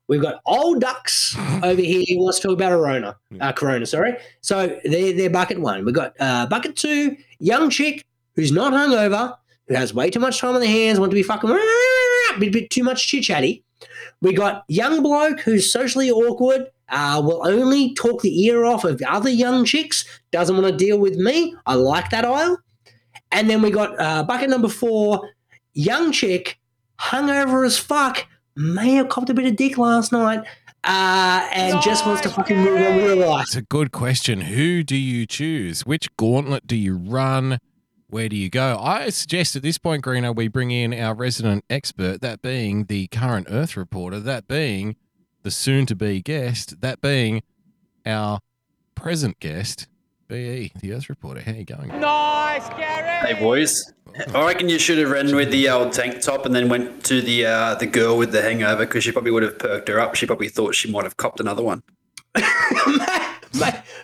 we've got old ducks over here. who wants to talk about Corona. Uh, Corona, sorry. So they're they're bucket one. We've got uh, bucket two. Young chick who's not hungover, who has way too much time on their hands, want to be fucking a bit, bit too much chit chatty. We got young bloke who's socially awkward, uh, will only talk the ear off of other young chicks, doesn't want to deal with me. I like that aisle. And then we got uh, bucket number four, young chick, hungover as fuck, may have copped a bit of dick last night, uh, and just wants to fucking move on with her life. It's a good question. Who do you choose? Which gauntlet do you run? Where do you go? I suggest at this point, Greeno, we bring in our resident expert, that being the current Earth reporter, that being the soon to be guest, that being our present guest, BE, the Earth reporter. How you going? Nice, Gary. Hey boys, I reckon you should have ran with the old tank top and then went to the uh, the girl with the hangover because she probably would have perked her up. She probably thought she might have copped another one.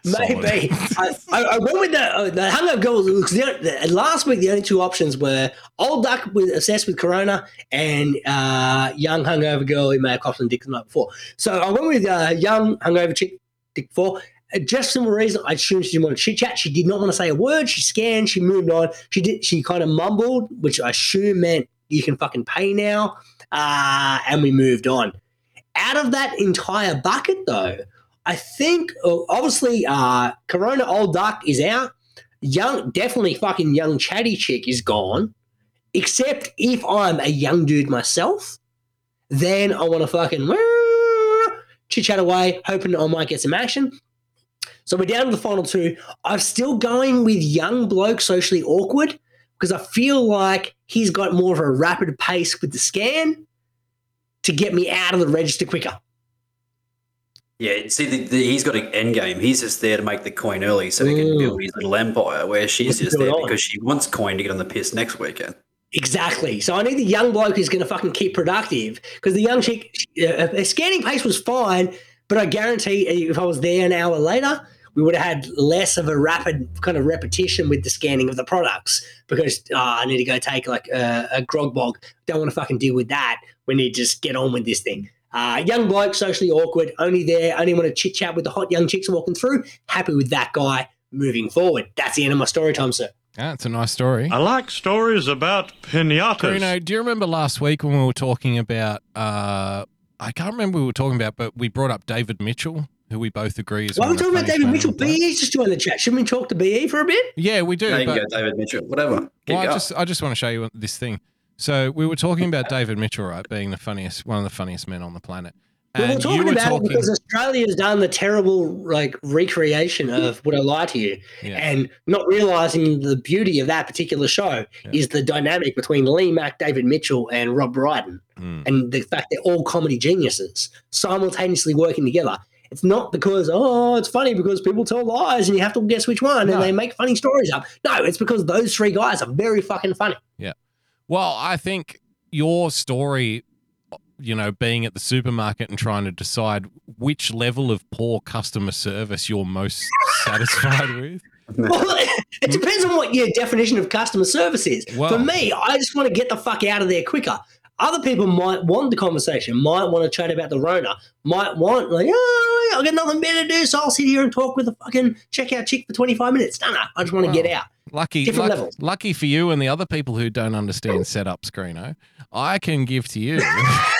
Maybe. I, I, I went with the, uh, the hungover girl. Because the, the, last week, the only two options were old duck with obsessed with Corona and uh, young hungover girl who may have copped some dick the night before. So I went with uh, young hungover chick dick before. Just some reason, I assume she didn't want to chit chat. She did not want to say a word. She scanned. She moved on. She did. She kind of mumbled, which I assume meant you can fucking pay now. Uh, and we moved on. Out of that entire bucket, though, I think uh, obviously uh, Corona Old Duck is out. Young, definitely fucking young chatty chick is gone. Except if I'm a young dude myself, then I want to fucking chit chat away, hoping I might get some action. So we're down to the final two. I'm still going with young bloke, socially awkward, because I feel like he's got more of a rapid pace with the scan to get me out of the register quicker. Yeah, see, the, the, he's got an end game. He's just there to make the coin early so he can build his little empire. Where she's What's just there on? because she wants coin to get on the piss next weekend. Exactly. So I need the young bloke who's going to fucking keep productive because the young chick, uh, her scanning pace was fine, but I guarantee if I was there an hour later, we would have had less of a rapid kind of repetition with the scanning of the products because uh, I need to go take like a, a grog bog. Don't want to fucking deal with that. We need to just get on with this thing. Uh, young bloke, socially awkward, only there, only want to chit chat with the hot young chicks walking through. Happy with that guy moving forward. That's the end of my story time, sir. That's a nice story. I like stories about pinatas. Bruno, do you remember last week when we were talking about? Uh, I can't remember what we were talking about, but we brought up David Mitchell, who we both agree is. Why are we talking about David Mitchell? on. BE's just joined the chat. Shouldn't we talk to BE for a bit? Yeah, we do. There you go, David Mitchell. Whatever. Keep well, I just I just want to show you this thing. So we were talking about David Mitchell, right, being the funniest, one of the funniest men on the planet. We were talking about talking, it because Australia's done the terrible like recreation of Would I Lie to You, and not realizing the beauty of that particular show is the dynamic between Lee Mack, David Mitchell, and Rob Brydon, Hmm. and the fact they're all comedy geniuses simultaneously working together. It's not because oh, it's funny because people tell lies and you have to guess which one, No. and they make funny stories up. No, it's because those three guys are very fucking funny. Yeah. Well, I think your story, you know, being at the supermarket and trying to decide which level of poor customer service you're most satisfied with. Well, it depends on what your definition of customer service is. Well- For me, I just want to get the fuck out of there quicker. Other people might want the conversation, might want to chat about the Rona, might want like, oh, I've got nothing better to do, so I'll sit here and talk with a fucking checkout chick for 25 minutes. No, no, I just want to get out. Lucky, Different luck- levels. lucky for you and the other people who don't understand setup, Screeno, eh, I can give to you.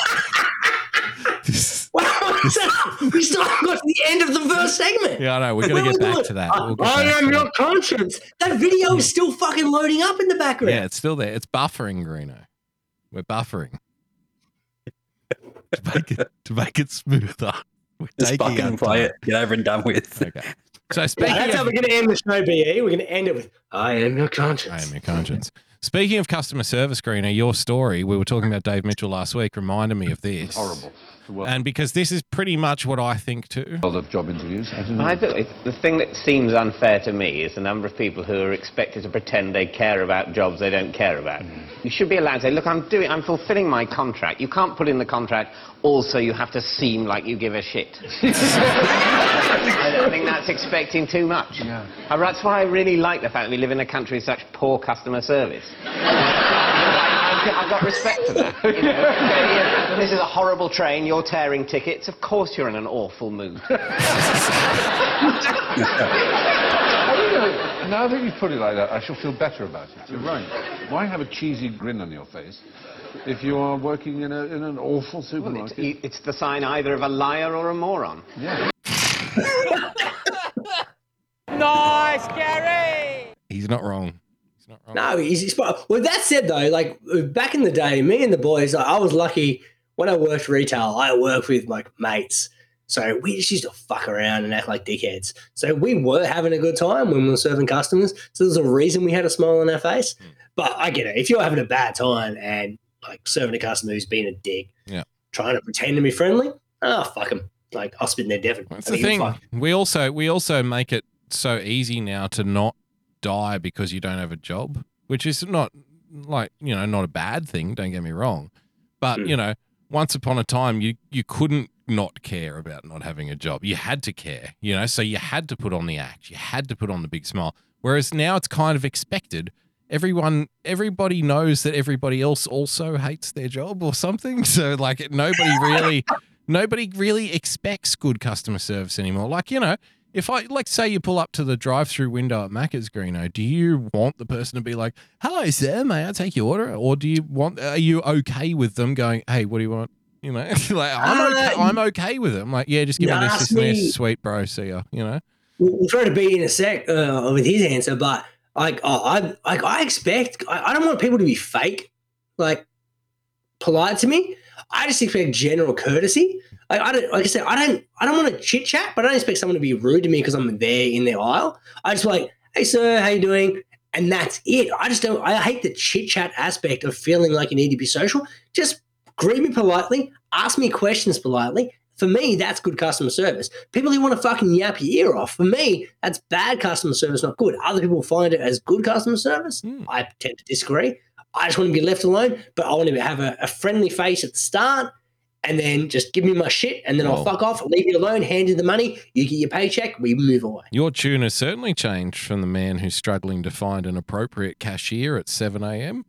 we still haven't got to the end of the first segment. Yeah, I know. We're going to get back to that. I, We'll I am your that. conscience. That video is still fucking loading up in the background. Yeah, it's still there. It's buffering, Greeno. We're buffering. to, make it, to make it smoother. We're Just fucking play it. Get over and done with. Okay. So Yeah, speaking that's how we're going to end the show, BE. We're going to end it with I am your conscience. I am your conscience. Speaking of customer service, Greeno, your story, we were talking about Dave Mitchell last week, reminded me of this. Horrible. Well, And because this is pretty much what I think too. well, the job interviews. I don't know. I do. The thing that seems unfair to me is the number of people who are expected to pretend they care about jobs they don't care about. You should be allowed to say, look, I'm doing, I'm fulfilling my contract. You can't put in the contract, also you have to seem like you give a shit. I don't think that's expecting too much. Yeah. Uh, That's why I really like the fact that we live in a country with such poor customer service. I've I've got respect for that. You know? this is a horrible train, you're tearing tickets. Of course you're in an awful mood. I don't know. Now that you've put it like that, I shall feel better about it. You're right. Why have a cheesy grin on your face if you are working in, a, in an awful Well, it's, supermarket? it's the sign either of a liar or a moron. yeah. Nice, Gary! He's not wrong. He's not wrong. No, he's, he's well. That said, though, like back in the day, me and the boys, I, I was lucky when I worked retail. I worked with like mates, so we just used to fuck around and act like dickheads. So we were having a good time when we were serving customers. So there's a reason we had a smile on our face. But I get it. If you're having a bad time and like serving a customer who's being a dick, Yeah. trying to pretend to be friendly, ah, fuck him. Like I'll spit in their death. That's the thing. We also we also make it so easy now to not die because you don't have a job, which is not like you know not a bad thing. Don't get me wrong, but hmm. you know once upon a time you you couldn't not care about not having a job. You had to care, you know. So you had to put on the act. You had to put on the big smile. Whereas now it's kind of expected. Everyone, everybody knows that everybody else also hates their job or something. So like nobody really, nobody really expects good customer service anymore. Like you know, if I like say you pull up to the drive-through window at Macca's Greeno, do you want the person to be like, "Hello, sir, may I take your order?" Or do you want? Are you okay with them going, "Hey, what do you want?" You know, like I'm okay, Uh, I'm okay with them. Like, yeah, just give me this, this, this. Sweet, bro. See ya. You know. We'll we'll to B in a sec uh, with his answer, but like oh, I like I expect I, I don't want people to be fake, like polite to me. I just expect general courtesy. Like I don't like I said, I don't I don't want to chit chat, but I don't expect someone to be rude to me because I'm there in their aisle. I just like, hey sir, how you doing? And that's it. I just don't I hate the chit chat aspect of feeling like you need to be social. Just greet me politely, ask me questions politely. For me, that's good customer service. People who want to fucking yap your ear off, for me, that's bad customer service, not good. Other people find it as good customer service. Hmm. I tend to disagree. I just want to be left alone, but I want to have a, a friendly face at the start and then just give me my shit and then I'll fuck off, leave you alone, hand you the money, you get your paycheck, we move away. Your tune has certainly changed from the man who's struggling to find an appropriate cashier at 7 a.m.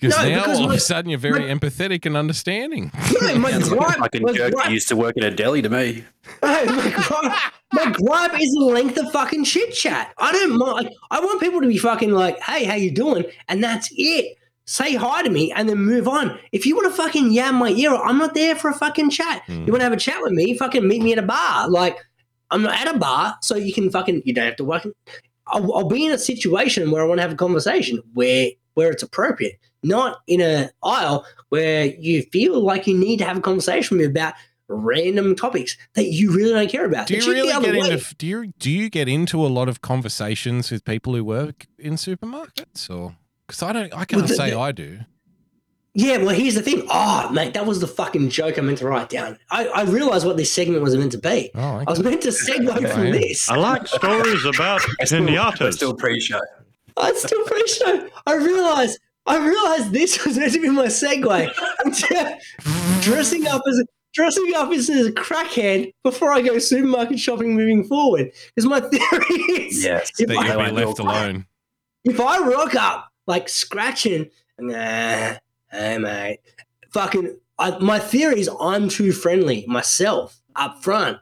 Because No, now because all of a sudden you're very empathetic and understanding. No, my like a gripe, fucking my jerk gripe- used to work in a deli to me. No, my gripe, my gripe is the length of fucking chit chat. I don't mind. I want people to be fucking like, "Hey, how you doing?" And that's it. Say hi to me and then move on. If you want to fucking yam my ear, I'm not there for a fucking chat. Hmm. You want to have a chat with me? Fucking meet me at a bar. Like, I'm not at a bar, so you can fucking. You don't have to work. I'll, I'll be in a situation where I want to have a conversation where where it's appropriate, not in a aisle where you feel like you need to have a conversation with me about random topics that you really don't care about. Do you really get way. into do you do you get into a lot of conversations with people who work in supermarkets or because I don't I can't the- say the- I do. Yeah, well, here's the thing. Oh, mate, that was the fucking joke I meant to write down. I, I realized what this segment was meant to be. Oh, I was meant to segue from Right. this. I like stories about pinatas. I still pre-show. I still pretty sure. I realized. I realized this was meant to be my segue dressing up as a, dressing up as a crackhead before I go supermarket shopping moving forward. Because my theory is, Yes. if That I, you'll be left alone. if I rock up like scratching, nah, hey mate, fucking, I, my theory is I'm too friendly myself up front.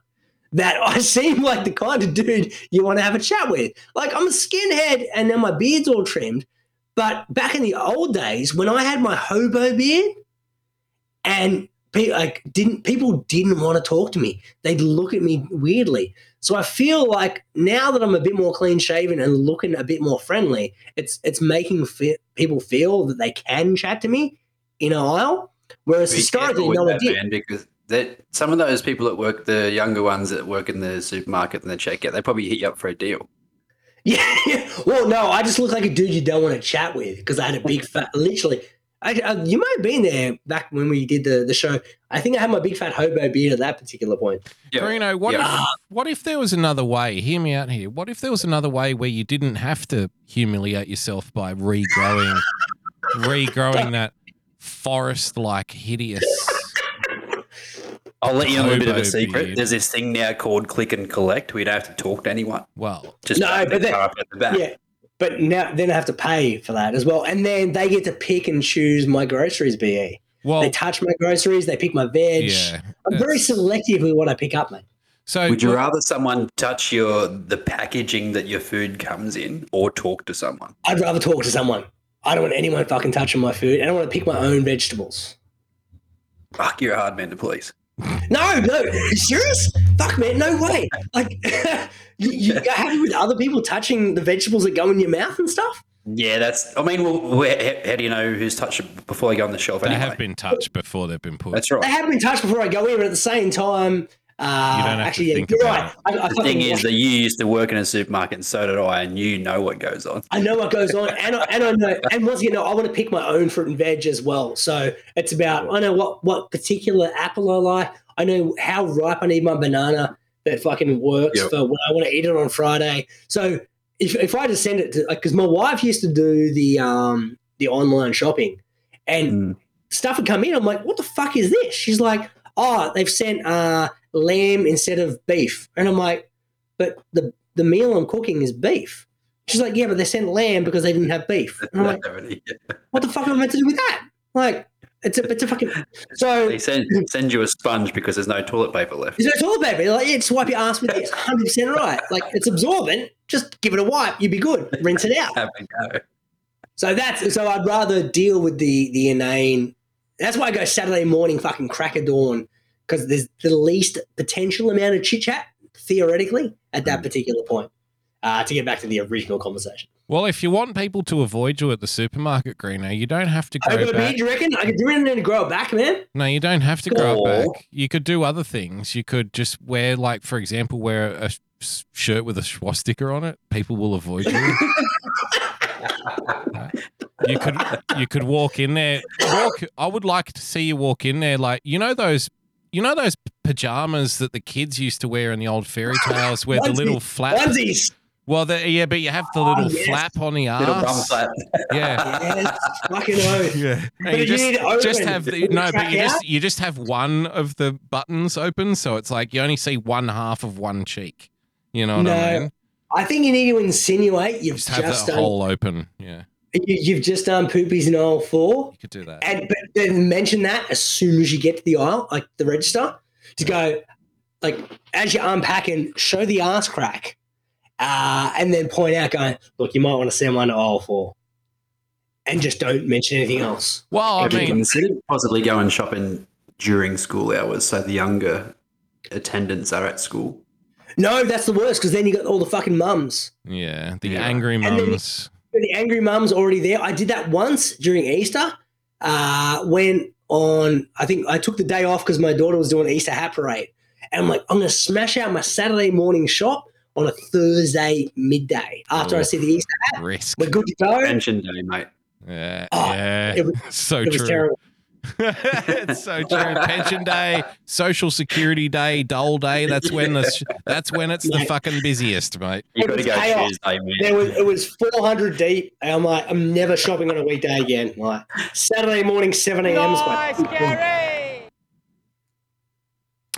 That I seem like the kind of dude you want to have a chat with. Like I'm a skinhead and now my beard's all trimmed. But back in the old days, when I had my hobo beard and pe- like didn't people didn't want to talk to me. They'd look at me weirdly. So I feel like now that I'm a bit more clean shaven and looking a bit more friendly, it's it's making fe- people feel that they can chat to me in a aisle. Whereas Be historically, no one did. because that some of those people that work, the younger ones that work in the supermarket and the checkout, they probably hit you up for a deal. Yeah, yeah. Well, no, I just look like a dude you don't want to chat with because I had a big fat, literally. I, I, you might have been there back when we did the, the show. I think I had my big fat hobo beard at that particular point. Carino, what Yeah. if what if there was another way? Hear me out here. What if there was another way where you didn't have to humiliate yourself by regrowing, regrowing that forest-like hideous? I'll let you know a bit of a secret. beard. There's this thing now called click and collect. We don't have to talk to anyone. Well, just No, park but the then- up at the back. Yeah, but now then I have to pay for that as well, and then they get to pick and choose my groceries. Be well, they touch my groceries, they pick my veg. Yeah, I'm very selective with what I pick up, mate. So Would you rather someone touch your the packaging that your food comes in, or talk to someone? I'd rather talk to someone. I don't want anyone fucking touching my food. I don't want to pick my own vegetables. Fuck, you're a hard man to please. No, no, you serious? Fuck, man, no way. Like, you, you are happy with other people touching the vegetables that go in your mouth and stuff? Yeah, that's. I mean, well, where, how, how do you know who's touched it before they go on the shelf? they anyway? have been touched before they've been put. That's right. They have been touched before I go in, but at the same time, uh, You don't actually, yeah, you're right. I, I, The fucking thing is that you used to work in a supermarket, and so did I, and you know what goes on. I know what goes on, and I, and I know, and once again, I want to pick my own fruit and veg as well. So it's about I know what what particular apple I like. I know how ripe I need my banana that fucking works Yep. for when I want to eat it on Friday. So if, if I just send it to like, because my wife used to do the um the online shopping, and stuff would come in. I'm like, what the fuck is this? She's like, oh, they've sent uh lamb instead of beef, and I'm like, but the the meal I'm cooking is beef. She's like, yeah, but they sent lamb because they didn't have beef. And I'm like, what the fuck am I meant to do with that? Like, it's a it's a fucking so. They send send you a sponge because there's no toilet paper left. There's no toilet paper. Like, yeah, just wipe your ass with it. It's 100 percent right. Like, it's absorbent. Just give it a wipe. You'd be good. Rinse it out. Have a go. So that's so I'd rather deal with the the inane. That's why I go Saturday morning, fucking crack of dawn, because there's the least potential amount of chit chat theoretically at that particular point. Uh, to get back to the original conversation. Well, if you want people to avoid you at the supermarket, Greener, you don't have to grow back. beard, you reckon? I could do it and grow it back, man. No, you don't have to grow Aw. it back. You could do other things. You could just wear, like, for example, wear a shirt with a swastika on it. People will avoid you. you could you could walk in there. Walk. I would like to see you walk in there, like you know those. You know those pajamas that the kids used to wear in the old fairy tales, where the little flap. Onesies. Well, the, yeah, but you have the little Oh, yes. flap on the arse. Little bum flap. Yeah. Yes, fucking oath. Yeah. But And you you just, need just have the no, but you out? just you just have one of the buttons open, so it's like you only see one half of one cheek. You know what I No, mean? I think you need to insinuate you've Just just, have the done hole open. Yeah, you, you've just done poopies in aisle four, you could do that. and but then mention that as soon as you get to the aisle, like the register, to go like as you're unpacking, show the ass crack, uh, and then point out, going, look, you might want to send one to aisle four, and just don't mention anything else. Well, I Have you mean, considered possibly going shopping during school hours so the younger attendants are at school? No, that's the worst because then you got all the fucking mums. yeah, the Yeah. angry And then- mums. The angry mum's already there. I did that once during Easter. Uh, when on, I think I took the day off because my daughter was doing Easter hat parade, and I'm like, I'm gonna smash out my Saturday morning shop on a Thursday midday after I Oh. see the Easter hat. Risk. We're good to go. Pension day, mate. Yeah, Oh, yeah. it was- so it was true. terrible. it's so true. Pension day, social security day, dole day. That's when the that's when it's the fucking busiest, mate. You It got to was go chaos. Tuesday, man. There was it was 400 deep, and I'm like, I'm never shopping on a weekday again. Like Saturday morning, 7 a.m. is my Nice, Gary!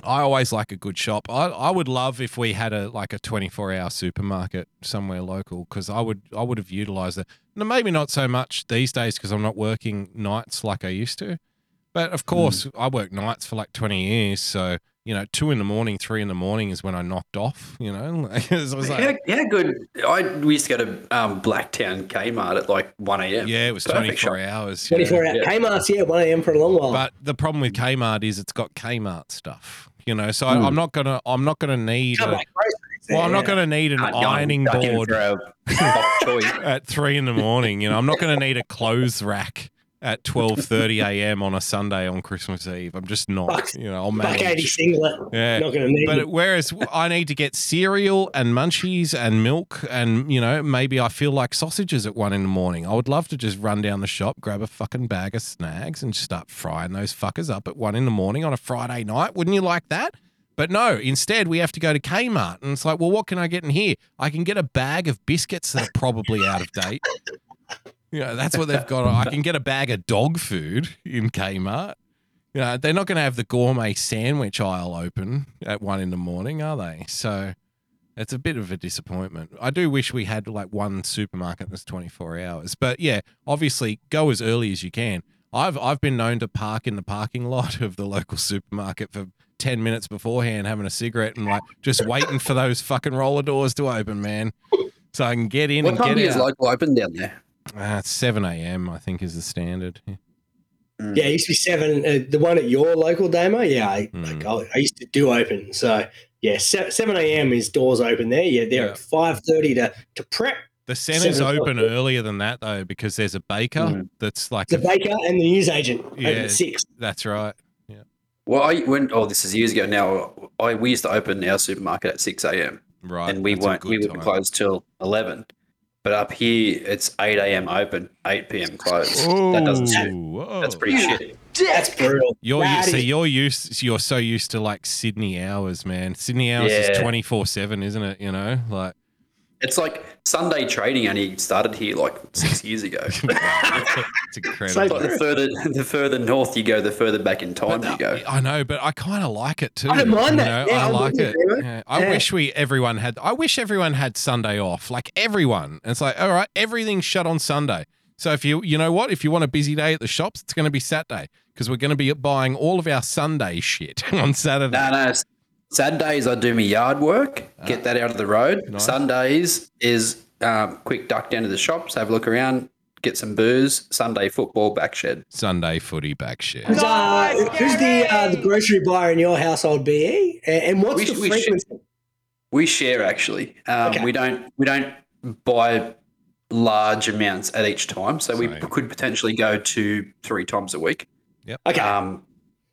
I always like a good shop. I, I would love if we had a like a 24 hour supermarket somewhere local because I would I would have utilized it. Now, maybe not so much these days because I'm not working nights like I used to. But of course, I worked nights for like 20 years, so you know, two in the morning, three in the morning is when I knocked off. You know, Like, it was like, How, how good? I we used to go to um, Blacktown Kmart at like one a.m. yeah, it was Perfect twenty four shop. hours. 24 yeah. hour Kmart's, yeah, 1 a.m. for a long while. But the problem with Kmart is it's got Kmart stuff. You know, so Hmm. I, I'm not gonna I'm not gonna need. A- well, I'm not going to need an Can't ironing board a at three in the morning. You know, I'm not going to need a clothes rack at 12:30 a.m. on a Sunday on Christmas Eve. I'm just not. Buck- you know, I'll Buck 80 manage. singlet. Yeah. Not going to need But it. whereas I need to get cereal and munchies and milk and you know maybe I feel like sausages at one in the morning. I would love to just run down the shop, grab a fucking bag of snags, and start frying those fuckers up at one in the morning on a Friday night. Wouldn't you like that? But no, instead we have to go to Kmart, and it's like, well, what can I get in here? I can get a bag of biscuits that are probably out of date. You know, that's what they've got. I can get a bag of dog food in Kmart. You know, they're not going to have the gourmet sandwich aisle open at one in the morning, are they? So it's a bit of a disappointment. I do wish we had like one supermarket that's 24 hours. But yeah, obviously go as early as you can. I've I've been known to park in the parking lot of the local supermarket for 10 minutes beforehand having a cigarette and like just waiting for those fucking roller doors to open, man. So I can get in What and time get is out. local open down there? Uh, 7 a.m. I think is the standard. Yeah. Yeah, it used to be seven. Uh, the one at your local demo, yeah, I, Hmm. like, I, I used to do open. So yeah, se- seven a.m. is doors open there. Yeah, they're Yeah. at five thirty to to prep. The center's open earlier than that though because there's a baker Mm. that's like The a- baker and the news agent open Yeah. at six. That's right. Yeah. Well, I went. Oh, this is years ago now. I we used to open our supermarket at six a.m. Right. and we that's weren't. We wouldn't time. close till eleven. But up here, it's eight a.m. open, eight p.m. close. that doesn't suit. Whoa. That's pretty shit. That's brutal. You're That used, so is- you're used you're so used to like Sydney hours, man. Sydney hours is twenty four seven, isn't it? You know, like It's like Sunday trading only started here like six years ago. it's incredible. It's like the further the further north you go, the further back in time you go. I know, but I kind of like it too. I don't mind you that. know? Yeah, I I'm like with it. you, Grimo. Yeah. I Yeah. wish we everyone had. I wish everyone had Sunday off. Like everyone. It's like all right, everything's shut on Sunday. So if you you know what, if you want a busy day at the shops, it's going to be Saturday because we're going to be buying all of our Sunday shit on Saturday. No, no. S- Saturdays I do my yard work, get that out of the road. Nice. Sundays is um, quick duck down to the shops, have a look around, get some booze. Sunday football back shed. Sunday footy back shed. Who's, uh, who's the uh, the grocery buyer in your household, BE? And, and what's We the we should- frequency? We share actually. Um, Okay. We don't we don't buy large amounts at each time, so we Same. could potentially go to three times a week. Okay. Um,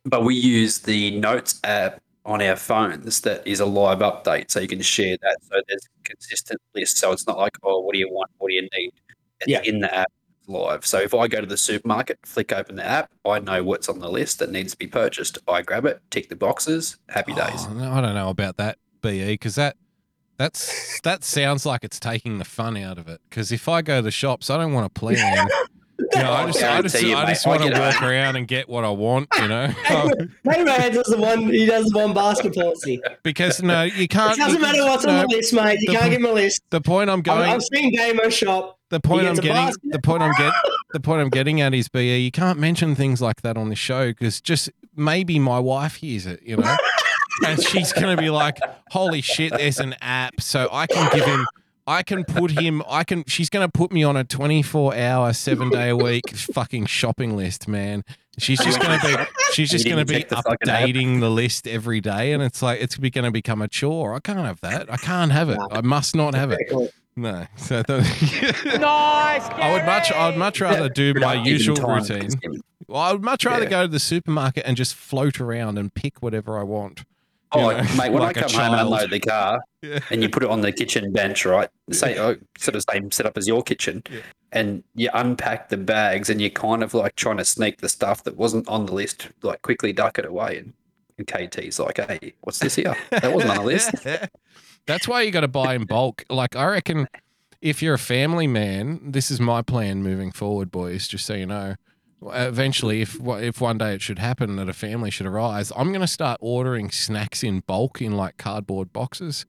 but we use the notes app on our phones that is a live update, so you can share that. So there's a consistent list. So it's not like, oh, what do you want? What do you need? It's Yeah. in the app live. So if I go to the supermarket, flick open the app, I know what's on the list that needs to be purchased. I grab it, tick the boxes, happy oh, days. Oh, no, I don't know about that BE because that that's that sounds like it's taking the fun out of it. Because if I go to the shops, I don't want to plan. You know, I just, I just, guarantee you, I just want to walk home. around and get what I want. You know, Hey man does the one. He does the one basket policy. because no, you can't. It doesn't matter what's on the list, mate. You the- can't give him a list. The point I'm I'm, going. I'm seeing Damo shop. the point I'm getting. basket. The point I'm get. The point I'm getting at is, BE, you can't mention things like that on the show because just maybe my wife hears it. You know. and she's going to be like, "Holy shit, there's an app, so I can give him, I can put him, I can." She's going to put me on a 24-hour, seven-day-a-week fucking shopping list, man. She's just going to be, she's just going to be the updating the list every day, and it's like it's going to become a chore. I can't have that. I can't have it. I must not have it. No. So the, Nice, I would much, I would much rather do my usual time routine. Well, I would much rather Yeah. go to the supermarket and just float around and pick whatever I want. Oh, know, mate, when like I come home and unload the car Yeah. and you put it on the kitchen bench, right? Say, oh, sort of same setup as your kitchen, and you unpack the bags and you're kind of like trying to sneak the stuff that wasn't on the list, like quickly duck it away. And, and KT's like, hey, what's this here? That wasn't on the list. That's why you got to buy in bulk. Like I reckon, if you're a family man, this is my plan moving forward, boys. Just so you know, eventually, if if one day it should happen that a family should arise, I'm going to start ordering snacks in bulk in like cardboard boxes.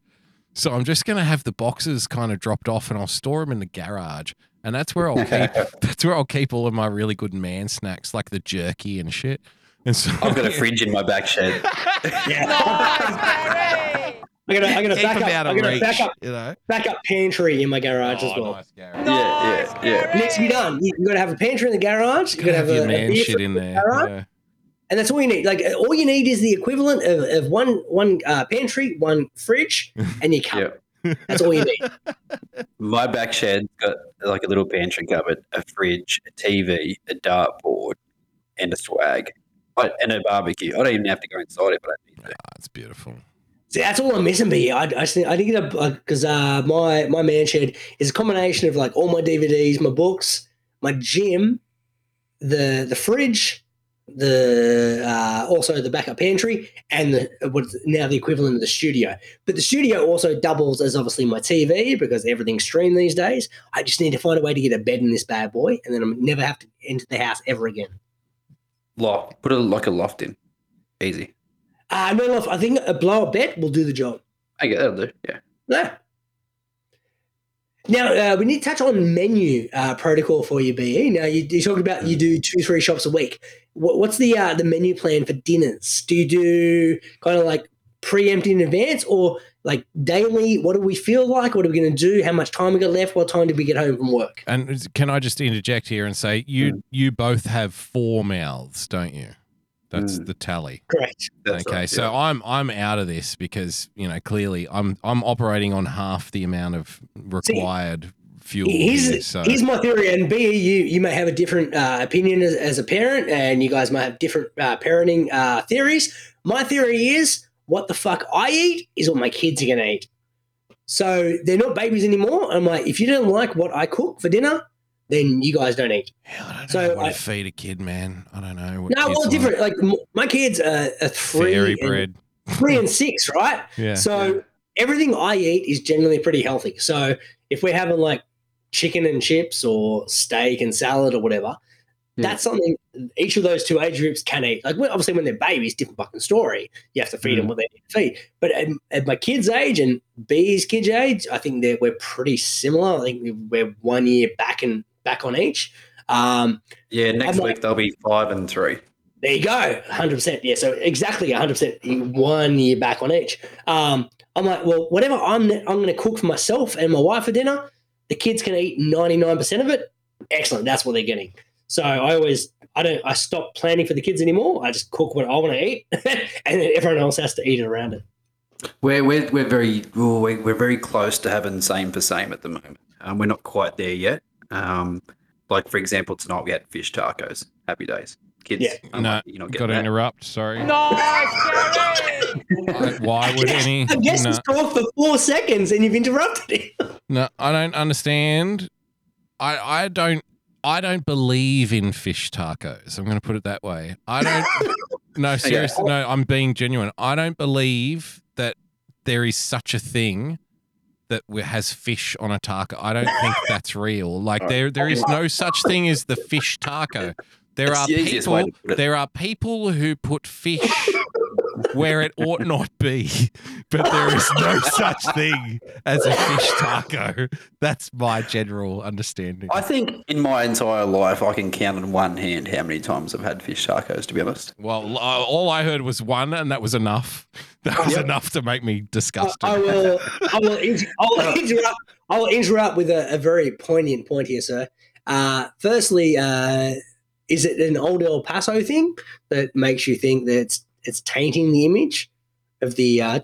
So I'm just going to have the boxes kind of dropped off, and I'll store them in the garage, and that's where I'll keep. that's where I'll keep all of my really good man snacks, like the jerky and shit. And so I've got a fridge in my back shed. I'm gonna, I'm gonna Keep back up. I'm gonna reach, back up, you know. back up pantry in my garage as well. Yeah, yeah, yeah. It needs to be done. You, you got to have a pantry in the garage. You got to have, Have your a, a man beer shit fridge in the there. garage, Yeah. and that's all you need. Like all you need is the equivalent of, of one one uh, pantry, one fridge, and your cup. That's all you need. My back shed's got like a little pantry cupboard, a fridge, a TV, a dartboard, and a swag, I, and a barbecue. I don't even have to go inside it, but I need to. That's beautiful. See, that's all I'm missing, B. I, I, just think, I think it because uh, my my man shed is a combination of like all my DVDs, my books, my gym, the the fridge, the uh, also the backup pantry, and the what's now the equivalent of the studio. But the studio also doubles as obviously my TV because everything's streamed these days. I just need to find a way to get a bed in this bad boy, and then I'm never have to enter the house ever again. Loft. Put a like a loft in. Easy. Uh, no, look, I think a blow up bed will do the job. Okay, that'll do. Yeah. Yeah. Now uh, we need to touch on menu uh, protocol for you, Be. Now you, you talked about you do two, three shops a week. What, what's the uh, the menu plan for dinners? Do you do kind of like preempt in advance, or like daily? What do we feel like? What are we going to do? How much time we got left? What time did we get home from work? And can I just interject here and say you you both have four mouths, don't you? That's the tally. Correct. okay, so I'm I'm out of this because you know clearly I'm I'm operating on half the amount of required fuel. Here's, here, so here's my theory, and B, you you may have a different uh, opinion as, as a parent, and you guys might have different uh, parenting uh, theories. My theory is what the fuck I eat is what my kids are gonna eat. So they're not babies anymore. I'm like, if you don't like what I cook for dinner, then you guys don't eat. so what I, to feed a kid, man. I don't know. What no, kids well, like. different. Like m- my kids are, are three, Fairy and- bread. three and six, right? Yeah. So everything I eat is generally pretty healthy. So if we're having like chicken and chips or steak and salad or whatever, that's something each of those two age groups can eat. Like obviously when they're babies, different fucking story. You have to feed them Mm. what they need to feed. But at, at my kids' age and B's kids' age, I think that we're pretty similar. I think we're one year back and back on each. Um, Yeah, next week they'll be five and three. there you go, hundred percent. Yeah, so exactly hundred percent. One year back on each. Um, I'm like, well, whatever I'm I'm going to cook for myself and my wife for dinner, the kids can eat ninety nine percent of it. Excellent, that's what they're getting. So I always I don't I stop planning for the kids anymore. I just cook what I want to eat, and then everyone else has to eat it around it. We're we're, we're very we're, we're very close to having same for same at the moment. Um, we're not quite there yet. Um, like for example, tonight we had fish tacos. Happy days, kids. I'm No, like, you're not got to interrupt. Sorry. Nice, Why- Why would any? I guess no, he's talked for four seconds and you've interrupted him. no, I don't understand. I I don't I don't believe in fish tacos. I'm going to put it that way. I don't. no, seriously. No, I'm being genuine. I don't believe that there is such a thing that has fish on a taco. I don't think that's real. Like there, there is no such thing as the fish taco. There It's are the people. to put it. There are people who put fish where it ought not be, but there is no such thing as a fish taco. That's my general understanding. I think in my entire life, I can count on one hand how many times I've had fish tacos. To be honest, Well, uh, all I heard was one, and that was enough. That was enough to make me disgusted. I will. I will. Inter- I'll interrupt. I will interrupt with a, a very poignant point here, sir. Uh, firstly, uh, is it an old El Paso thing that makes you think that it's, it's tainting the image of the uh,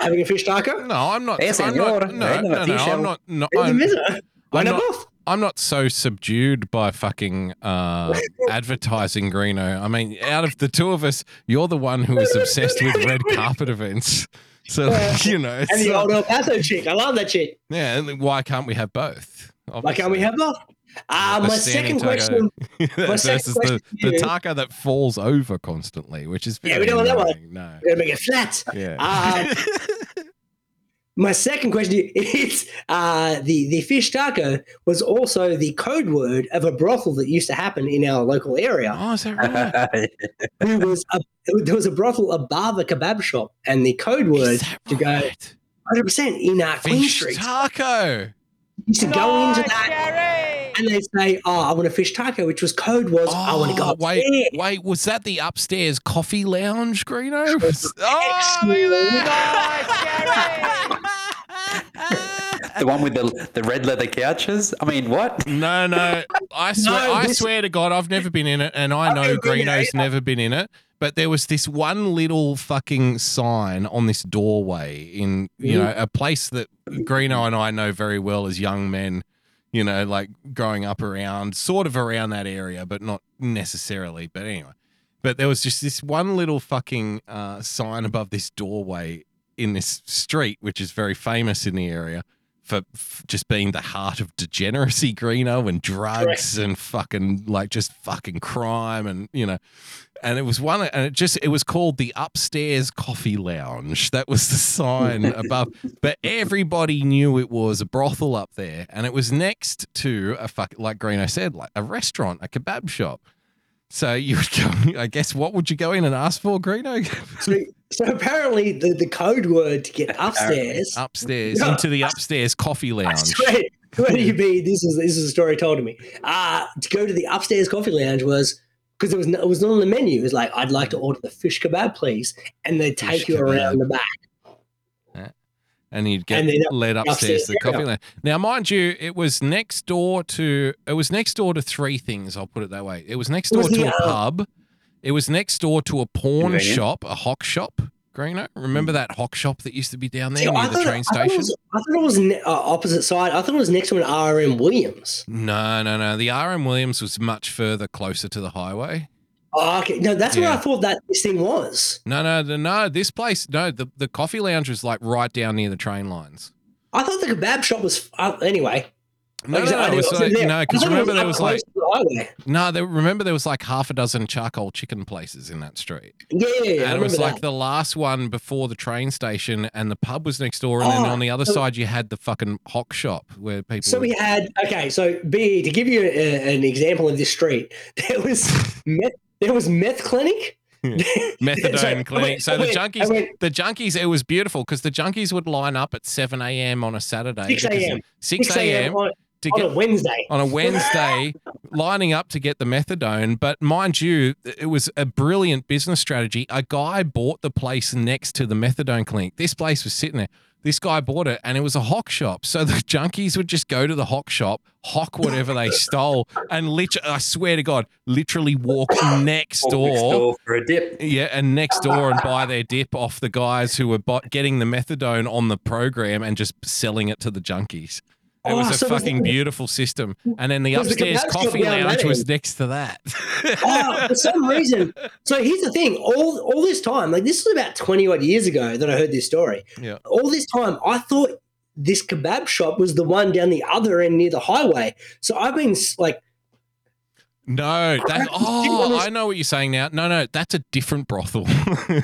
having a fish taco? No, I'm not. Yes, I'm senor. not no, Right, no, no, I'm not. No, There's a I'm. Why I'm not not. I'm not so subdued by fucking uh, advertising, Greeno. I mean, out of the two of us, you're the one who is obsessed with red carpet events. So you know, And it's the not- old El Paso chick. I love that chick. yeah. and Why can't we have both? Why can't we have both? Uh, my second question. taco my second versus the, question the taco that falls over constantly, which is Yeah, we don't want that one. No. We're gonna make it flat. Yeah. Uh, my second question is uh, the the fish taco was also the code word of a brothel that used to happen in our local area. Oh, is that right? There was a there was a brothel above a kebab shop, and the code word to go 100 percent in uh, Queen Street. taco. Used to go into that and they'd say, "Oh, I want a fish taco," which was code was, "I want to go Oh, upstairs." wait, wait, was that the upstairs coffee lounge, Greeno? oh, look at The one with the the red leather couches. I mean, what? No, no. I swear, No, I this- swear to God, I've never been in it, and I know never been in Greeno's never been in it. But there was this one little fucking sign on this doorway in you know a place that Greeno and I know very well as young men. You know, like growing up around, sort of around that area, but not necessarily. But anyway, but there was just this one little fucking uh, sign above this doorway in this street, which is very famous in the area for f- just being the heart of degeneracy, Greeno, and drugs and fucking like just fucking crime, and you know, and it was one, and it just it was called the upstairs coffee lounge. That was the sign above, but everybody knew it was a brothel up there, and it was next to a fuck like Greeno said, like a restaurant, a kebab shop. So you would go, I guess, what would you go in and ask for, Greeno? So apparently, the, the code word to get upstairs, upstairs No, into the upstairs coffee lounge. swear to you, B, this is this is a story told to me. Uh to go to the upstairs coffee lounge was because it was no, it was not on the menu. It was like I'd like to order the fish kebab, please, and they'd take Fish you kebab. around the back. and you'd get And led upstairs upstairs, to the coffee lounge. Now, mind you, it was next door to it was next door to three things. I'll put it that way. It was next It was door to the, a uh, pub. It was next door to a porn Convenient. shop, a hock shop. Greeno, remember that hock shop that used to be down there See, near I the thought- train I thought it station? was, I thought it was ne- uh, opposite side. I thought it was next to an RM Williams. No, no, no. The RM Williams was much further closer to the highway. Oh, okay, no, that's where I thought that this thing was. No, no, no, no. This place, no. The the coffee lounge was like right down near the train lines. I thought the kebab shop was uh, anyway. No, Like I said, no, I it was like, no, because remember there was like the no, there, remember there was like half a dozen charcoal chicken places in that street. Yeah, yeah, yeah, I and it was like that. the last one before the train station, and the pub was next door, and then Oh, on the other so- side you had the fucking hock shop where people. So would- we had okay. So B to give you a, an example of this street, there was meth, there was meth clinic. methadone So, I clinic. went- so I the went- I junkies, went- the junkies, it was beautiful because the junkies would line up at seven a.m. on a Saturday. 6 because- a.m. Six a.m. on, to on get a Wednesday. on a Wednesday, lining up to get the methadone. But mind you, it was a brilliant business strategy. A guy bought the place next to the methadone clinic. This place was sitting there. This guy bought it, and it was a hock shop. So the junkies would just go to the hock shop, hock whatever they stole, and literally, I swear to God, literally walk next door, next door for a dip. Yeah, and next door and buy their dip off the guys who were getting the methadone on the program and just selling it to the junkies. It Oh, was a so fucking the- beautiful system. Mm. And then the Was the upstairs coffee lounge that was next to that. oh, for some reason. So here's the thing: all all this time, like this was about twenty odd years ago that I heard this story. Yeah. All this time, I thought this kebab shop was the one down the other end near the highway. So I've been like, No, that oh, I know what you're saying now. No, no, that's a different brothel. I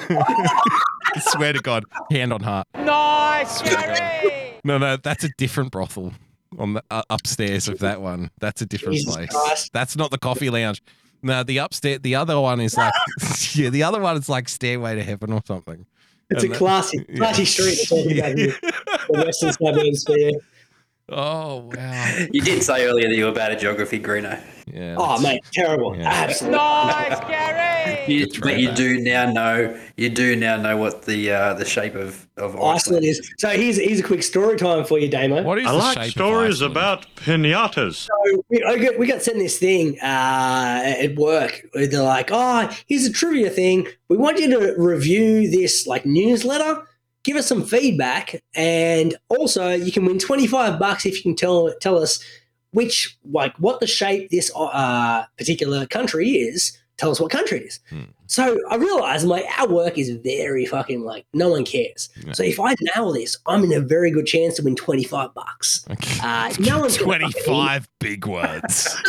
swear to God, hand on heart. Nice, Gary! No, no, that's a different brothel on the uh, upstairs of that one. That's a different Jesus place. Christ. That's not the coffee lounge. No, the upstairs, the other one is like, yeah, the other one is like Stairway to Heaven or something. it's And a that- classy, yeah. classy street. We're talking about here. The western suburbs there. Oh wow! You did say earlier that you were bad at geography, Greeno. Yeah. Oh mate, terrible. Absolutely. Nice, Gary! You, but you do now know. You do now know what the uh, the shape of of Iceland Iceland is. So here's here's a quick story time for you, Damo. What is I the like shape stories of Iceland? about pinatas. So we, I got, we got sent this thing uh, at work. where They're like, "Oh, here's a trivia thing. We want you to review this like newsletter. Give us some feedback, and also you can win twenty five bucks if you can tell tell us which like what the shape this uh, particular country is. Tell us what country it is." So I realized my our work is very fucking like no one cares. So if I nail this, I'm in a very good chance to win twenty five bucks. Uh, no one's gonna Twenty-five big words.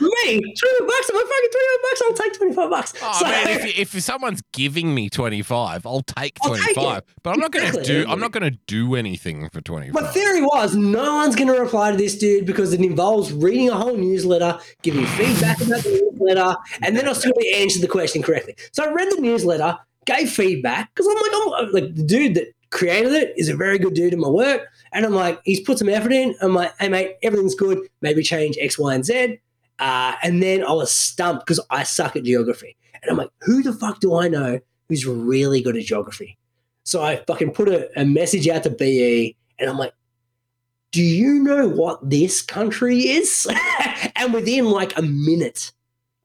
me, 25 bucks. I'm fucking 25 bucks. I'll take 25 bucks. Oh, So- man, if, if someone's giving me 25, I'll take I'll take 25. But I'm not going to Exactly. do I'm not going to do anything for 25. my theory was no one's going to reply to this dude because it involves reading a whole newsletter, giving feedback about the newsletter, and then I'll still answer the question correctly. So I read the newsletter, gave feedback because I'm like, I'm like the dude that created it, is a very good dude in my work. And I'm like, he's put some effort in. I'm like, hey, mate, everything's good. Maybe change X, Y, and Z. Uh, and then I was stumped because I suck at geography. And I'm like, who the fuck do I know who's really good at geography? So I fucking put a, a message out to BE and I'm like, do you know what this country is? and within like a minute,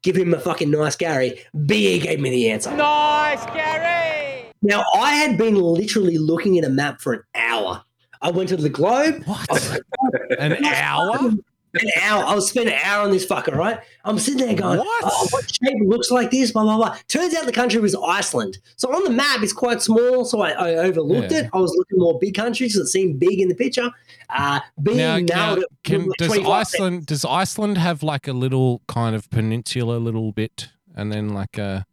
give him a fucking nice Gary, BE gave me the answer. Nice, Gary! Now, I had been literally looking at a map for an hour. I went to the globe. What? An hour? An hour. I was spending an hour on this fucker, right? I'm sitting there going, What? Oh, what shape looks like this? Blah, blah, blah. Turns out the country was Iceland. So on the map, it's quite small. So I, I overlooked Yeah. it. I was looking more big countries because it seemed big in the picture. Uh, being Now, nailed now, can, does 25 Iceland does Iceland have like a little kind of peninsula little bit, and then like a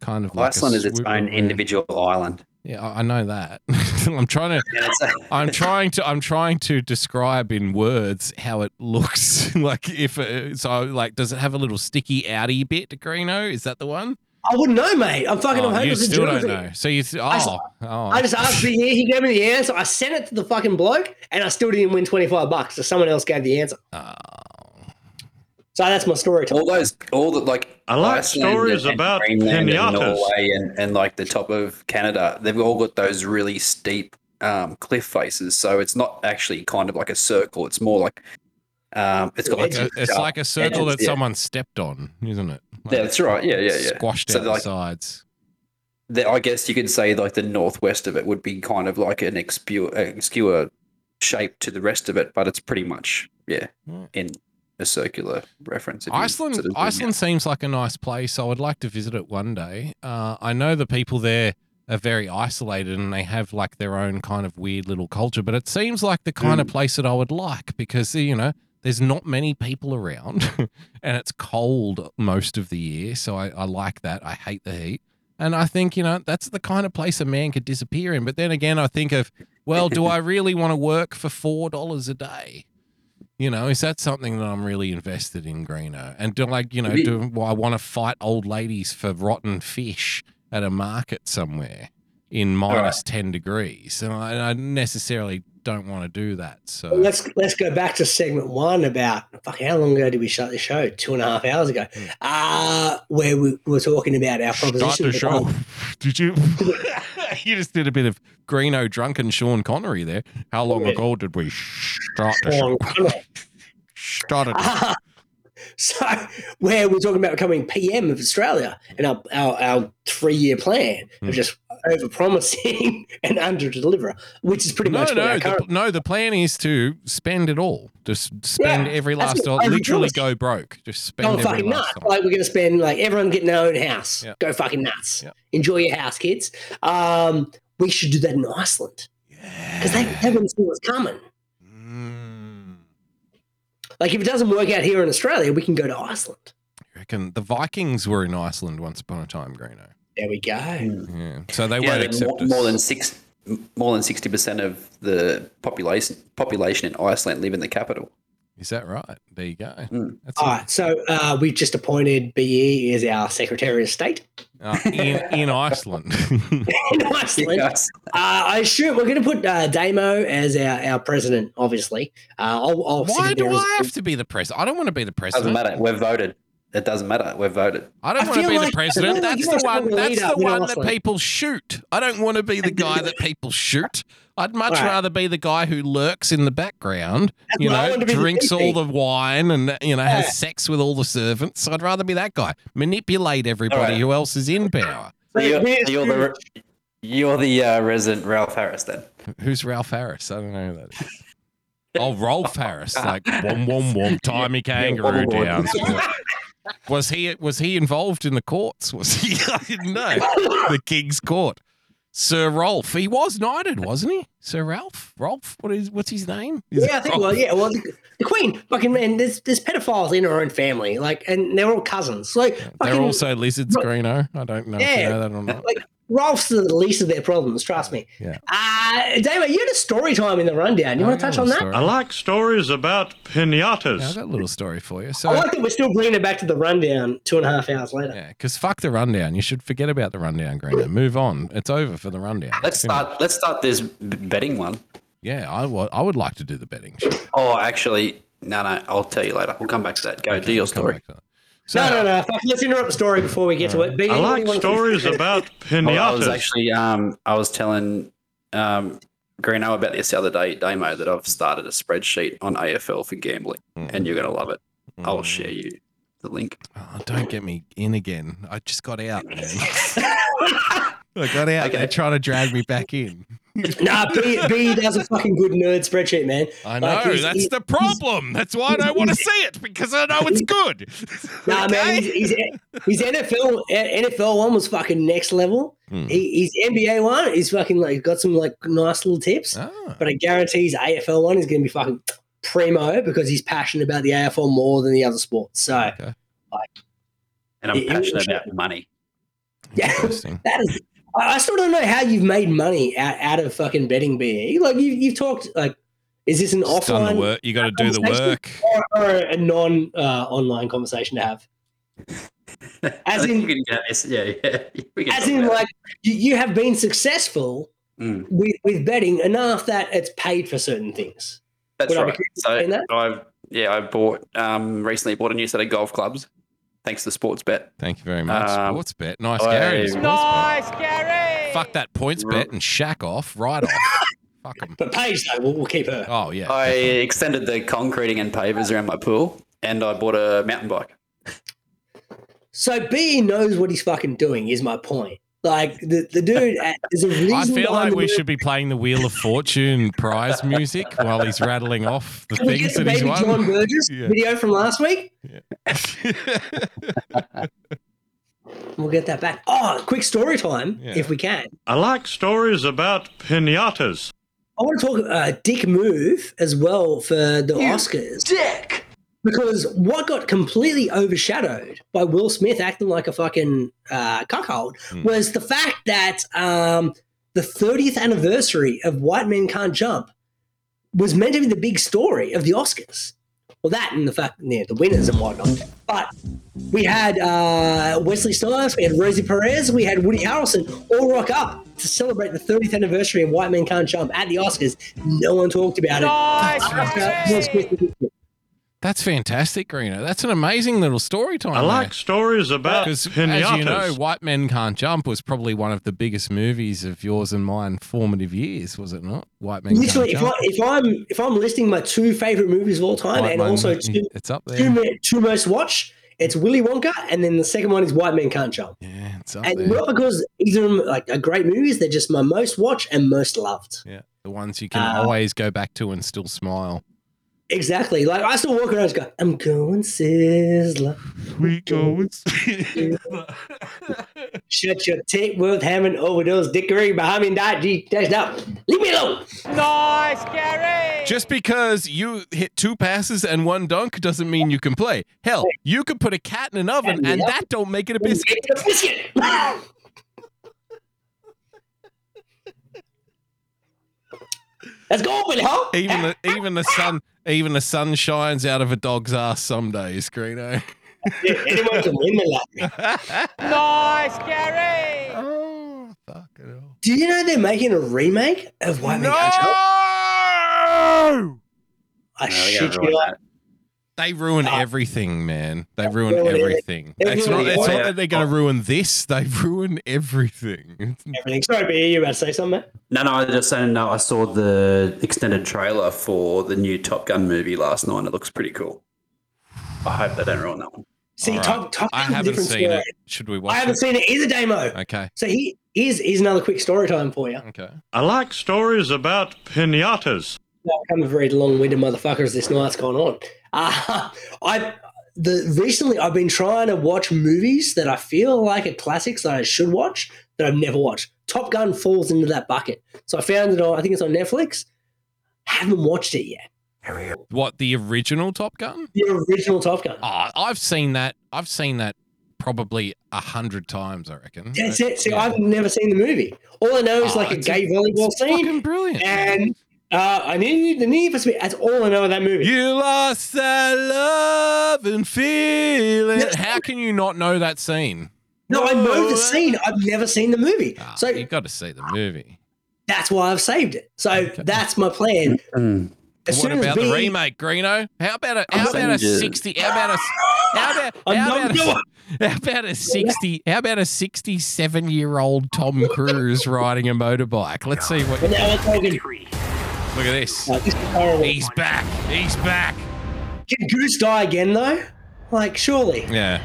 kind of like a Iceland is its own around? individual island. Yeah, I I know that. I'm trying to. I'm trying to. I'm trying to describe in words how it looks. like if it, so, like, does it have a little sticky outy bit, Greeno? Is that the one? I wouldn't know, mate. I'm fucking. Oh, I'm you still don't know. So you. Oh, I s- oh, oh. I just asked BE, he gave me the answer. I sent it to the fucking bloke, and I still didn't win 25 bucks. So someone else gave the answer. Oh. So that's my story. All those, all the like. I like Iceland stories and about Greenland and pinatas. Norway and, and like the top of Canada. They've all got those really steep um, cliff faces. So it's not actually kind of like a circle. It's more like um, it's got like, Like a- it's like a circle edges, that yeah. someone stepped on, isn't it? Like Yeah, that's right. Yeah, yeah, yeah. Squashed So out the sides. the, I guess you could say like the northwest of it would be kind of like an obscure, obscure shape to the rest of it, but it's pretty much yeah in a circular reference. Iceland, sort of zoom out. Iceland seems like a nice place. I would like to visit it one day. Uh, I know the people there are very isolated and they have like their own kind of weird little culture, but it seems like the kind of place that I would like because you know there's not many people around and it's cold most of the year, so I, I like that. I hate the heat. And I think, you know, that's the kind of place a man could disappear in. But then again, I think of, well, do I really want to work for $4 a day? You know, is that something that I'm really invested in, Greeno? And do like, you know, do I want to fight old ladies for rotten fish at a market somewhere in minus 10 degrees? And I, I necessarily don't want to do that. So Well, let's let's go back to segment one about fuck. How long ago did we shut the show? Two and a half hours ago. Uh where we were talking about our start proposition. of the show. Did you? you just did a bit of Greeno drunken Sean Connery there. How long ago did we start the show? Connery. Started. Ah, so where we're talking about becoming PM of Australia and our our, our three year plan Hmm. of just over promising and under deliver, which is pretty No, much no, the, no. The plan is to spend it all. Just spend Yeah, every last dollar. Literally go broke. Just spend Go fucking last nuts. dollar. Like we're gonna spend like everyone getting their own house. Yeah. Go fucking nuts. Enjoy your house, kids. Um, we should do that in Iceland. Because they, they wouldn't see what's coming. Mm. Like if it doesn't work out here in Australia, we can go to Iceland. I reckon the Vikings were in Iceland once upon a time, Greeno. There we go. Yeah. So they yeah, won't accept more, us. more than six, more than sixty percent of the population population in Iceland live in the capital. Is that right? There you go. Mm. That's All right, so uh, we've just appointed BE as our Secretary of State uh, in, in Iceland. in Iceland. Yes. Uh, I assume we're going to put uh, Damo as our, our president. Obviously, uh, I'll, I'll Why do I have to be the president? I don't want to be the president. Doesn't matter. We're voted. It doesn't matter. We're voted. I don't I want to be like- the president. feel like That's the one. That's the up in one that people shoot. I don't want to be the guy that people shoot. I'd much Right. rather be the guy who lurks in the background. You know, want to be the drinks all the wine and you know Yeah. has sex with all the servants. I'd rather be that guy. Manipulate everybody right. who else is in power. So you're, you're the you're the uh, resident Ralph Harris then. Who's Ralph Harris? I don't know who that is. Oh, Rolf Harris, like wom wom wom, tie me kangaroo wom, wom. down. Was he was he involved in the courts? Was he? I didn't know the King's Court. Sir Rolf, he was knighted, wasn't he? Sir Ralph, Rolf. What is what's his name? Is Yeah, I think. Rolf? Well, yeah. Well, the, the Queen, fucking man. There's there's pedophiles in her own family, like, and they're all cousins. Like, They're fucking, also lizards, Greeno. I don't know if you Yeah. know that or not. like Ralph's the least of their problems. Trust me. Yeah. Uh, David, you had a story time in the rundown. You want to touch on that? I like stories about pinatas. Yeah, I've got a little story for you. So, I like that we're still bringing it back to the rundown two and a half hours later. yeah, because fuck the rundown. You should forget about the rundown, Greener. Move on. It's over for the rundown. Let's start. Let's start this betting one. Yeah, I wa- I would like to do the betting. Oh, actually, no, no. I'll tell you later. We'll come back to that. Go do your story. No, no, no. Fuck, let's interrupt the story before we get to it. B, I what do like you want to- stories about pinatas. I was actually, um, I was telling um, Greeno about this the other day, Damo, that I've started a spreadsheet on AFL for gambling, and you're gonna love it. I'll share you the link. Oh, don't get me in again. I just got out, man. I got out. They're trying to drag me back in. Nah, B, B does a fucking good nerd spreadsheet, man. I know. Like, he's- that's he- the problem. That's why I don't want to see it because I know it's good. Nah, man, he's, he's, his NFL NFL one was fucking next level. Hmm. He, his NBA one is fucking like got some like nice little tips, Ah. but I guarantee his AFL one is going to be fucking primo because he's passionate about the AFL more than the other sports. So, like, And I'm It- it passionate was- about money. yeah, that is. I I still don't know how you've made money out, out of fucking betting BE. Like you, you've talked like, is this an Just done offline the work. You got to do the work. or, or a non uh, online conversation to have? As in, we can get this. Yeah, yeah. Can as in, like you, you have been successful Mm. with with betting enough that it's paid for certain things. That's Would right. correct So that? I've yeah, I bought um recently bought a new set of golf clubs, thanks to Sportsbet. Thank you very much. Um, Sportsbet. Nice, I- Gary. Sports Nice, Gary. Fuck that PointsBet and shack off right off. Fuck them. But Paige though, we'll, we'll keep her. Oh yeah. I extended the concreting and pavers around my pool, and I bought a mountain bike. So B knows what he's fucking doing. Is my point. Like the, the dude, uh, there's a reason. I feel behind like we should be playing the Wheel of Fortune prize music while he's rattling off the Can we things get the that he's baby won. John Burgess Yeah. video from last week? we'll get that back. Oh, quick story time, if we can. I like stories about pinatas. I want to talk uh, dick move as well for the Oscars. Dick. Because what got completely overshadowed by Will Smith acting like a fucking uh, cuckold was the fact that um, the 30th anniversary of White Men Can't Jump was meant to be the big story of the Oscars. Well, that and the fact, yeah, the winners and whatnot. But we had uh, Wesley Snipes, we had Rosie Perez, we had Woody Harrelson all rock up to celebrate the 30th anniversary of White Men Can't Jump at the Oscars. No one talked about Nice, it. That's fantastic, Greeno. That's an amazing little story time. I like stories about because, pinatas. as you know, White Men Can't Jump was probably one of the biggest movies of yours and mine formative years, was it not? White Men Literally, if, Can't I, Jump. if I'm if I'm listing my two favorite movies of all time, White and Men- also two, it's up there. two, two most watch, it's Willy Wonka, and then the second one is White Men Can't Jump. Yeah, it's up and there. not because either of them like are great movies, they're just my most watched and most loved. Yeah, the ones you can Uh, always go back to and still smile. Exactly. Like I still walk around and go, I'm going Sizzler. We going Shut your tape worth having overdose dickery behind me and die G dash out. Leave me alone. Nice, Gary. Just because you hit two passes and one dunk doesn't mean you can play. Hell, you could put a cat in an oven and that don't make it a biscuit. biscuit. Let's go, Billy, huh? Even the even the sun even the sun shines out of a dog's ass some days, Greeno. Yeah, anyone can win the lottery. Nice, Gary. Oh, fuck it all. Do you know they're making a remake of White Men Can't Jump? No! I they shit gotta you ruin not. They ruin ah. everything, man. They ruin ruin everything. They It's ruin not, it's not everything. that they're going to ruin this. They ruin everything. Everything. Sorry, B, you about to say something, mate? No, no, I just saying. No, I saw the extended trailer for the new Top Gun movie last night. It looks pretty cool. I hope they don't ruin that one. See, All right. Top, Top I a haven't different seen story. it. Should we watch I haven't it? seen it either, Damo. Okay. So he here's here's another quick story time for you. Okay. I like stories about pinatas. I'm a very long-winded motherfucker as this night's gone on. Uh, I the recently I've been trying to watch movies that I feel like are classics that I should watch that I've never watched. Top Gun falls into that bucket. So I found it on. I think it's on Netflix. Haven't watched it yet. What the original Top Gun? The original Top Gun. Oh, I've seen that. I've seen that probably a hundred times. I reckon. That's it. See, yeah. I've never seen the movie. All I know is Oh, like a gay volleyball it's scene. fucking brilliant. And uh, I need the need for speed. That's all I know of that movie. You lost that love and feeling. Yes. How can you not know that scene? No, I know the scene. I've never seen the movie. Ah, so you got to see the movie. that's why I've saved it. So that's my plan. As what soon as about the B- remake, Greeno? How about a how about a sixty? How about a how about how about a, how about a sixty? How about a sixty-seven year old Tom Cruise riding a motorbike? Let's see what. But now we're talking. Look at this. Oh, this is horrible. He's back. He's back. Can Goose die again though? Like surely. Yeah.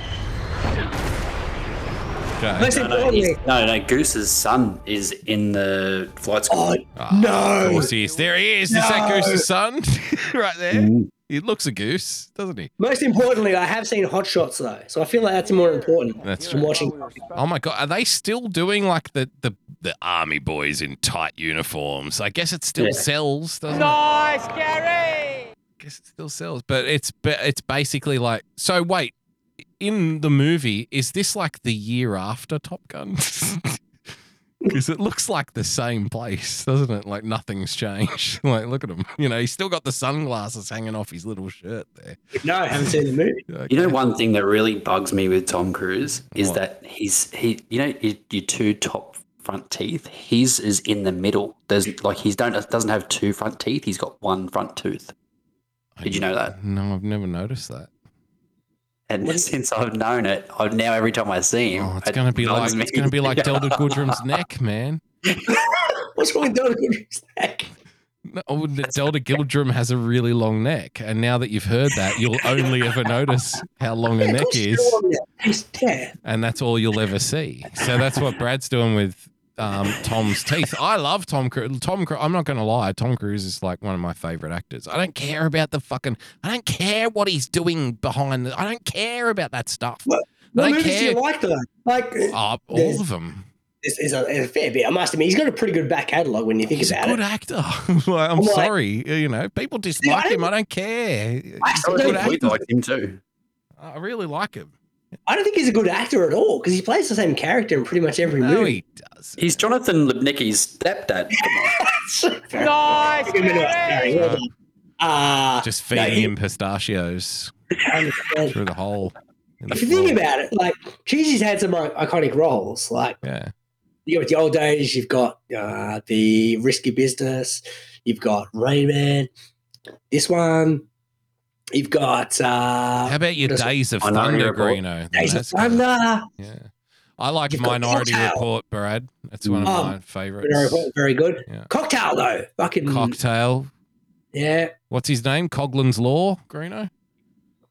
Okay. Most No, no, importantly, no, no, Goose's son is in the flight school. oh no. Of course he is. There he is. Is that No. Goose's son? right there. Mm. He looks a goose, doesn't he? Most importantly, I have seen Hot Shots though, so I feel like that's more important. That's than true. watching. Oh my god, are they still doing like the the, the army boys in tight uniforms? I guess it still Yeah. sells, doesn't it? Nice, Gary! I guess it still sells, but it's but it's basically like so. Wait, in the movie, is this like the year after Top Gun? Because it looks like the same place, doesn't it? Like nothing's changed. like look at him. You know, he's still got the sunglasses hanging off his little shirt there. No, I haven't seen the movie. You know, one thing that really bugs me with Tom Cruise is What? that he's he. You know, your, your two top front teeth. His is in the middle. There's like he's don't doesn't have two front teeth. He's got one front tooth. Did you know that? No, I've never noticed that. And since I've known it, I've now every time I see him, Oh, it's gonna be like me. it's gonna be like Delta Goodrem's neck, man. What's wrong with Delta Goodrem's neck? No, oh, Delta Goodrem has a really long neck, and now that you've heard that, you'll only ever notice how long a neck is, Yeah. and that's all you'll ever see. So that's what Brad's doing with um, Tom's teeth. I love Tom Cruise. Tom Cruise. I'm not going to lie. Tom Cruise is like one of my favorite actors. I don't care about the fucking. I don't care what he's doing behind. The, I don't care about that stuff. What, I what movies do you like though? Like Oh, there's- all of them. It's, a, a fair bit. I must admit, he's got a pretty good back catalogue when you think He's a good it. actor. like, I'm I'm like- sorry. You know, people dislike I him. I don't care. I good actor. Like him too. I really like him. I don't think he's a good actor at all because he plays the same character in pretty much every No, movie. he does. He's Jonathan Lipnicki's stepdad. Nice, Good minute, Gary! Gary. Well. Uh, Just no, feeding he- him pistachios I through the hole. in the If you think floor. about it, like Cheesy's had some uh, iconic roles. Like yeah, you got the old days, you've got uh, the risky business, you've got Rain Man. This one, you've got uh, how about your what is it? Days of Thunder, Report. Greeno? Days of Thunder. Yeah, I like You've Minority Report, Brad. That's one of Um, my favorites. Very, very good. Yeah. Cocktail though, fucking Cocktail. yeah. What's his name? Coughlin's Law, Greeno.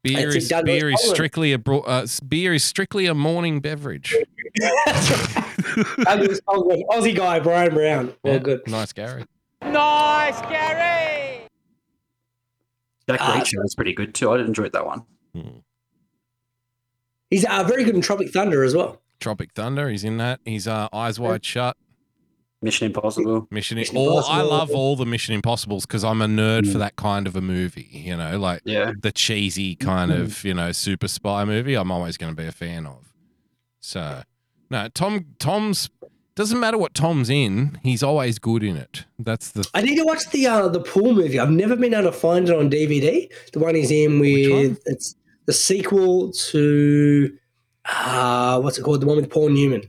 Beer That's it, is Douglas beer is Coughlin. strictly a bro- uh, beer is strictly a morning beverage. Douglas Coughlin, Aussie guy Bryan Brown. Well, Yeah, good. Nice, Gary. Nice, Gary! Jack Uh, Reacher was pretty good too. I enjoyed that one. He's uh, very good in Tropic Thunder as well. Tropic Thunder. He's in that. He's uh, eyes wide shut. Mission Impossible. Mission, Mission all, I love all the Mission Impossibles because I'm a nerd for that kind of a movie. You know, like Yeah. the cheesy kind of you know super spy movie. I'm always going to be a fan of. So, no, Tom. Tom's doesn't matter what Tom's in. He's always good in it. That's the I need to watch the uh, the pool movie. I've never been able to find it on DVD. The one he's in Which one? with it's the sequel to uh what's it called? The one with Paul Newman.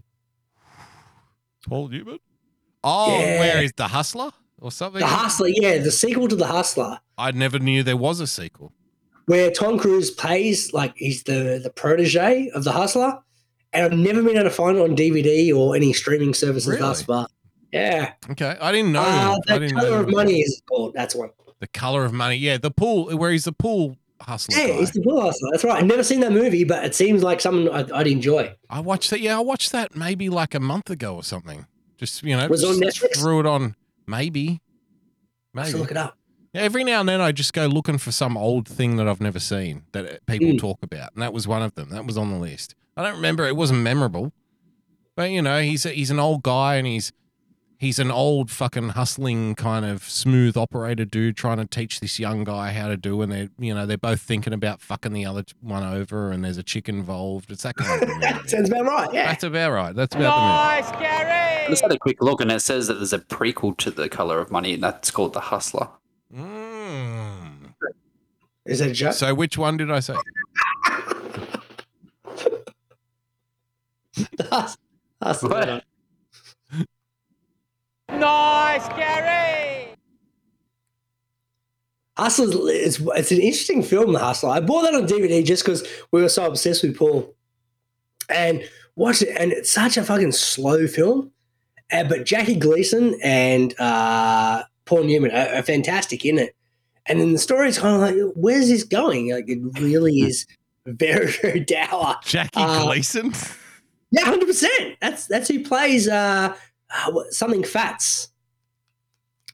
Paul Newman. Oh, Yeah. where is the Hustler or something? The Hustler, yeah, the sequel to the Hustler, I never knew there was a sequel. where Tom Cruise plays like he's the the protege of the Hustler, and I've never been able to find it on DVD or any streaming services Really? thus far. Yeah, Okay, I didn't know. uh, the didn't color know. of money is called. That's one. The color of money. Yeah, the pool where he's the pool hustler. Yeah, guy. he's the pool hustler. That's right. I've never seen that movie, but it seems like something I'd, I'd enjoy. I watched that. Yeah, I watched that maybe like a month ago or something. Just you know, Was it on Netflix? Threw it on. Maybe. Maybe. look it up. Yeah, every now and then I just go looking for some old thing that I've never seen that uh, people Mm. talk about, and that was one of them. That was on the list. I don't remember. It wasn't memorable, but you know, he's a, he's an old guy and he's he's an old fucking hustling kind of smooth operator dude trying to teach this young guy how to do and they're you know they're both thinking about fucking the other one over and there's a chick involved it's that kind of movie. Sounds about right. Yeah. that's about right that's about the movie Nice, Gary. I just had a quick look, and it says that there's a prequel to The Color of Money, and that's called The Hustler. Mm. Is that a joke? so which one did i say Hus- Hustler. What? Nice, Gary. Hustler's it's, it's an interesting film, The Hustle. I bought that on DVD just because we were so obsessed with Paul and watched it. And it's such a fucking slow film. Uh, but Jackie Gleason and uh, Paul Newman are, are fantastic in it. And then the story's kind of like, where's this going? Like, it really is very, very dour. jackie Uh, gleason Yeah, hundred percent. That's that's who plays uh, uh something Fats.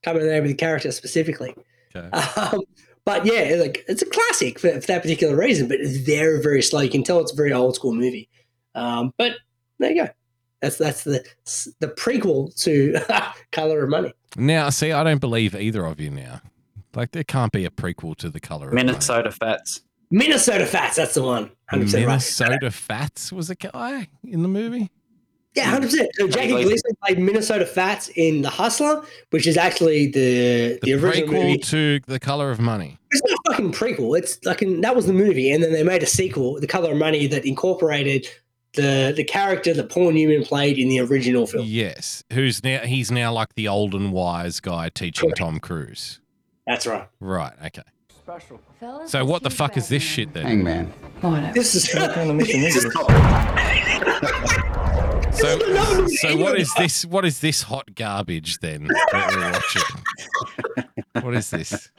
Can't with the name of the character specifically. okay. Um, but yeah, like it's a classic for, for that particular reason. But it's very very slow. You can tell it's a very old school movie. Um, but there you go. That's that's the the prequel to Color of Money. now see i don't believe either of you now like there can't be a prequel to the color of Minnesota Fats. Minnesota Fats. That's the one. Hundred percent right. minnesota fats was a guy in the movie Yeah, hundred percent. So Jackie Gleason. Gleason played Minnesota Fats in The Hustler, which is actually the the, the original prequel movie. to the color of money It's not a fucking prequel. It's like an, that was the movie, and then they made a sequel, The Color of Money, that incorporated the the character that Paul Newman played in the original film. Yes, who's now he's now like the old and wise guy teaching Tom Cruise. That's right. Right. Okay. Special. So what the fuck is this shit then? Hangman. This is So so what is this? What is this hot garbage then that we're watching? What is this?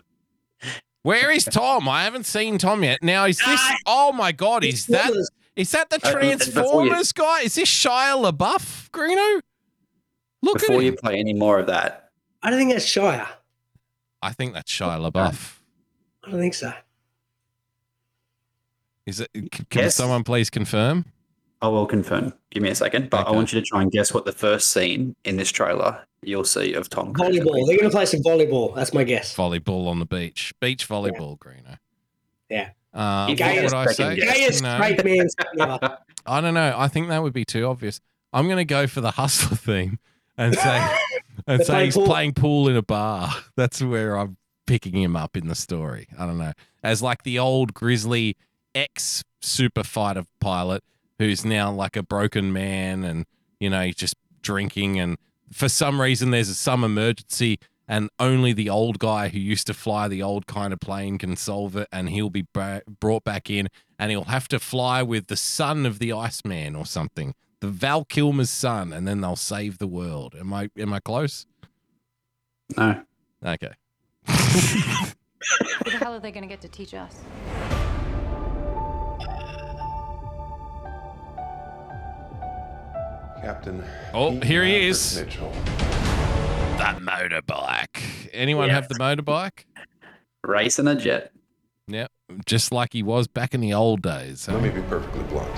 Where is Tom? I haven't seen Tom yet. Now is this? Oh my god! Is that is that the Uh, Transformers guy? Is this Shia LaBeouf, Greeno? Look Before at you him. play any more of that, I don't think that's Shia. I think that's Shia LaBeouf. I don't think so. Is it? Can Yes. someone please confirm? I will confirm. Give me a second, but I want you to try and guess what the first scene in this trailer you'll see of Tom Cruise. Volleyball. They're going to play some volleyball. That's my guess. Volleyball on the beach. Beach volleyball, Greeno. Yeah. Uh, what would I say? guess. Gayest straight man ever. I don't know. I think that would be too obvious. I'm going to go for the hustler theme and say and They're say playing he's pool. playing pool in a bar. That's where I'm picking him up in the story. I don't know. As like the old grizzly ex super fighter pilot who's now like a broken man and you know he's just drinking and for some reason there's some emergency and only the old guy who used to fly the old kind of plane can solve it and he'll be bra- brought back in and he'll have to fly with the son of the Iceman or something the Val Kilmer's son and then they'll save the world am I am I close No. okay Who the hell are they going to get to teach us? Captain. oh here he is Mitchell. that motorbike anyone have the motorbike Racing a jet. Yep, just like he was back in the old days. Let me be perfectly blunt.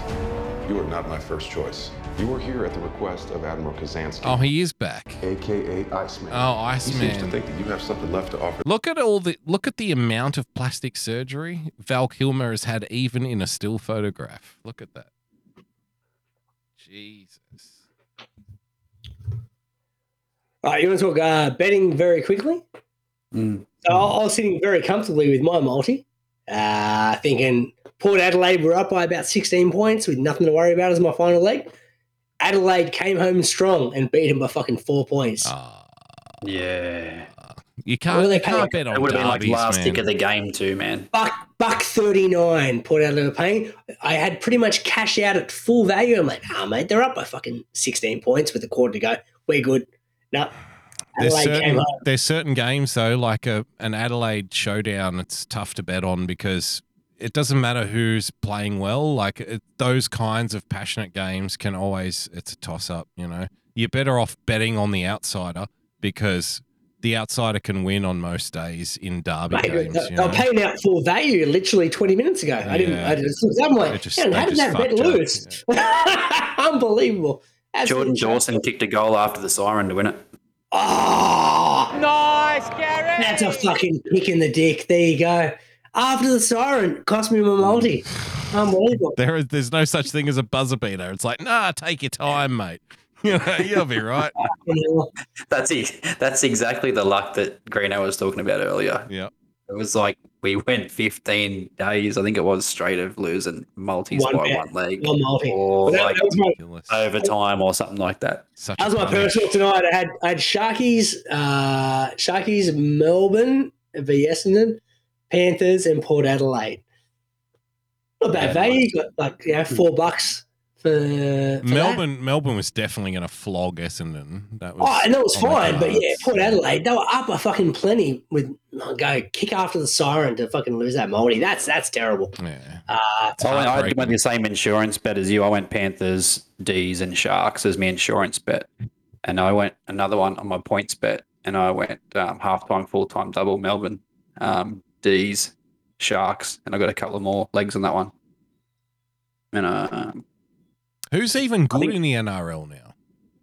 You are not my first choice. You were here at the request of Admiral Kazansky. Oh, he is back. AKA Iceman. Oh, He seems to think that you have something left to offer. Look at all the look at the amount of plastic surgery Val Kilmer has had, even in a still photograph. Look at that. Jesus. All right, you want to talk uh, betting very quickly? Mm. So I I was sitting very comfortably with my multi, uh, thinking Port Adelaide were up by about 16 points with nothing to worry about as my final leg. Adelaide came home strong and beat him by fucking four points. Yeah. You can't- What you can't bet on It would have been like derbies, last man. tick of the game too, man. Buck buck 39 Port Adelaide were paying. I had pretty much cash out at full value. I'm like, ah, mate, they're up by fucking 16 points with a quarter to go. We're good. No. There's certain, there's certain games though, like a an Adelaide showdown. It's tough to bet on because it doesn't matter who's playing well. Like it, those kinds of passionate games can always it's a toss up. You know, you're better off betting on the outsider because the outsider can win on most days in derby Mate, games. they- You they were paying out full value literally 20 minutes ago. I didn't. I just looked, I'm like, It just- "Man, how did that bet fucked up, lose? Unbelievable. Jordan Absolutely. Dawson kicked a goal after the siren to win it. Oh, Nice, Gary. that's a fucking kick in the dick. There you go. After the siren, cost me my multi. Unbelievable. There is there's no such thing as a buzzer beater. It's like, nah, take your time, mate. You know, you'll be right. That's e- that's exactly the luck that Greeno was talking about earlier. Yeah. It was like we went 15 days, I think it was, straight of losing multis One by bet, one leg. one multi. Or that- like that my- overtime or something like that. Such That was my personal tonight. I had I had Sharkies, uh, Sharkies, Melbourne v Essendon, Panthers, and Port Adelaide. Not bad value. You got like you know four bucks for, for that. Melbourne Melbourne was definitely going to flog Essendon. That was Oh, and that was fine, but yeah. Port Adelaide, they were up a fucking plenty with oh, go kick after the siren to fucking lose that multi. That's that's terrible. Yeah. Uh, I went, I went the same insurance bet as you. I went Panthers, D's, and Sharks as my insurance bet. And I went another one on my PointsBet. And I went um, half time, full time, double Melbourne, um, D's, Sharks. And I've got a couple of more legs on that one. And uh, Who's even good in the NRL now?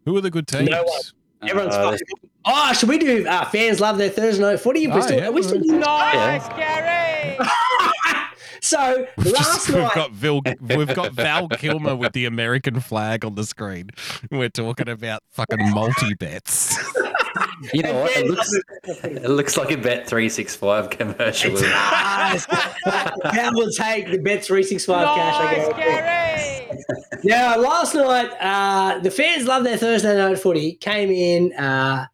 Who are the good teams? No one. Everyone's Uh, fucking. Oh, should we do? Uh, fans love their Thursday night footy. Oh, we still, yeah. are we still doing Nice, Gary. So last just, we've night, got Vil, we've got Val Kilmer with the American flag on the screen. We're talking about fucking multi bets. you know what? It looks, it looks like a Bet 365 commercial. that will take the bet three six five cash. I Nice, get Gary. Now, last night, uh, the fans love their Thursday night footy. Came in uh,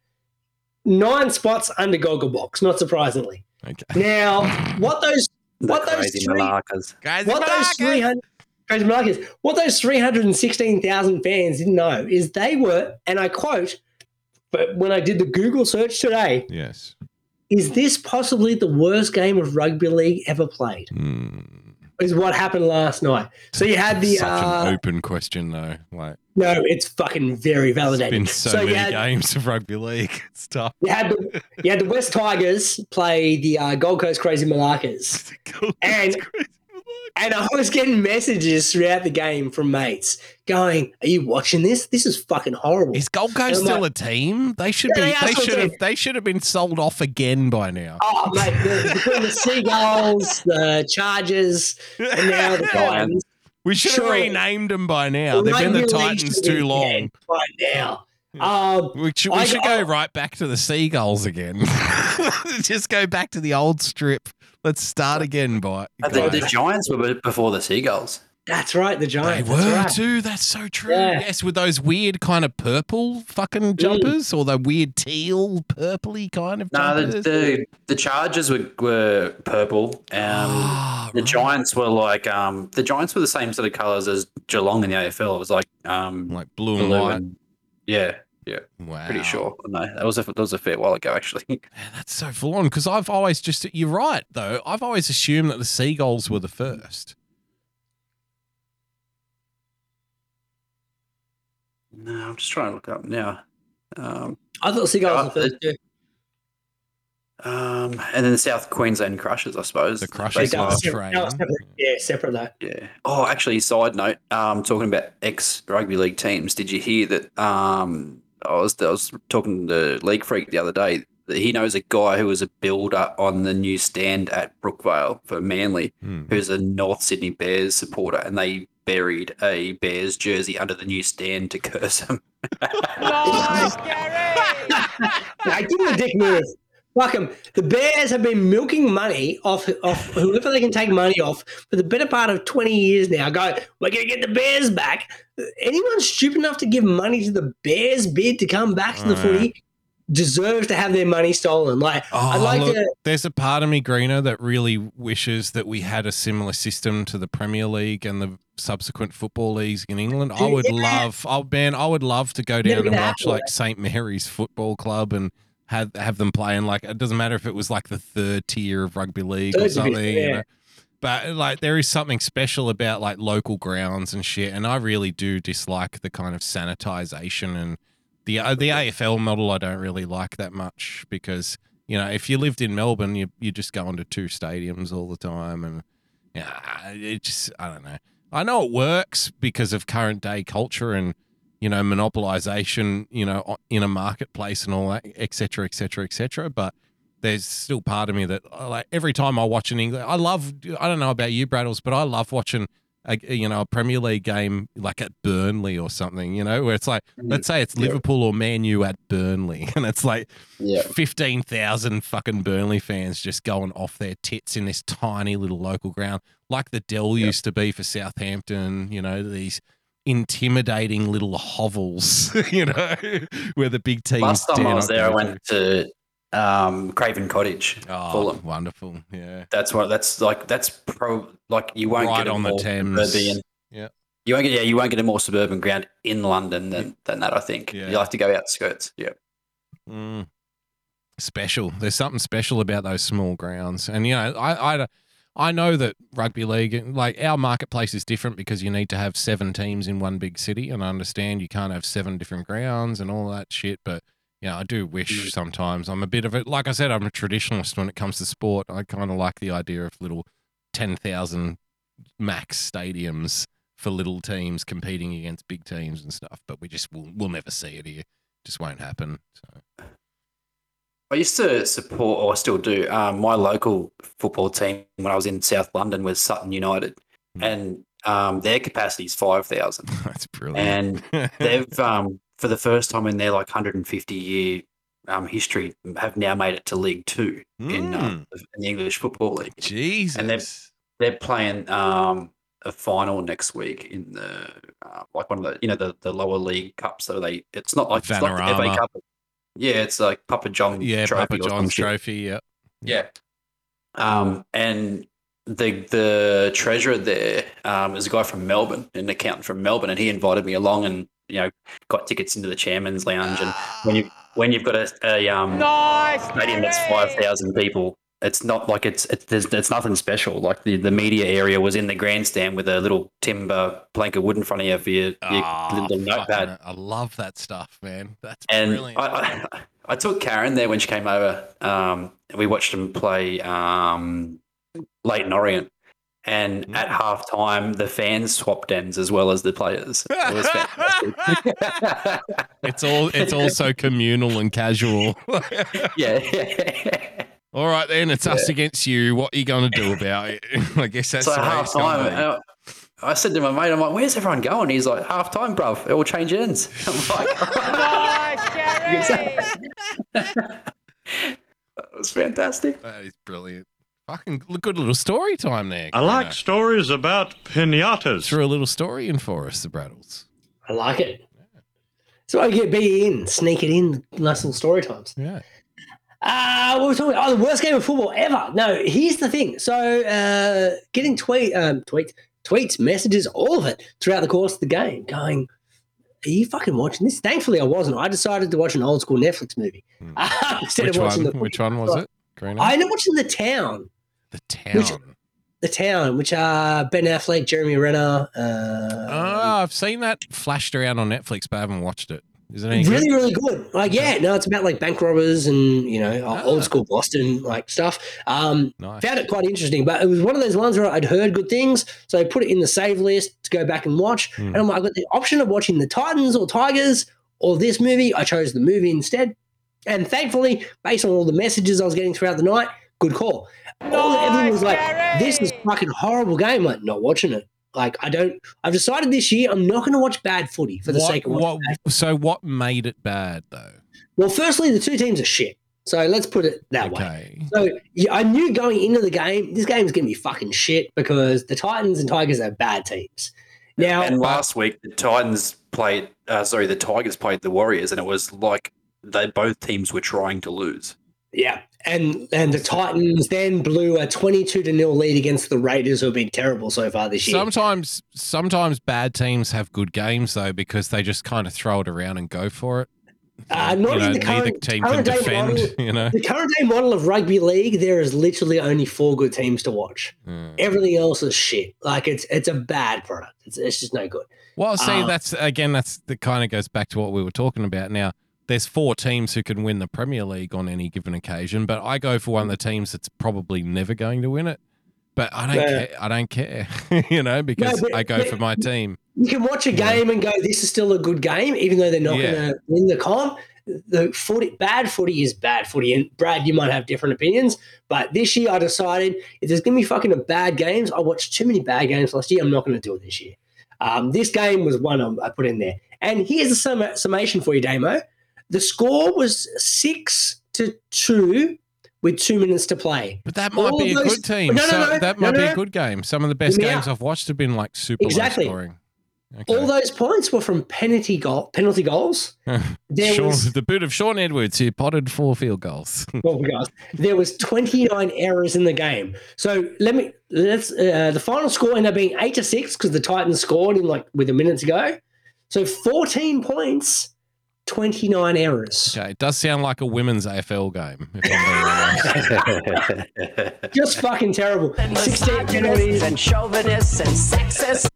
nine spots under Gogglebox, not surprisingly. Okay. Now, what those what those three Malakas. Guys, what those three hundred crazy Malakas, what those three hundred and sixteen thousand fans didn't know is they were, and I quote, but when I did the Google search today, yes. is this possibly the worst game of rugby league ever played? Is what happened last night. So you had the. Such uh, an open question, though. Like, no, it's fucking very validating. been so, you many had, games of rugby league. It's tough. You had the you had the West Tigers play the uh, Gold Coast Crazy Malakas, and and I was getting messages throughout the game from mates going, "Are you watching this? This is fucking horrible." Is Gold Coast still like, a team? They should Yeah, be. they should have. They should have been sold off again by now. Oh mate, the, between the Seagulls, the Chargers, and now the Titans. We should have renamed them by now. They've been the Titans too long. By now. Um, We should, we I- should I- go right back to the seagulls again. Just go back to the old strip. Let's start again, by The, the Giants were before the Seagulls. That's right, the Giants. They were that's right. too. That's so true. Yeah. Yes, with those weird kind of purple Mm. fucking jumpers, or the weird teal, purpley kind of No, jumpers. the, the the Chargers were, were purple. Um, the Giants were like um, the Giants were the same sort of colours as Geelong in the AFL. It was like um, like blue and white. yeah, yeah. Wow. Pretty sure. No, that was a that was a fair while ago actually. That's so full on because I've always just. You're right though. I've always assumed that the seagulls were the first. no, I'm just trying to look up now. Um, I thought Seagulls uh, were the first. too. um, and then the South Queensland Crushers, I suppose. The Crushers That was separate- that was separate. Yeah, separate though. Yeah. Oh, actually, side note, um, talking about ex rugby league teams, did you hear that? Um, I was I was talking to League Freak the other day. That he knows a guy who was a builder on the new stand at Brookvale for Manly, Hmm. who's a North Sydney Bears supporter, and they buried a Bears jersey under the new stand to curse him. Nice, Gary. Nah, give him a dick move. Fuck 'em. The Bears have been milking money off off whoever they can take money off for the better part of 20 years now. Go, we're going to get the Bears back. Anyone stupid enough to give money to the Bears bid to come back to the Uh. footy deserves to have their money stolen. Like, I'd Oh, like look, to. there's a part of me, Greener, that really wishes that we had a similar system to the Premier League and the subsequent football leagues in England. I would Yeah. love, oh man, I would love to go down and watch like St Mary's Football Club and have have them playing like it doesn't matter if it was like the third tier of rugby league or something. You know? But like there is something special about like local grounds and shit, and I really do dislike the kind of sanitization and the uh, the AFL model. I don't really like that much because you know if you lived in Melbourne, you you just go into two stadiums all the time, and yeah, it just I don't know. I know it works because of current day culture and you know, monopolization, you know, in a marketplace and all that, et cetera, et cetera, et cetera. But there's still part of me that uh, like every time I watch an English, I love. I don't know about you, Braddles, but I love watching. A, you know, a Premier League game like at Burnley or something, you know, where it's like, let's say it's Liverpool or Man U at Burnley, and it's like Yeah. 15,000 fucking Burnley fans just going off their tits in this tiny little local ground, like the Dell used to be for Southampton, you know, these intimidating little hovels, you know, where the big teams. Last time I was there, I went to um, Craven Cottage, Oh, Fulham. wonderful. Yeah. That's what. That's like. That's pro. Like you won't Right get on the Thames. Yeah. You won't get. Yeah, you won't get a more suburban ground in London than than that. I think Yeah. you'll have to go outskirts. Yeah. Mm. Special. There's something special about those small grounds, and you know, I, I, I know that rugby league, like our marketplace, is different because you need to have seven teams in one big city, and I understand you can't have seven different grounds and all that shit. But yeah, I do wish mm. sometimes I'm a bit of it. Like I said, I'm a traditionalist when it comes to sport. I kind of like the idea of little ten thousand max stadiums for little teams competing against big teams and stuff. But we just will we'll never see it here. Just won't happen. So. I used to support, or I still do, um, my local football team when I was in South London was Sutton United, and um, their capacity is five thousand. That's brilliant. And they've, um, for the first time in their like 150 year um, history, have now made it to League Two in, uh, in the English Football League. Jesus, and they're they're playing um, a final next week in the uh, like one of the you know the, the lower league cups. So they it's not like it's not the FA Cup. Yeah, it's like Papa John Yeah, Trophy Papa John's trophy. Yeah. Yeah. Um, and the the treasurer there um, is a guy from Melbourne, an accountant from Melbourne, and he invited me along, and you know, got tickets into the chairman's lounge. And when you when you've got a, a um Nice, stadium that's five thousand people, it's not like it's it's there's, it's nothing special. Like the, the media area was in the grandstand with a little timber plank of wood in front of you for your, your Ah, little notepad. I love that stuff, man. That's And brilliant. I, I, I took Karen there when she came over. Um, and we watched them play um, Leyton Orient. And Mm. at half time, the fans swapped ends as well as the players. It was it's all it's also communal and casual. yeah. All right, then it's us against you. What are you going to do about it? I guess that's so the half it's gonna time, be. uh, I said to my mate, I'm like, where's everyone going? He's like, half time, bruv. It will change ends. I'm like, Nice, that was fantastic. That is brilliant. Fucking good little story time there. I like stories about pinatas. Threw a little story in for us, the Braddles. I like it. So I get B in, sneak it in, nice little story times. Yeah. Uh, what were we talking about? Oh, the worst game of football ever. No, here's the thing. So, uh, getting tweet, um, tweets, tweets, messages, all of it throughout the course of the game, going, "Are you fucking watching this?" Thankfully, I wasn't. I decided to watch an old school Netflix movie instead Hmm. Which of watching one? the. Which one was it? Green I ended up watching the town. The town. The town, which are Ben Affleck, Jeremy Renner, uh, Oh, I've seen that flashed around on Netflix, but I haven't watched it. Is it any really, good? really good. Like, yeah, no, it's about like bank robbers and you know Ah. old school Boston like stuff. Um, Found it quite interesting, but it was one of those ones where I'd heard good things, so I put it in the save list to go back and watch. Hmm. And I'm like, I got the option of watching the Titans or Tigers or this movie. I chose the movie instead, and thankfully, based on all the messages I was getting throughout the night, good call. All everyone was like, "This is a fucking horrible game." Like, not watching it. Like, I don't. I've decided this year I'm not going to watch bad footy for the What- sake of watching what, so what made it bad though? well, firstly, the two teams are shit. So let's put it that way. So yeah, I knew going into the game, this game is going to be fucking shit because the Titans and Tigers are bad teams. Now, and last week the Titans played. Uh, sorry, the Tigers played the Warriors, and it was like they both teams were trying to lose. Yeah, and and the Titans then blew a twenty-two to nil lead against the Raiders, who have been terrible so far this year. Sometimes, sometimes bad teams have good games though because they just kind of throw it around and go for it. Uh, not you know, in the current, team can current day defend. model. You know, The current day model of rugby league, there is literally only four good teams to watch. Hmm. Everything else is shit. Like it's it's a bad product. It's, it's just no good. Well, see, Uh, that's again, that's the kind of goes back to what we were talking about. Now, there's four teams who can win the Premier League on any given occasion, but I go for one of the teams that's probably never going to win it. But I don't Yeah. care. I don't care, you know, because but- I go for my team. You can watch a game and go, "This is still a good game," even though they're not Yeah. going to win the comp. The footy, bad footy is bad footy, and Brad, you might have different opinions, but this year I decided if there's going to be fucking a bad games, I watched too many bad games last year. I'm not going to do it this year. Um, this game was one I I put in there, and here's a sum- summation for you, Damo. The score was six to two with two minutes to play. But that might All be a those- good team. No, no, so no, that might be a good game. Some of the best games. I've watched have been like super Exactly. low scoring. All those points were from penalty goal, penalty goals. There Sean, was- the boot of Sean Edwards, who potted four field goals. well, guys, there was 29 errors in the game. So let me let's uh, the final score ended up being eight to six because the Titans scored in like with a minute to go. So 14 points, 29 errors. okay, it does sound like a women's AFL game. If I'm. Just fucking terrible. 16 penalties and chauvinists and sexists.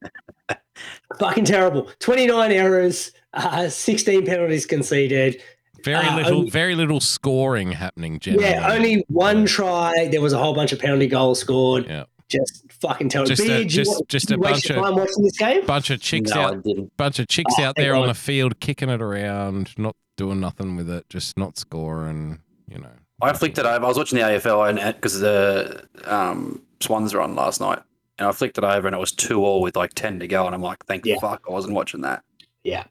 fucking terrible. 29 errors, uh, 16 penalties conceded. Very Uh, little, only- very little scoring happening. Generally. Yeah, only one try. There was a whole bunch of penalty goals scored. Yeah. Just fucking terrible. Just a- Beard, you just- just a bunch of- time watching this game. bunch of chicks No, out, bunch of chicks Oh, out there on God. the field kicking it around, not doing nothing with it, just not scoring. You know, I flicked it over. I was watching the AFL and because the um, Swans were on last night, and I flicked it over and it was two all with like ten to go, and I'm like, thank fuck I wasn't watching that. Yeah.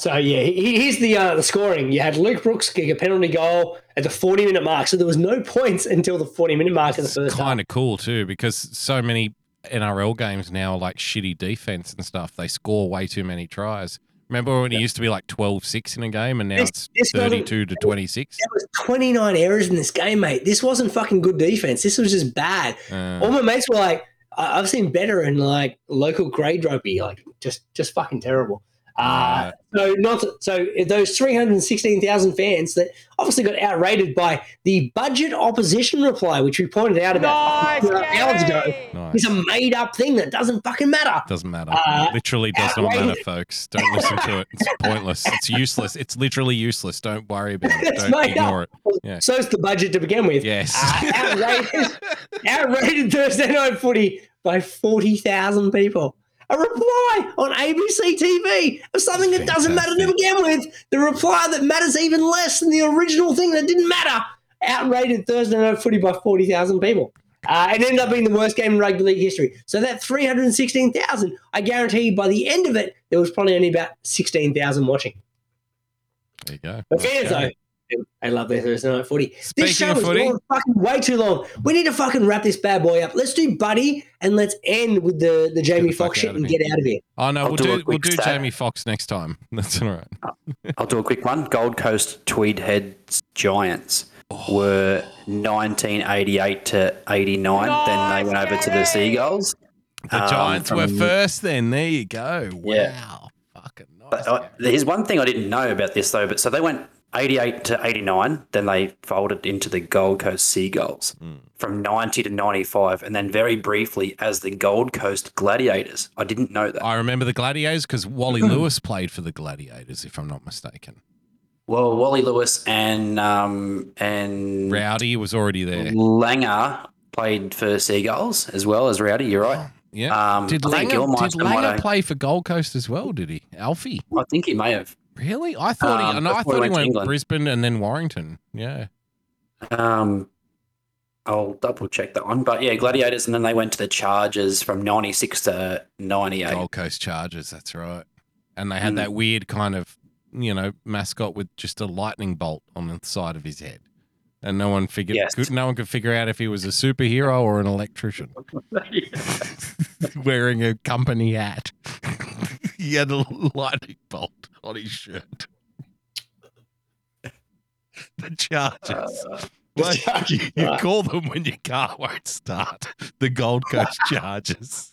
So yeah, he- here's the uh, the scoring. You had Luke Brooks kick a penalty goal at the 40 minute mark, so there was no points until the 40 minute mark the first kind of cool too because so many NRL games now are like shitty defense and stuff. They score way too many tries. Remember when it used to be like 12-6 in a game and now This- it's this 32 to 26? There was 29 errors in this game, mate. This wasn't fucking good defense. This was just bad. Uh, All my mates were like, I've seen better in like local grade rugby, like just just fucking terrible. Uh, so not so those three hundred sixteen thousand fans that obviously got outrated by the budget opposition reply, which we pointed out about Nice, hours ago. Nice. It's a made up thing that doesn't fucking matter. Doesn't matter. Uh, literally does not matter, folks. Don't listen to it. It's pointless. It's useless. It's literally useless. Don't worry about it. It's Don't ignore up. it. Yeah. So's the budget to begin with. Yes. Uh, outrated, outrated Thursday night footy by forty thousand people. A reply on ABC TV of something that doesn't matter to begin with. The reply that matters even less than the original thing that didn't matter. Outrated Thursday night footy by forty thousand people. Uh, it ended up being the worst game in rugby league history. So that 316,000, I guarantee you by the end of it, there was probably only about 16,000 watching. There you go. But fans, though, I love this. Thursday night footy. Speaking this show is footy- going fucking way too long. We need to fucking wrap this bad boy up. Let's do Buddy and let's end with the, the Jamie Foxx shit and get out of here. Oh no, I'll we'll do a do, we'll quick do stat. Jamie Foxx next time. That's all right. I'll do a quick one. Gold Coast Tweed Heads Giants were 1988 to 89. then they went over to the Seagulls. The Um, Giants were from- first. Then there you go. Wow. Yeah. But, uh, there's one thing I didn't know about this though. But so they went 88 to 89. Then they folded into the Gold Coast Seagulls from 90 to 95, and then very briefly as the Gold Coast Gladiators. I didn't know that. I remember the Gladiators because Wally Lewis played for the Gladiators, if I'm not mistaken. Well, Wally Lewis and um, and Rowdy was already there. Langer played for Seagulls as well as Rowdy. You're right. Yeah. Um, did I think Langer, Gillmeister did Langer play for Gold Coast as well? Did he? Alfie. I think he may have. Really? I thought Um, he. No, I thought he went to went Brisbane and then Warrington. Yeah. Um, I'll double check that one. But yeah, Gladiators, and then they went to the Chargers from 96 to 98. Gold Coast Chargers. That's right. And they had Mm. that weird kind of, you know, mascot with just a lightning bolt on the side of his head, and no one figured. Yes. Could, no one could figure out if he was a superhero or an electrician. Wearing a company hat. he had a lightning bolt on his shirt. the Chargers. Uh, well, you, you call them when your car won't start. The Gold Coast Chargers.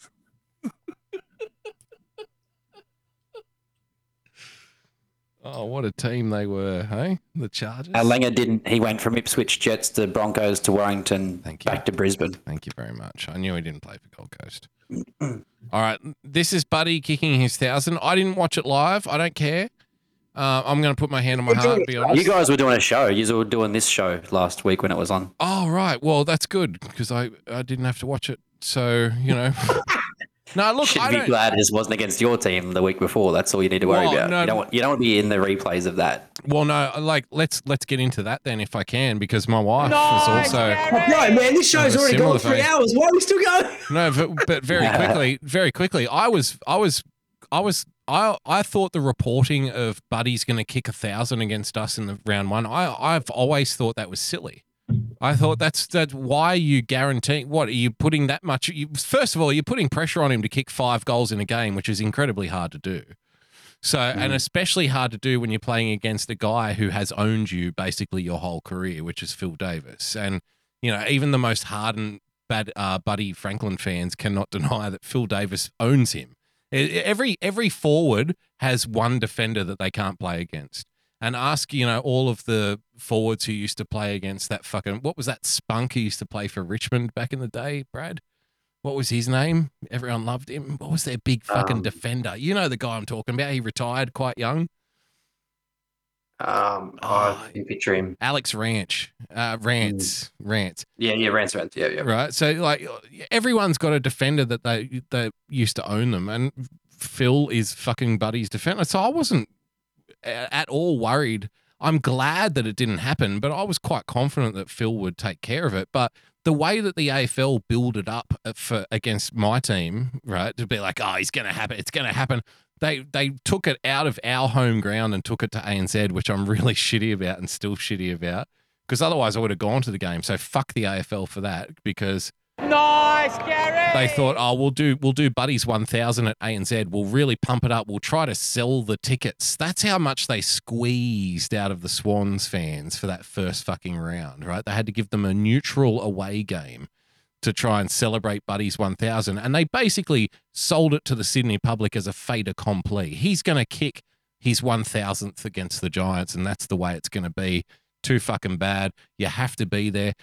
Oh, what a team they were, hey? The Chargers. Uh, Langer didn't. He went from Ipswich Jets to Broncos to Warrington, Thank you. back to Brisbane. Thank you very much. I knew he didn't play for Gold Coast. All right, this is Buddy kicking his thousand. I didn't watch it live. I don't care. Uh, I'm going to put my hand on my heart and be honest. You guys were doing a show. You were doing this show last week when it was on. Oh right, well that's good because I I didn't have to watch it. So you know. no, look, Should I be glad this wasn't against your team the week before. That's all you need to worry Well, about. no, you don't want you don't want to be in the replays of that. Well, no, like let's let's get into that then if I can because my wife is also. Right, man, this show's already gone three vein. hours. Why are we still going? No, but, but very quickly, very quickly, I was, I was, I was, I, I thought the reporting of Buddy's going to kick a thousand against us in the round one. I, I've always thought that was silly. I thought that's that. Why are you guaranteeing? What are you putting that much? You, first of all, you're putting pressure on him to kick five goals in a game, which is incredibly hard to do. So, and especially hard to do when you're playing against a guy who has owned you basically your whole career, which is Phil Davis. And, you know, even the most hardened bad, uh, Buddy Franklin fans cannot deny that Phil Davis owns him. Every every forward has one defender that they can't play against. And ask, you know, all of the forwards who used to play against that fucking what was that spunk who used to play for Richmond back in the day, Brad? What was his name? Everyone loved him. What was their big fucking Um, defender? You know the guy I'm talking about. He retired quite young. Um, I can picture him. Alex Ranch, uh, Rance, Rance. Yeah, yeah, Rance, Rance, yeah, yeah. Right. So like everyone's got a defender that they they used to own them, and Phil is fucking Buddy's defender. So I wasn't at all worried. I'm glad that it didn't happen, but I was quite confident that Phil would take care of it. But the way that the AFL build it up uh, for against my team, right, to be like, oh, he's going to happen, it's going to happen. They they took it out of our home ground and took it to ANZ, which I'm really shitty about and still shitty about. Because otherwise, I would have gone to the game. So fuck the AFL for that. Because Nice, Gary. they thought, oh, we'll do we'll do Buddy's 1000 at ANZ. We'll really pump it up. We'll try to sell the tickets. That's how much they squeezed out of the Swans fans for that first fucking round, right? They had to give them a neutral away game to try and celebrate Buddy's 1000. And they basically sold it to the Sydney public as a fait accompli. He's going to kick his 1000th against the Giants, and that's the way it's going to be. Too fucking bad. You have to be there.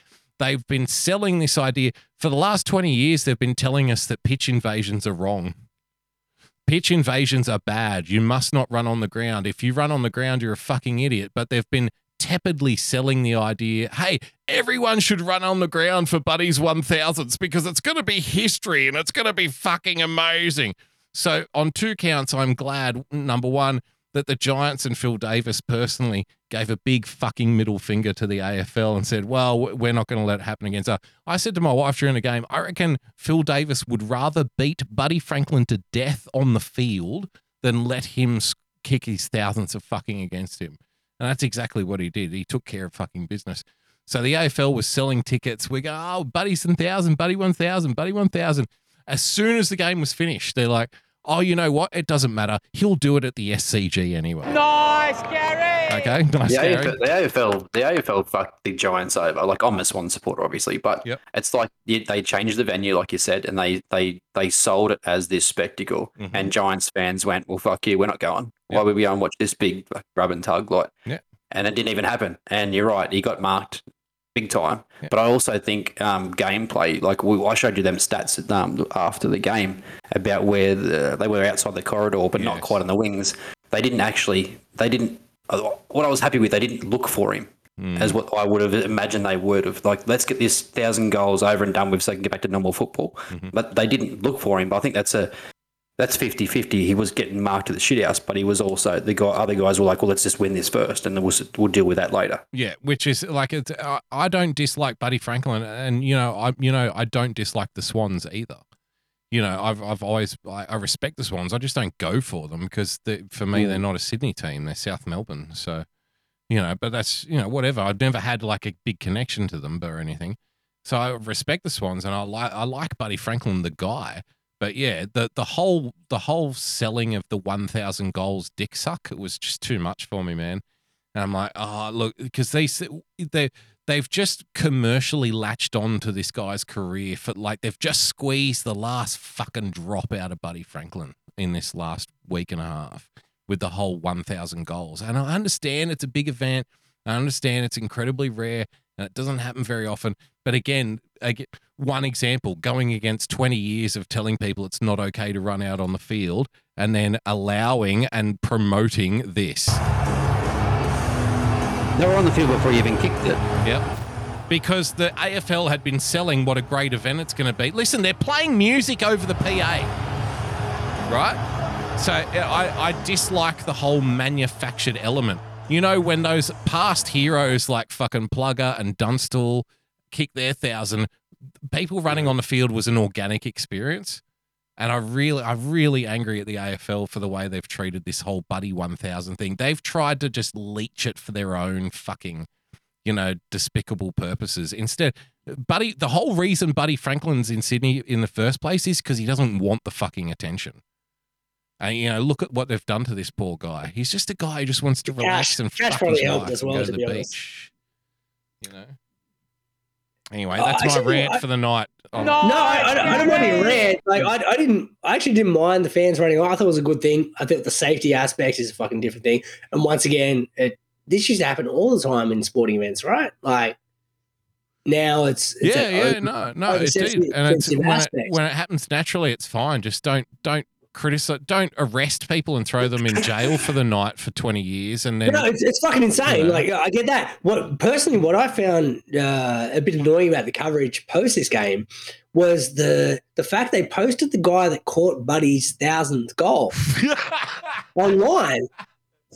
They've been selling this idea for the last 20 years. They've been telling us that pitch invasions are wrong. Pitch invasions are bad. You must not run on the ground. If you run on the ground, you're a fucking idiot. But they've been tepidly selling the idea hey, everyone should run on the ground for Buddy's 1000s because it's going to be history and it's going to be fucking amazing. So, on two counts, I'm glad, number one, that the Giants and Phil Davis personally gave a big fucking middle finger to the AFL and said, well, we're not going to let it happen again. So I said to my wife during the game, I reckon Phil Davis would rather beat Buddy Franklin to death on the field than let him kick his thousands of fucking against him. And that's exactly what he did. He took care of fucking business. So the AFL was selling tickets. We go, oh, Buddy's 1,000, Buddy 1,000, Buddy 1,000. As soon as the game was finished, they're like, oh, you know what? It doesn't matter. He'll do it at the SCG anyway. Nice, Gary. Okay, nice. the, Gary. AFL, the AFL, the AFL fucked the Giants over. Like I'm a Swan supporter, obviously, but it's like they changed the venue, like you said, and they they they sold it as this spectacle. Mm-hmm. And Giants fans went, "Well, fuck you, we're not going. Why would we go and watch this big rub and tug?" Like, Yeah. and it didn't even happen. And you're right, he got marked big time. But I also think um, gameplay, like we, I showed you them stats um, after the game about where the, they were outside the corridor, but not quite on the wings. They didn't actually. They didn't. uh, What I was happy with, they didn't look for him. As what I would have imagined they would have. Like, let's get this thousand goals over and done with so I can get back to normal football. But they didn't look for him. But I think that's a that's 50-50. He was getting marked to the shithouse, but he was also the guy. Other guys were like, "Well, let's just win this first, and then we'll, we'll deal with that later." Yeah, which is like it's, uh, I don't dislike Buddy Franklin, and you know I you know I don't dislike the Swans either. You know I've I've always I, I respect the Swans. I just don't go for them because for me they're Mm. not a Sydney team. They're South Melbourne. So you know, but that's you know whatever. I've never had like a big connection to them or anything. So I respect the Swans, and I like I like Buddy Franklin, the guy. But yeah, the the whole the whole selling of the one thousand goals dick suck it was just too much for me, man. And I'm like, oh look, because they they they've just commercially latched on to this guy's career for like they've just squeezed the last fucking drop out of Buddy Franklin in this last week and a half with the whole 1,000 goals. And I understand it's a big event. I understand it's incredibly rare. And it doesn't happen very often. But again, ag- one example going against 20 years of telling people it's not okay to run out on the field and then allowing and promoting this. They were on the field before you even kicked it. Yep. Because the AFL had been selling what a great event it's going to be. Listen, they're playing music over the PA, right? So I, I dislike the whole manufactured element. You know, when those past heroes like fucking Plugger and Dunstall kicked their thousand, people running on the field was an organic experience. And I really, I'm really angry at the AFL for the way they've treated this whole Buddy 1000 thing. They've tried to just leech it for their own fucking, you know, despicable purposes. Instead, Buddy, the whole reason Buddy Franklin's in Sydney in the first place is because he doesn't want the fucking attention. And you know, look at what they've done to this poor guy. He's just a guy who just wants to relax Cash, and cash fuck probably his helped life as and well, go to to be the honest. beach. You know. Anyway, Oh, that's my actually, rant I- for the night. on- No, I, I, don't- I don't want to rant. Like I, I didn't. I actually didn't mind the fans running. I thought it was a good thing. I think the safety aspect is a fucking different thing. And once again, it this used to happen all the time in sporting events, right? Like now it's, it's yeah, an yeah, open- no, no, it did, sensitive- and it's sensitive when it, aspect. when it happens naturally, it's fine. Just don't don't criticize, don't arrest people and throw them in jail for the night for twenty years, and then no, it's, it's fucking insane. you know. Like I get that. What personally, what I found uh, a bit annoying about the coverage post this game was the the fact they posted the guy that caught Buddy's thousandth goal online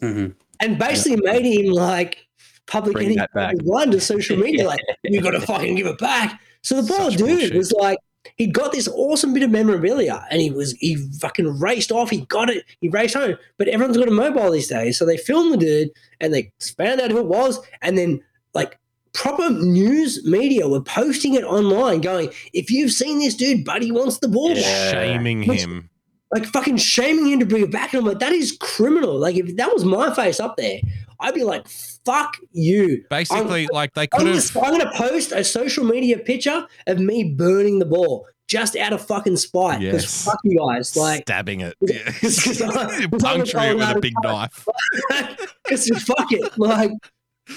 and basically made him like public Bring enemy that back. number to social media. Like you got to fucking give it back. So the poor dude was like. He got this awesome bit of memorabilia, and he was he fucking raced off. He got it. He raced home, but everyone's got a mobile these days, so they filmed the dude and they found out who it was, and then like proper news media were posting it online, going, "If you've seen this dude, Buddy wants the ball." back." shaming Which- him. Like fucking shaming him to bring it back. And I'm like, that is criminal. Like, if that was my face up there, I'd be like, fuck you. Basically, I'm, like they I'm could gonna, have. I'm gonna post a social media picture of me burning the ball just out of fucking spite. Because Yes. fuck you guys. Like, stabbing it, because I- because I was puncturing it with a big cut knife. it. Because fuck it. Like,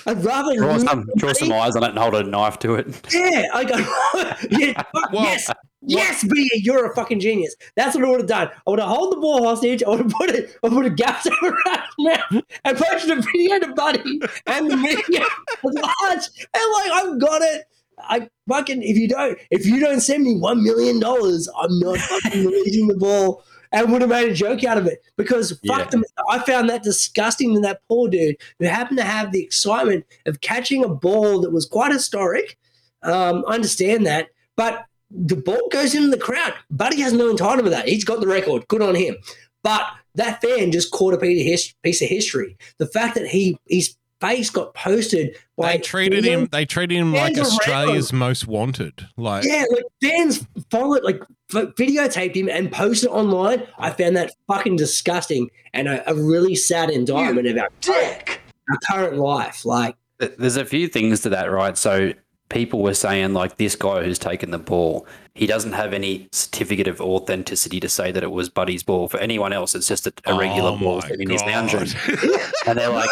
I'd rather Draw some, draw some eyes on it and hold a knife to it. yeah, I go, yeah, fuck, yes, yes, B, you're a fucking genius. That's what I would have done. I would have held the ball hostage. I would have put it, I would have gapped over around mouth and posted a video to Buddy and the media was large. And like, I've got it. I fucking if you don't if you don't send me one million dollars, I'm not fucking releasing the ball. And would have made a joke out of it because fuck Yeah. them. I found that disgusting to that poor dude who happened to have the excitement of catching a ball that was quite historic. Um, I understand that, but the ball goes into the crowd. Buddy has no entitlement to that. He's got the record. Good on him. But that fan just caught a piece of, his, piece of history. The fact that he his face got posted by They treated him. They treated him like fans around. Australia's most wanted. Like yeah, like fans followed, like videotaped him and posted it online. I found that fucking disgusting and a, a really sad indictment of our current, our current life. Like, There's a few things to that, right? So people were saying like this guy who's taken the ball, he doesn't have any certificate of authenticity to say that it was Buddy's ball. For anyone else, it's just a, a regular Oh ball my sitting in his lounge room. And they're like,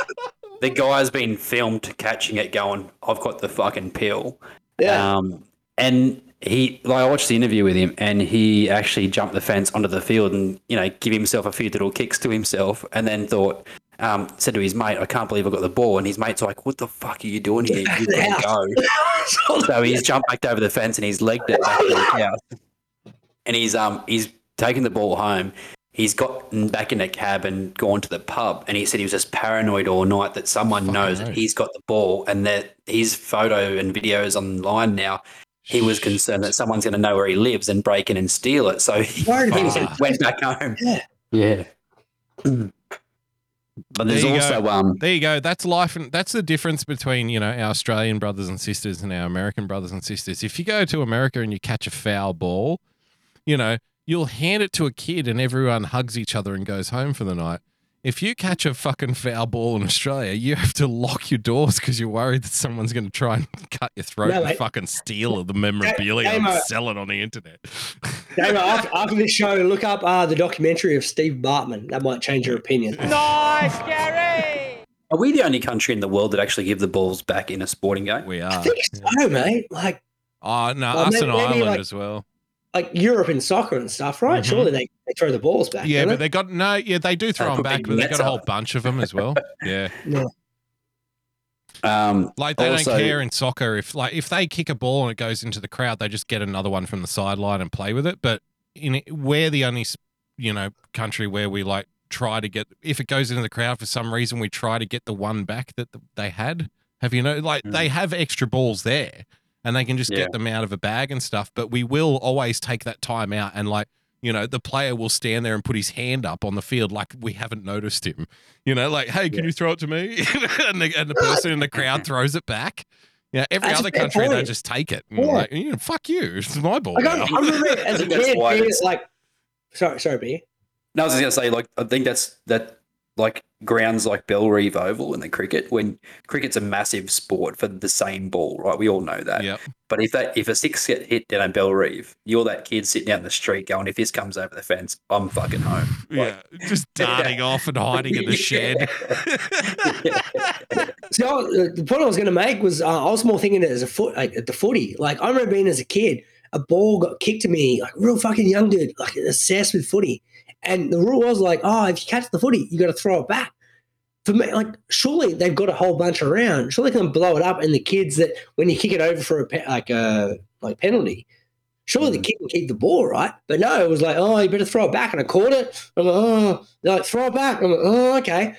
the guy's been filmed catching it, going, "I've got the fucking pill." Yeah. Um, and he, like, I watched the interview with him, and he actually jumped the fence onto the field and you know give himself a few little kicks to himself, and then thought. Um, said to his mate, "I can't believe I got the ball," and his mate's like, "What the fuck are you doing here? You've got to go." so he's jumped back over the fence and he's legged it back to his house, and he's um he's taken the ball home. He's gotten back in a cab and gone to the pub, and he said he was just paranoid all night that someone knows that he's got the ball and that his photo and videos online now. He was concerned that someone's going to know where he lives and break in and steal it, so he Worried about it. went back home. Yeah. Yeah. But there's There also go. um there you go. That's life, and that's the difference between you know our Australian brothers and sisters and our American brothers and sisters. If you go to America and you catch a foul ball, you know you'll hand it to a kid and everyone hugs each other and goes home for the night. If you catch a fucking foul ball in Australia, you have to lock your doors because you're worried that someone's going to try and cut your throat No, and mate. fucking steal the memorabilia Damo- and sell it on the internet. Damo, after, after this show, look up uh, the documentary of Steve Bartman. That might change your opinion. Nice, Gary! Are we the only country in the world that actually give the balls back in a sporting game? We I are. think so, mate. Like, Oh no, Well, us maybe- and maybe, Ireland like- as well. Like Europe in soccer and stuff, right? Mhm. Surely they, they throw the balls back. Yeah, but they got no. Yeah, they do throw They them back, but they got a whole up. bunch of them as well. Yeah, Yeah. Um, like they Also- don't care in soccer if like if they kick a ball and it goes into the crowd, they just get another one from the sideline and play with it. But in we're the only you know country where we like try to get if it goes into the crowd for some reason, we try to get the one back that they had. Have you know like they have extra balls there and they can just. Yeah. get them out of a bag and stuff. But we will always take that time out and like. You know, the player will stand there and put his hand up on the field like we haven't noticed him. You know, like, hey, can you throw it to me? and, the, and the person in the crowd throws it back. Yeah, every That's other fair country they just take it. And Yeah. Like, you know, fuck you, it's my ball. Like, I, now. I remember as a I think that's kid being it's- like, sorry, sorry, B. No, I was just gonna say, like, I think that's that, like, grounds like Bellerive Oval in the cricket. When cricket's a massive sport for the same ball, right? We all know that. Yep. But if that if a six get hit down at Bellerive, you're that kid sitting down the street going, "If this comes over the fence, I'm fucking home." Yeah, just darting off and hiding in the shed. So uh, the point I was going to make was uh, I was more thinking it as a foot, like at the footy. Like I remember being as a kid, a ball got kicked to me, like real fucking young dude, like obsessed with footy. And the rule was like, oh, if you catch the footy, you got to throw it back. For me, like surely they've got a whole bunch around. Surely they can blow it up. And the kids that when you kick it over for a pe- like a like penalty, surely the mm. kid can keep the ball, right? But no, it was like, oh, you better throw it back. And I caught it. I'm like, oh, they're like throw it back. I'm like, oh, okay.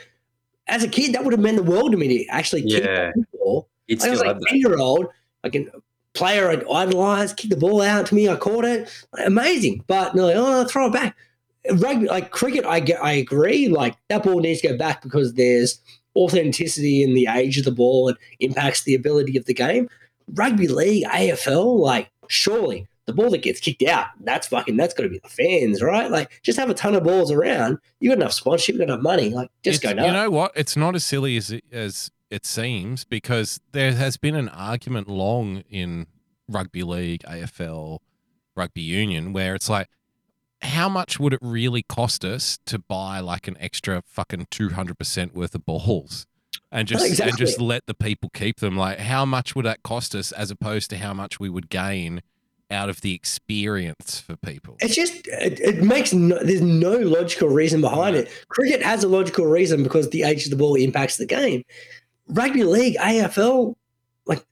As a kid, that would have meant the world to me to actually kick Yeah. the ball. You'd I was like that. ten year old, like a player I idolized, kicked the ball out to me, I caught it, amazing. But they're like, oh, throw it back. Rugby, like cricket, I get, I agree. Like that ball needs to go back because there's authenticity in the age of the ball and impacts the ability of the game. Rugby league, AFL, like surely the ball that gets kicked out, that's fucking, that's got to be the fans, right? Like just have a ton of balls around. You got enough sponsorship, you got enough money, like just It's- go nuts. You know what? It's not as silly as as it seems because there has been an argument long in rugby league, AFL, rugby union, where it's like, how much would it really cost us to buy like an extra fucking two hundred percent worth of balls? And just and just let the people keep them. Like, how much would that cost us, as opposed to how much we would gain out of the experience for people? It's just it, it makes no, there's no logical reason behind it. Cricket has a logical reason because the age of the ball impacts the game. Rugby league, AFL, like,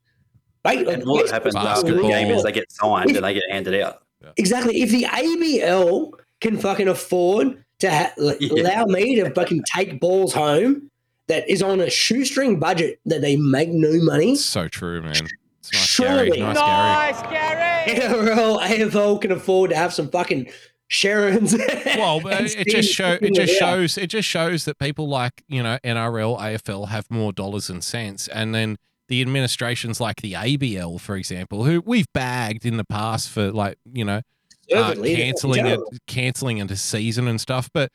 right, like And all that happens after the game is they get signed and they get handed out. Exactly. If the ABL can fucking afford to ha- Yeah. allow me to fucking take balls home, that is on a shoestring budget that they make no money. So true, man. It's nice, Surely. Gary. Nice, Gary. NRL, AFL can afford to have some fucking Sherrins. well, but and it just Steve show it just shows it just shows that people like you know NRL, AFL have more dollars and cents, and then the administrations like the ABL, for example, who we've bagged in the past for like you know uh, canceling it, canceling into season and stuff, but.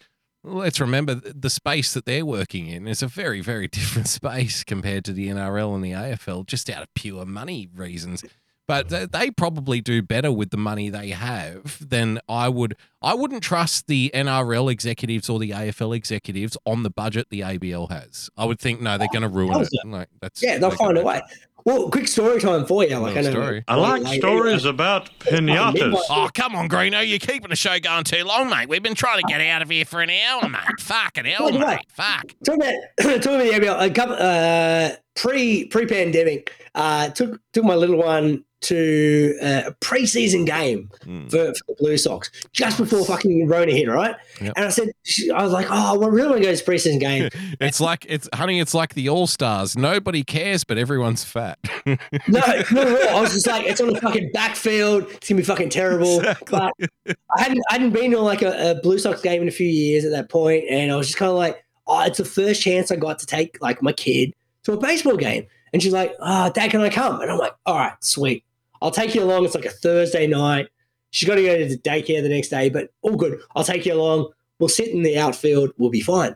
Let's remember the space that they're working in is a very, very different space compared to the NRL and the AFL, just out of pure money reasons. But th- they probably do better with the money they have than I would. I wouldn't trust the NRL executives or the AFL executives on the budget the ABL has. I would think no, they're going to ruin it. Like that's Yeah, they'll find a way. Well, quick story time for you. Like I know, story. I like stories about pinatas. Oh, come on, Greeno. You're keeping the show going too long, mate. We've been trying to get out of here for an hour, mate. Fucking hell, By the way, mate. Fuck. Talk about talk about the ABL. A couple uh, pre pre pandemic. Uh, took took my little one to uh, a preseason game Hmm. for, for the Blue Sox just before fucking Rona hit. Right, Yep. and I said, I was like, oh, I really want to go to this preseason game. It's like it's honey. It's like the All Stars. Nobody cares, but everyone's fat. No, no, I was just like, it's on the fucking backfield. It's gonna be fucking terrible. But I hadn't, I hadn't been to like a, a Blue Sox game in a few years at that point, and I was just kind of like, oh, it's the first chance I got to take like my kid to a baseball game. And she's like, oh, Dad, can I come? And I'm like, all right, sweet. I'll take you along. It's like a Thursday night. She's got to go to daycare the next day, but all good. I'll take you along. We'll sit in the outfield. We'll be fine.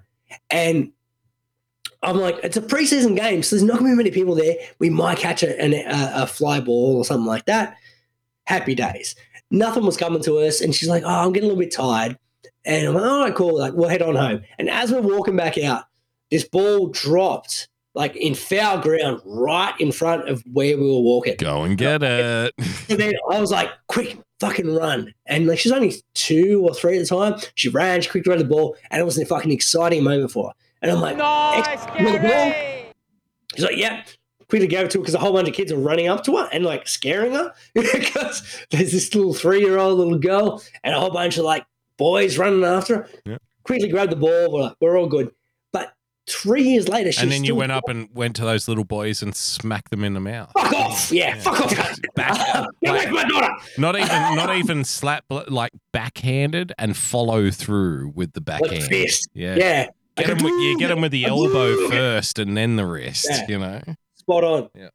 And I'm like, it's a preseason game, so there's not going to be many people there. We might catch a, a, a fly ball or something like that. Happy days. Nothing was coming to us, and she's like, "Oh, I'm getting a little bit tired." And I'm like, "All right, cool. Like, we'll head on home." And as we're walking back out, this ball dropped like in foul ground right in front of where we were walking. Go and get it. And then I was like, quick, fucking run. And like she's only two or three at the time. She ran, she quickly ran the ball, and it was a fucking exciting moment for her. And I'm like, Nice, "Ex- you the ball?" Gary! She's like, yeah. Quickly gave it to her because a whole bunch of kids are running up to her and like scaring her because there's this little three year old little girl and a whole bunch of like boys running after her. Yeah. Quickly grabbed the ball. We're like, we're all good. Three years later, she and then you went up and went to those little boys and smacked them in the mouth. Fuck off! Yeah, fuck off! Back, Get away from my daughter! not even not even slap like backhanded and follow through with the backhand. fist. Yeah. Yeah. Get him with, you get him with the elbow first and then the wrist, Yeah. you know. spot on. Yeah.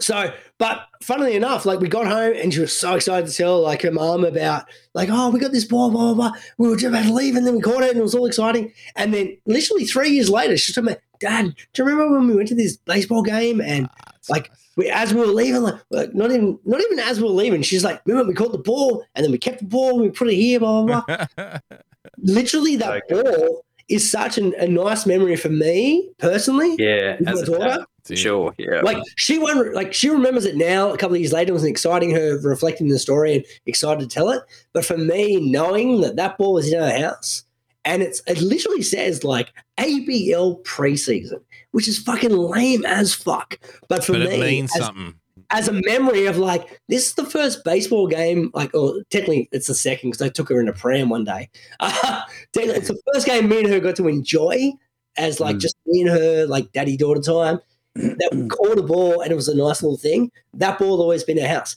So, but funnily enough, like we got home and she was so excited to tell like her mom about like, oh, we got this ball, blah, blah, blah. We were just about to leave and then we caught it and it was all exciting. And then literally three years later, she's told me, Dad, do you remember when we went to this baseball game and ah, like we, as we were leaving, like, like not even not even as we were leaving, she's like, remember we caught the ball and then we kept the ball and we put it here, blah blah blah. literally that ball is such an, a nice memory for me personally. Yeah, as my a daughter. Dad, sure. Yeah, Like she won't like she remembers it now. A couple of years later, it was exciting her reflecting the story and excited to tell it. But for me, knowing that that ball was in our house and it's it literally says like ABL preseason, which is fucking lame as fuck. But for but me, it means as, something. as a memory of like this is the first baseball game, like or technically it's the second because I took her in a pram one day. Uh, it's the first game me and her got to enjoy as like just me and her like daddy daughter time. That we caught a ball and it was a nice little thing. That ball always been our house.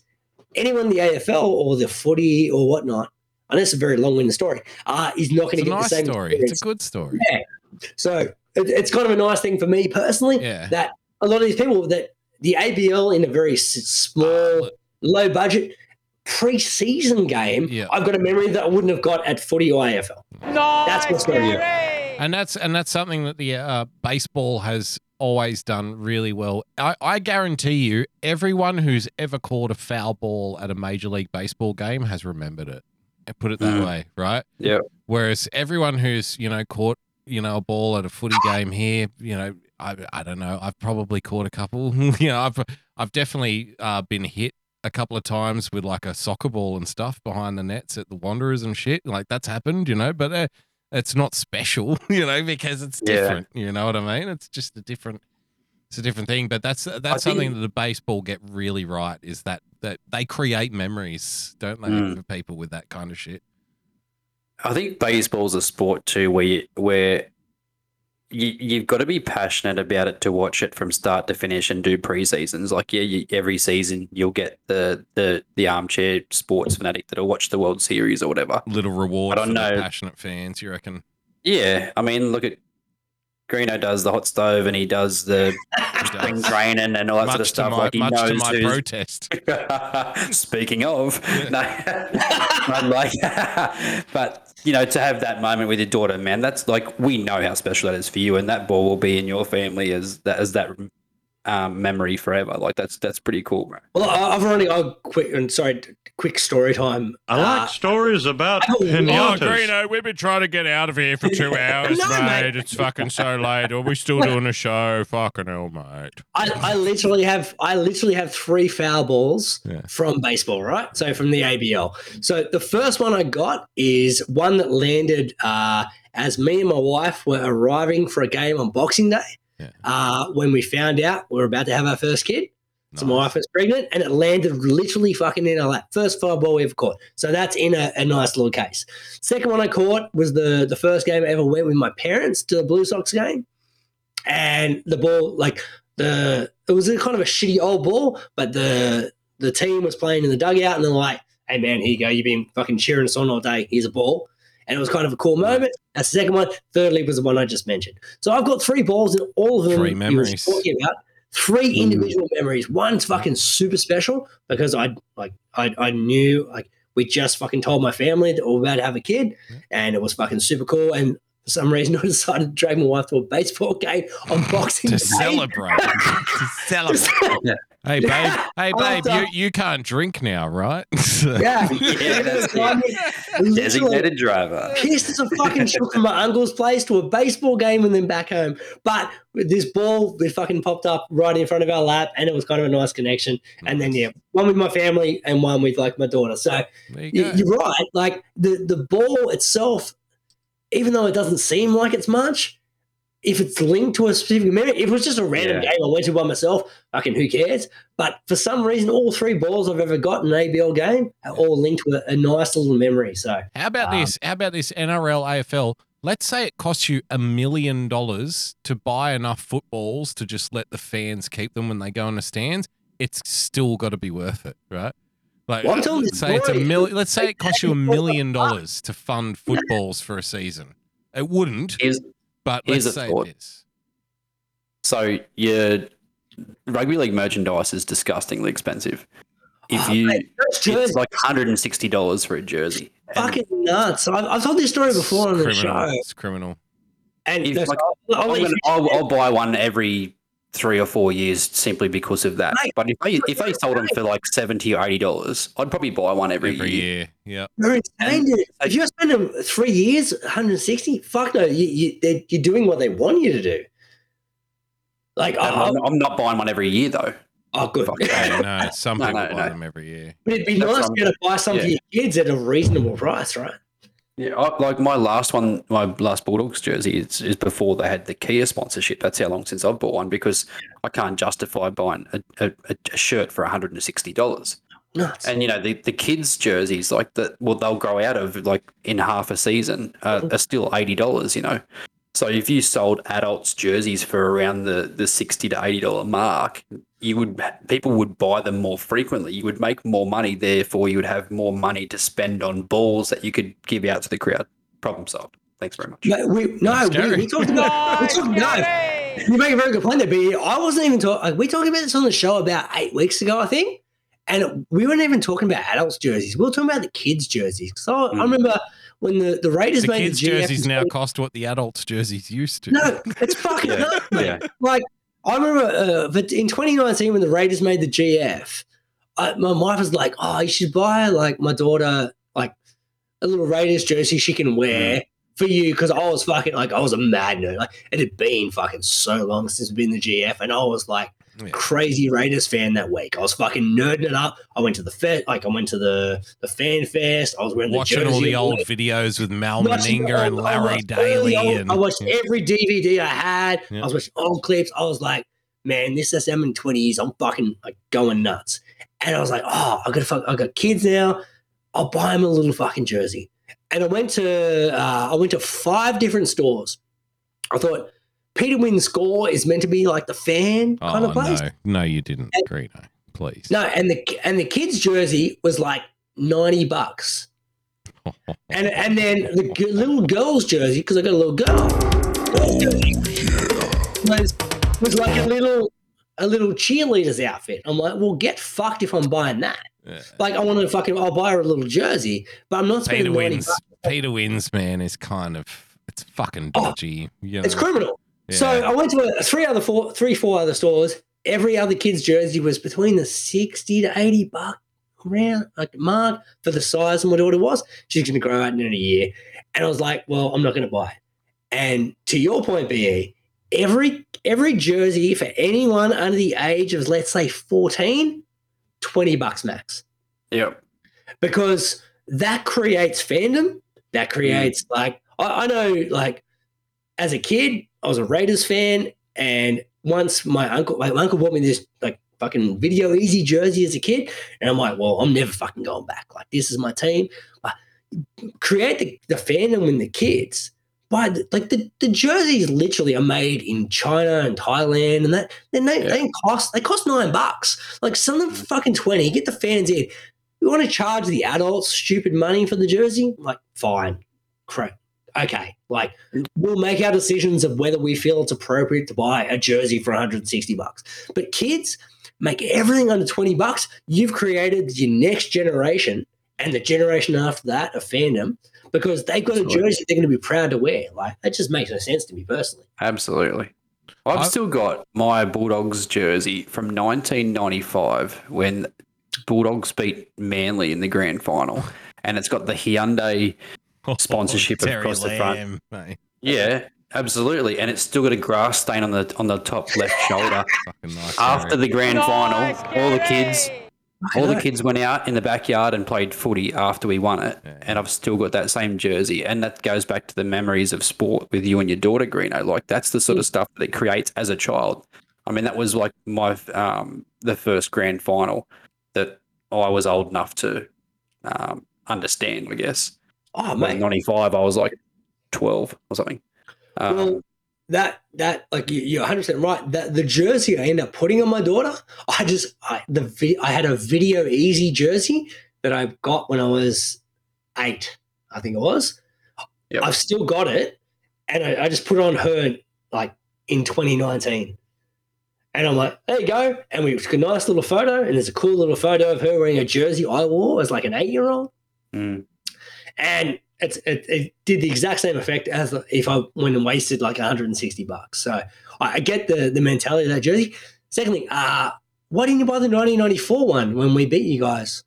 Anyone in the AFL or the footy or whatnot, I know it's a very long-winded story, uh, is not going It's to a get nice the same story. experience. It's a good story. Yeah. So it, it's kind of a nice thing for me personally Yeah. that a lot of these people that the ABL in a very s- small, low budget pre-season game, I've got a memory that I wouldn't have got at footy or AFL. That's what's going on. And that's and that's something that the uh, baseball has always done really well. I, I guarantee you, everyone who's ever caught a foul ball at a major league baseball game has remembered it. And Put it that Mm. way, right? Yeah. Whereas everyone who's you know caught you know a ball at a footy game here, you know, I I don't know, I've probably caught a couple. you know, I've I've definitely uh, been hit a couple of times with like a soccer ball and stuff behind the nets at the Wanderers and shit. Like that's happened, you know, but uh, it's not special, you know, because it's Yeah. different. You know what I mean? It's just a different. It's a different thing, but that's that's something think- that the baseball get really right is that that they create memories, don't they, Mm. for people with that kind of shit. I think baseball's a sport too, where you, where you, you've got to be passionate about it to watch it from start to finish and do pre seasons. Like yeah, you, every season you'll get the the the armchair sports fanatic that'll watch the World Series or whatever. Little reward I for the know- passionate fans, you reckon? Yeah, I mean, look at Greeno does the hot stove and he does the spring training and all that Much sort of to stuff. my- like he much to knows my who's- protest. Speaking of, no, but like, but you know, to have that moment with your daughter, man, that's like we know how special that is for you, and that ball will be in your family as that as that um, memory forever. Like that's that's pretty cool, bro. Well, I- I've already oh, quick and sorry, quick story time. I like Uh, stories about Oh, pinatas. Greeno, we've been trying to get out of here for two hours, No, mate. mate. It's fucking so late. Are we still doing a show? Fucking hell, mate. I, I literally have I literally have three foul balls Yeah. from baseball, right? So from the ABL. So the first one I got is one that landed uh, as me and my wife were arriving for a game on Boxing Day. Uh, when we found out we were about to have our first kid. So my wife was pregnant and it landed literally fucking in our lap. First foul ball we ever caught. So that's in a, a nice little case. Second one I caught was the the first game I ever went with my parents to the Blue Sox game and the ball like the it was a kind of a shitty old ball, but the the team was playing in the dugout and they're like, "Hey man, here you go. You've been fucking cheering us on all day. Here's a ball." And it was kind of a cool moment. That's the second one. Thirdly was the one I just mentioned. So I've got three balls and all of them Three memories. talking about three hmm. individual memories. One's fucking super special because I like I, I knew like we just fucking told my family that we were about to have a kid and it was fucking super cool. And some reason, I decided to drag my wife to a baseball game on Boxing to Day. celebrate. to celebrate. Hey babe, hey babe, After- you, you can't drink now, right? Yeah, Yeah, that's I mean, literally Designated driver. Pissed as a fucking shook from my uncle's place to a baseball game and then back home. But this ball, it fucking popped up right in front of our lap, and it was kind of a nice connection. And then yeah, one with my family and one with like my daughter. So you you, go. you're right. Like the the ball itself, even though it doesn't seem like it's much, if it's linked to a specific memory, if it was just a random Yeah. game I went to by myself, fucking who cares? But for some reason, all three balls I've ever got in an ABL game are all linked to a, a nice little memory. So How about um, this? How about this NRL AFL? Let's say it costs you a million dollars to buy enough footballs to just let the fans keep them when they go in the stands. It's still got to be worth it, right? Like, Well, I'm telling let's say it's a Rory, million. Let's say it costs you a million $4,000. to fund footballs for a season. It wouldn't, Here's, but let's a say thought. it is. So your rugby league merchandise is disgustingly expensive. If Oh, you, mate, it's like hundred and sixty dollars for a jersey. And fucking nuts. I've, I've told this story before on the criminal. show. It's criminal. And if, like, I'll, I'll I'm let you gonna, I'll, I'll buy one every three or four years simply because of that. Mate, but if they if they sold them for like seventy or eighty dollars, I'd probably buy one every, Every year. year, yeah. You're insane, dude. If you spend them three years, 160, fuck no, you, you, they're, you're doing what they want you to do. Like, And oh, I'm, uh, I'm not buying one every year though. oh, good. Fuck Yeah, no, some No, people no, buy no. them every year. But it'd be That's nice to be able to buy some for your kids at a reasonable price, right? Yeah, I, like my last one, my last Bulldogs jersey is, is before they had the Kia sponsorship. That's how long since I've bought one because I can't justify buying a, a, a shirt for one hundred and sixty dollars. Nuts. And you know the, the kids jerseys like that, well they'll grow out of like in half a season uh, are still eighty dollars. You know, so if you sold adults jerseys for around the the sixty to eighty dollar mark, you would people would buy them more frequently. You would make more money, therefore you would have more money to spend on balls that you could give out to the crowd. Problem solved. Thanks very much. No, we, no, we, we talked about, we talked about, you make a very good point there, but I wasn't even talking, we talked about this on the show about eight weeks ago, I think. And we weren't even talking about adults' jerseys. We were talking about the kids' jerseys. So I, I hmm. remember when the, the Raiders The made kids' the GF jerseys now cost what the adults' jerseys used to. No, it's fucking Yeah, nuts, mate. yeah. Like I remember, uh, but in 2019 when the Raiders made the GF, I, my wife was like, "Oh, you should buy like my daughter like a little Raiders jersey she can wear." For you, because I was fucking like I was a mad nerd. Like it had been fucking so long since we'd been in the GF, and I was like Yeah. crazy Raiders fan that week. I was fucking nerding it up. I went to the fest, like I went to the the fan fest. I was wearing Watching the all the old videos with Mal Watching Meninga and Laurie Daley. old- and I watched every DVD I had. Yeah. I was watching old clips. I was like, man, this SM in 20 years, I'm fucking like going nuts. And I was like, oh, I got fuck, I got kids now. I'll buy them a little fucking jersey. And I went to uh, I went to five different stores. I thought Peter Wynn score is meant to be like the fan kind oh of place. no, no, you didn't, Greeno. Please. No, and the and the kids' jersey was like ninety bucks, and and then the g- little girl's jersey because I got a little girl was was like a little a little cheerleader's outfit. I'm like, well, get fucked if I'm buying that. Yeah. Like, I want to fucking I'll buy her a little jersey, but I'm not spending Peter Wynn's. bucks. Peter Wynn's, man, is kind of it's fucking oh, dodgy. you Oh, It's know. So I went to a, three other four, three, four other stores. Every other kid's jersey was between the sixty to eighty buck around like mark for the size and what it was. She's going to grow out in a year, and I was like, well, I'm not going to buy it. And to your point, Be every every jersey for anyone under the age of let's say 14, 20 bucks max Yep. because that creates fandom. That mm. creates like I, I know like as a kid, I was a Raiders fan, and once my uncle my uncle bought me this like fucking Video Ezy jersey as a kid, and I'm like, well, I'm never fucking going back. Like this is my team. But create the, the fandom in the kids. But like the, the jerseys literally are made in China and Thailand and that then they, they cost they cost nine bucks. Like sell them for fucking twenty, get the fans in. You want to charge the adults stupid money for the jersey? Like, fine. Crap. Okay. Like, we'll make our decisions of whether we feel it's appropriate to buy a jersey for 160 bucks. But kids make everything under 20 bucks. You've created your next generation and the generation after that of fandom because they've got a jersey they're going to be proud to wear. Like that just makes no sense to me personally. Absolutely. I've still got my Bulldogs jersey from 1995 when Bulldogs beat Manly in the grand final, and it's got the Hyundai sponsorship Terry across the front. Mate. Yeah, absolutely, and it's still got a grass stain on the on the top left shoulder. nice, After Terry. the grand Nice, final, all the kids, all the kids went out in the backyard and played footy after we won it, and I've still got that same jersey, and that goes back to the memories of sport with you and your daughter, Greeno. Like that's the sort of stuff that it creates as a child. I mean, that was like my um, the first grand final that I was old enough to um, understand. I guess. Oh, in '95, I was like 12 or something. Um, well, that that like you- you're 100 percent right. That the jersey I end up putting on my daughter, I just I the I had a Video Ezy jersey that I got when I was eight, I think it was. I've still got it, and I, I just put it on her like in 2019. And I'm like, there you go. And we took a nice little photo, and there's a cool little photo of her wearing a jersey I wore as like an eight year old. mm. And it's, it, it did the exact same effect as if I went and wasted like 160 bucks. So I, I get the, the mentality of that jersey. Secondly, uh, why didn't you buy the 1994 one when we beat you guys?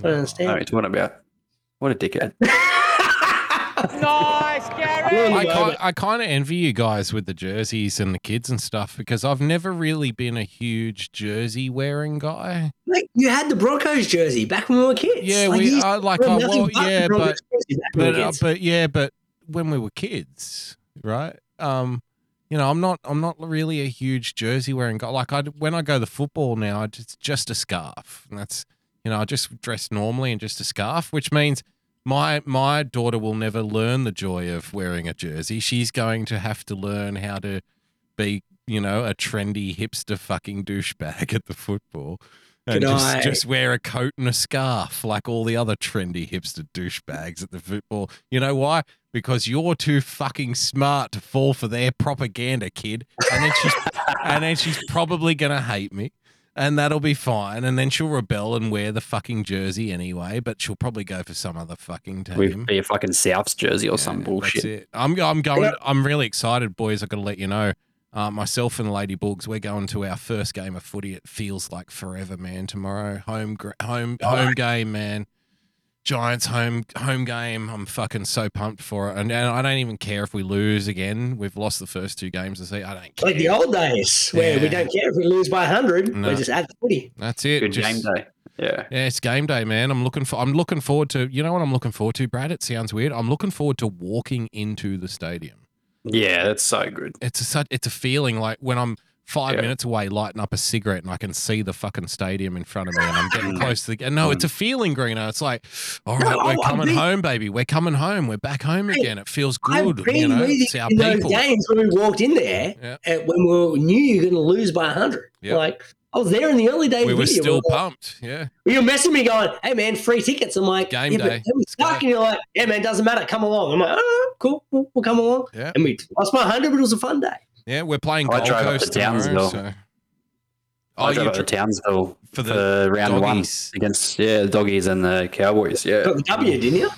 I don't I understand. know what you're about. What a dickhead. Nice, Gary. I, ki- I kind of envy you guys with the jerseys and the kids and stuff because I've never really been a huge jersey wearing guy. Like you had the Broncos jersey back when we were kids. Yeah, Like, we you uh, like wore nothing well, but yeah, but Broncos jersey back when we but were uh, kids. but yeah, but when we were kids, right? Um, you know, I'm not I'm not really a huge jersey wearing guy. Like I when I go to football now, it's just a scarf, and that's you know I just dress normally and just a scarf, which means. My my daughter will never learn the joy of wearing a jersey. She's going to have to learn how to be, you know, a trendy hipster fucking douchebag at the football. And Good just, eye. just wear a coat and a scarf like all the other trendy hipster douchebags at the football. You know why? Because you're too fucking smart to fall for their propaganda, kid. And then she's and then she's probably gonna hate me. And that'll be fine. And then she'll rebel and wear the fucking jersey anyway, but she'll probably go for some other fucking team. With be a fucking Souths jersey or some That's bullshit. it. I'm I'm going. I'm really excited, boys. I got to let you know. Uh, myself and the Lady Bugs, we're going to our first game of footy. It feels like forever, man. Tomorrow, home gr- home home game, man. Giants home home game. I'm fucking so pumped for it, and, and I don't even care if we lose again. We've lost the first two games. I see. I don't care. like the old days where we don't care if we lose by 100, No. we're just at the footy. That's it. Good Just- game day. Yeah. Yeah, it's game day, man. I'm looking for. I'm looking forward to. You know what I'm looking forward to, Brad? It sounds weird. I'm looking forward to walking into the stadium. Yeah, that's so good. It's a such. It's a feeling like when I'm five Yeah. minutes away, lighting up a cigarette, and I can see the fucking stadium in front of me, and I'm getting Mm. close to the. No, it's a feeling, Greeno. It's like, all right, No, we're coming think- home, baby. We're coming home. We're back home again. It feels good. been You know, it's our in those people. games when we walked in there Yeah. and when we knew you were going to lose by 100. Yep. Like, I was there in the early days. We were you. still We were- pumped. Yeah. You're messing me going, hey man, free tickets. I'm like, Game yeah, day. we stuck and you're like, yeah man, doesn't matter, come along. I'm like, oh, cool, we'll, we'll come along. Yeah. And we lost by 100, but it was a fun day. Yeah, we're playing I Gold drove up Coast to tomorrow. Townsville. So. I oh, drove you up to dri- Townsville for for, the round doggies. one against yeah the doggies and the Cowboys. Yeah, Got the W, didn't you?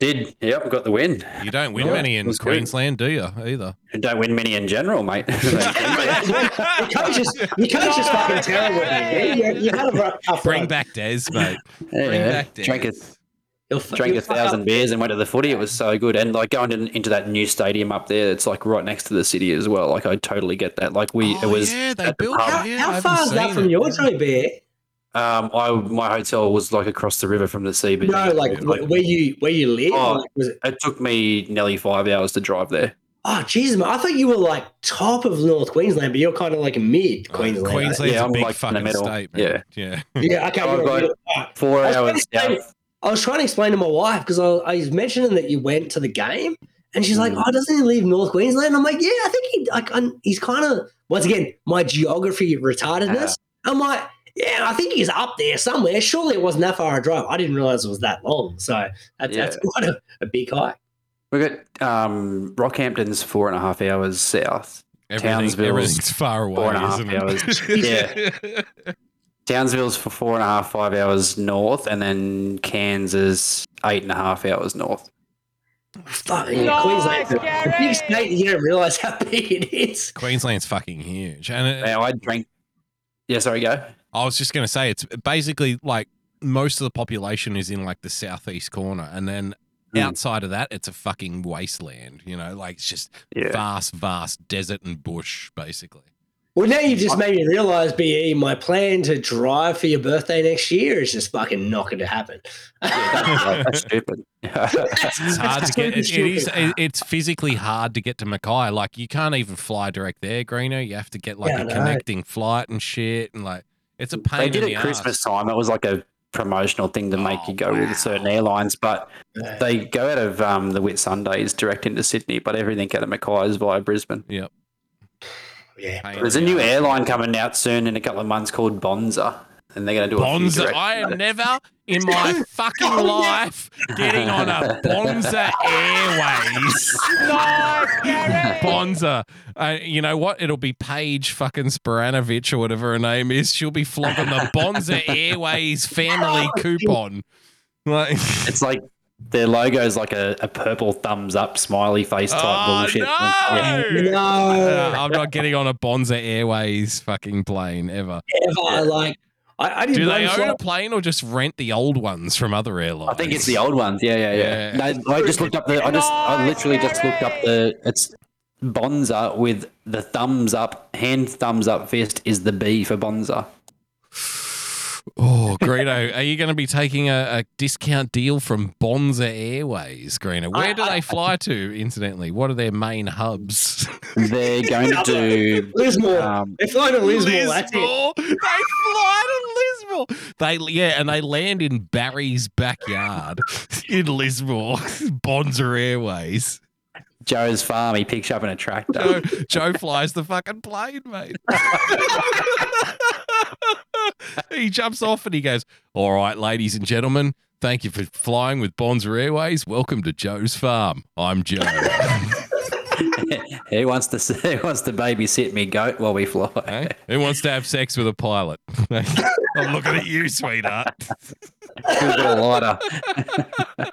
did yep got the win. You don't win Yeah, many in was good. Queensland, do you? Either. You don't win many in general, mate. Your coach is, your coach is fucking terrible, man. You, you had a rough tough Bring run. back Des, mate. Bring yeah, back Des. drank a You'll fu- drank you'll a thousand beers and went to the footy. It was so good, and like going in, into that new stadium up there, it's like right next to the city as well. Like I totally get that. Like we, it Oh, was yeah, they at the built pub. that. Yeah, How far is that from it. your Joey Bear? Um, I my hotel was like across the river from the CBD. No, like wh- where you where you live. Oh. Like, was it? it took me nearly five hours to drive there. Oh, Jesus, man! I thought you were like top of North Queensland, but you're kind of like mid Queensland. right? Queensland's Yeah, a I'm big like in the fucking middle. state, man. Yeah. Yeah, okay. I've you're- got. Four I was trying hours to south. I was trying to explain to my wife because I, I was mentioning that you went to the game, and she's Mm. like, "Oh, doesn't he leave North Queensland?" I'm like, "Yeah, I think he like I'm, he's kind of once again my geography retardedness." I'm like, "Yeah, I think he's up there somewhere. Surely it wasn't that far a drive. I didn't realize it was that long. So that's, that's quite a, a big hike." We got um, Rockhampton's four and a half hours south. Everything, Townsville's everything's far away, four and a half isn't it? hours. yeah. Townsville's for four and a half, five hours north, and then Cairns eight and a half hours north. Fucking Nice, Queensland. The big state, you don't realise how big it is. Queensland's fucking huge. And it, Now I drink. Yeah, sorry, go. I was just going to say it's basically like most of the population is in like the southeast corner, and then Mm. outside of that, it's a fucking wasteland. You know, like it's just Yeah. vast, vast desert and bush, basically. Well, now you've just made me realise, BE, my plan to drive for your birthday next year is just fucking not going to happen. That's stupid. It's hard to get. It, it it- It's physically hard to get to Mackay. Like you can't even fly direct there, Greeno. You have to get like Yeah, I a know. connecting flight and shit, and like it's a pain. They did in it the Christmas arse. time. It was like a promotional thing to make you go with certain airlines, but they go out of um, the Whitsundays direct into Sydney, but everything out of Mackay is via Brisbane. Yep. Yeah. There's a new airline coming out soon in a couple of months called Bonza, and they're going to do a Bonza. I am never in my fucking life getting on a Bonza Airways. Nice, Gary. Bonza. Uh, you know what? It'll be Paige fucking Sporanovic or whatever her name is. She'll be flogging the Bonza Airways family coupon. Like, It's like their logo is like a, a purple thumbs up smiley face type Oh, bullshit. no! No. uh, I'm not getting on a Bonza Airways fucking plane ever. Ever, like, I, I did Do one they own flight- a plane or just rent the old ones from other airlines? I think it's the old ones. Yeah, yeah, yeah. No, I just looked up the. I just, I literally just looked up the. It's Bonza with the thumbs up, hand thumbs up fist is the B for Bonza. Oh, Greeno, are you going to be taking a, a discount deal from Bonza Airways, Greeno? Where do they fly to, incidentally? What are their main hubs? They're going to do. Lismore. Um, They're flying to Lismore. That's it. Lismore. They fly to Lismore. They yeah, and they land in Barry's backyard in Lismore. Bonza Airways. Joe's farm. He picks up in a tractor. Joe, Joe flies the fucking plane, mate. he jumps off and he goes, "All right, ladies and gentlemen, thank you for flying with Bonza Airways. Welcome to Joe's farm. I'm Joe." he wants to. He wants to babysit me goat while we fly. Hey, Who wants to have sex with a pilot? I'm looking at you, sweetheart. Who's got a lighter? All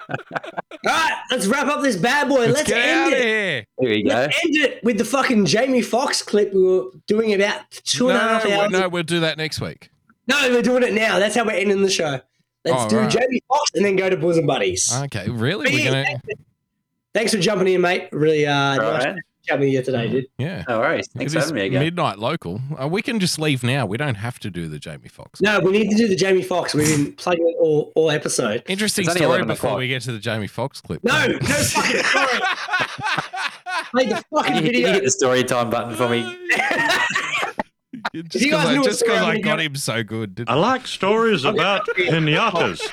right, let's wrap up this bad boy. Let's Let's, get end out of it. here. Here we go. Let's end it with the fucking Jamie Foxx clip we were doing about two and a half No, hours. no, we'll do that next week. No, we're doing it now. That's how we're ending the show. Let's Oh, do right. Jamie Foxx and then go to Bosom Buddies. Okay, really? But We're yeah, gonna. Thanks for jumping in, mate. Really uh, nice right. Chatting with you today, dude. Yeah. No worries. Because Thanks for having me again. midnight local. Uh, we can just leave now. We don't have to do the Jamie Foxx. No, we need to do the Jamie Foxx. We've been plugging it all, all episode. Interesting It's only story 11 before o'clock. we get to the Jamie Foxx clip. No, no fucking story. Play the Can fucking you, can you video. hit the story time button for me? just you guys because I, knew a just I'm got go- him so good. didn't I like stories about pinatas.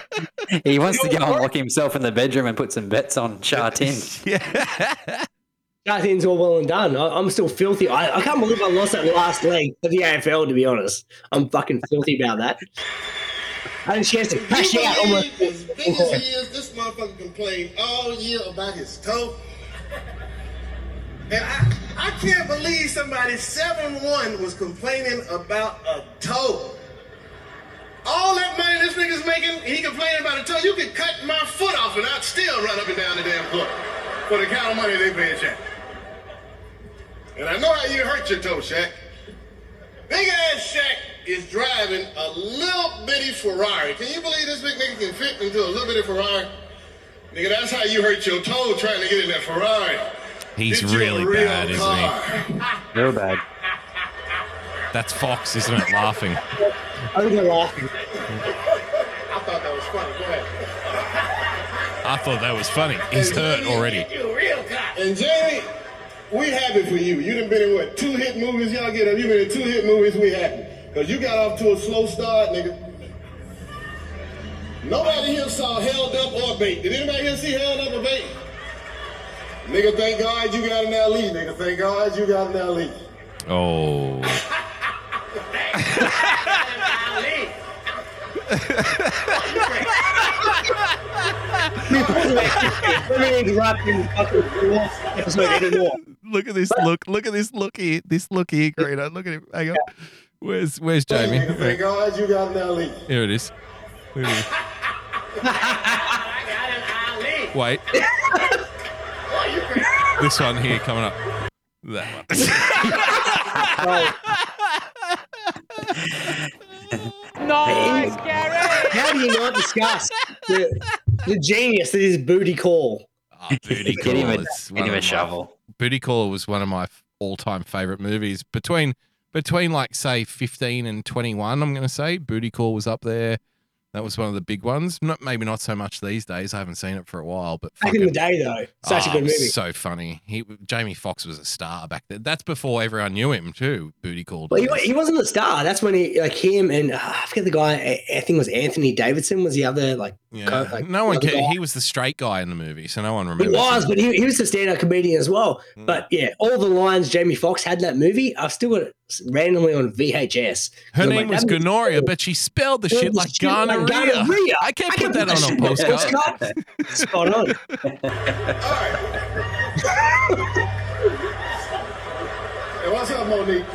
He wants to go and lock himself in the bedroom and put some bets on Sha Tin. Yeah. Nothing's all well and done. I, I'm still filthy. I, I can't believe I lost that last leg of the AFL, to be honest. I'm fucking filthy about that. I had a chance to crash You out almost. As big as he is, this motherfucker complained all year about his toe. And I, I can't believe somebody 7-1 was complaining about a toe. All that money this nigga's making, he complaining about a toe. You could cut my foot off and I'd still run up and down the damn court for the kind of money they pay Shaq. And I know how you hurt your toe, Shaq. Big ass Shaq is driving a little bitty Ferrari. Can you believe this big nigga can fit into a little bitty Ferrari? Nigga, that's how you hurt your toe trying to get in that Ferrari. He's Get really real bad, isn't he? Real bad. That's Foxx, isn't it? Laughing. I think they're laughing. I thought that was funny. Go ahead. I thought that was funny. He's hurt already. And Jamie, we happy for you. You done been in what, two hit movies? Y'all get up. You been in two hit movies, we happy. Cause you got off to a slow start, nigga. Nobody here saw Held Up or Bait. Did anybody here see Held Up or Bait? Nigga, thank God you got an that lead. Nigga, thank God you got in that lead. Oh. Let me interrupt in fucking episode anymore. Look at this look. Look at this look here. This look here, Greeno. Look at him. Hang on. Where's Where's Jamie? Nigga, thank God you got in that lead. Here it is. Here it is. Wait. This one here coming up. That one. Nice, Gary. How do you not discuss the, the genius that is booty call? Ah, booty Get him a- Call is him a of my- shovel. Booty Call was one of my all-time favorite movies. Between between like say 15 and 21, I'm going to say Booty Call was up there. That was one of the big ones. Not maybe not so much these days. I haven't seen it for a while, but Back in the day, though, such a Oh, good movie. So funny. He Jamie Foxx was a star back then. That's before everyone knew him too. Booty called. Well, he, he wasn't a star. That's when he like him and uh, I forget the guy. I, I think it was Anthony Davidson was the other like. Yeah. co- like, no one cared. He was the straight guy in the movie, so no one remembers. He was, him. but he, he was the stand-up comedian as well. Hmm. But yeah, all the lines Jamie Foxx had in that movie, I've still got it randomly on VHS. Her I'm name like, was that movie- Gonoria, but she spelled the Spelled shit like shit like gonorrhea. gonorrhea. I can't I put can that on a on a postcard. Spot on. Hey, what's up, Monique?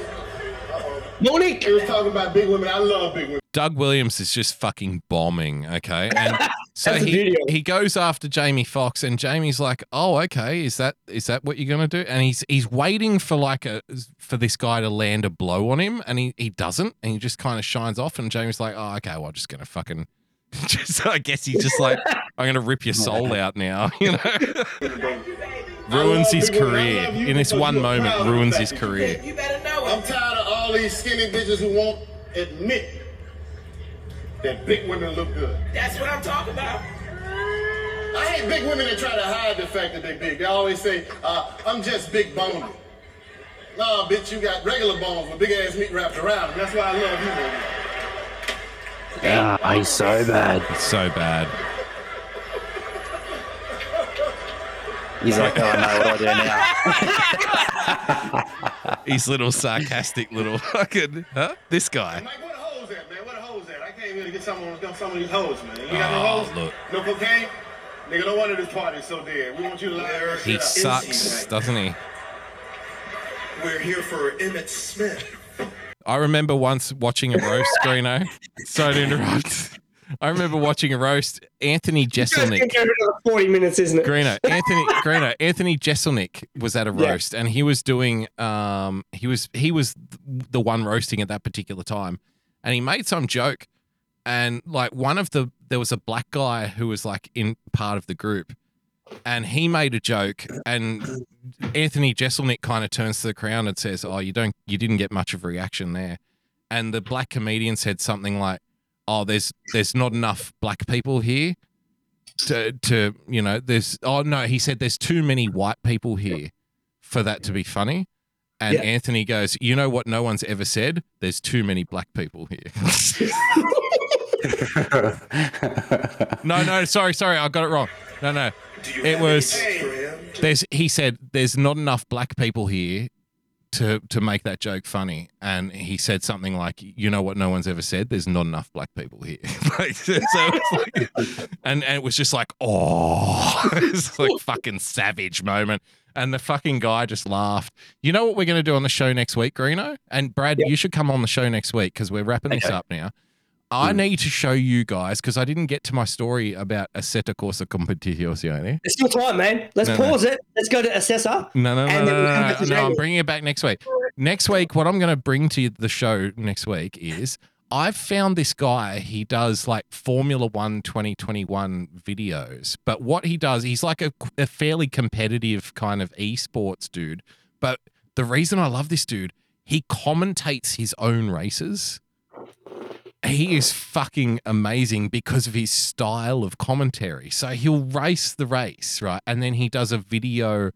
Monique. He was talking about big women. I love big women. Doug Williams is just fucking bombing, okay? And so he, beauty of it. he goes after Jamie Foxx and Jamie's like, "Oh, okay, is that is that what you're going to do?" And he's he's waiting for like a for this guy to land a blow on him and he he doesn't and he just kind of shines off and Jamie's like, "Oh, okay, well, I'm just going to fucking just I guess he's just like, I'm going to rip your soul out now, you know? ruins his career. In this one moment ruins his career. I'm tired of all these skinny bitches who won't admit that big women look good. That's what I'm talking about. I hate big women that try to hide the fact that they're big. They always say, uh, I'm just big boned. Nah, bitch, you got regular bones with big ass meat wrapped around them. That's why I love you, baby. Ah, he's so bad. So bad. He's like, oh no, what do I do now? His little sarcastic little fucking, huh? This guy. Mike, the hoes at, man? The hoes at? I came here to get some of, some of these hoes, man. You got no Oh, hoes? look. No cocaine? Nigga, no wonder this party's so dead. We want you to lie your He shit sucks, doesn't he? We're here for Emmitt Smith. I remember once watching a roast, Greeno. Sorry to interrupt. I remember watching a roast. Anthony Jeselnik. get rid of the Forty minutes, isn't it? Greeno, Anthony Greeno, Anthony Jeselnik was at a Yeah. roast and he was doing um he was he was the one roasting at that particular time and he made some joke and like one of the there was a black guy who was like in part of the group and he made a joke and Anthony Jeselnik kind of turns to the crowd and says, "Oh, you don't you didn't get much of a reaction there." And the black comedian said something like, "Oh, there's there's not enough black people here to to you know there's oh no he said there's too many white people here for that to be funny. And Yeah. anthony goes you know what no one's ever said? There's too many black people here. No no sorry sorry i got it wrong. No no. It was there's he said there's not enough black people here to to make that joke funny. And he said something like you know what no one's ever said? There's not enough black people here. Like, so it's like, and, and it was just like oh. It's like fucking savage moment. And the fucking guy just laughed. You know what we're going to do on the show next week greeno? And brad you should come on the show next week because we're wrapping this up now I hmm. need to show you guys because I didn't get to my story about Assetto Corsa Competizione. It's still time, man. Let's No, no. pause it. Let's go to assessor. No, no, no, And no, then we'll no, come no, no, I'm bringing it back next week. Next week, what I'm going to bring to the show next week is I've found this guy. He does like Formula One 2021 videos, but what he does, he's like a, a fairly competitive kind of esports dude. But the reason I love this dude, he commentates his own races. He is oh. fucking amazing because of his style of commentary. So he'll race the race, right? And then he does a video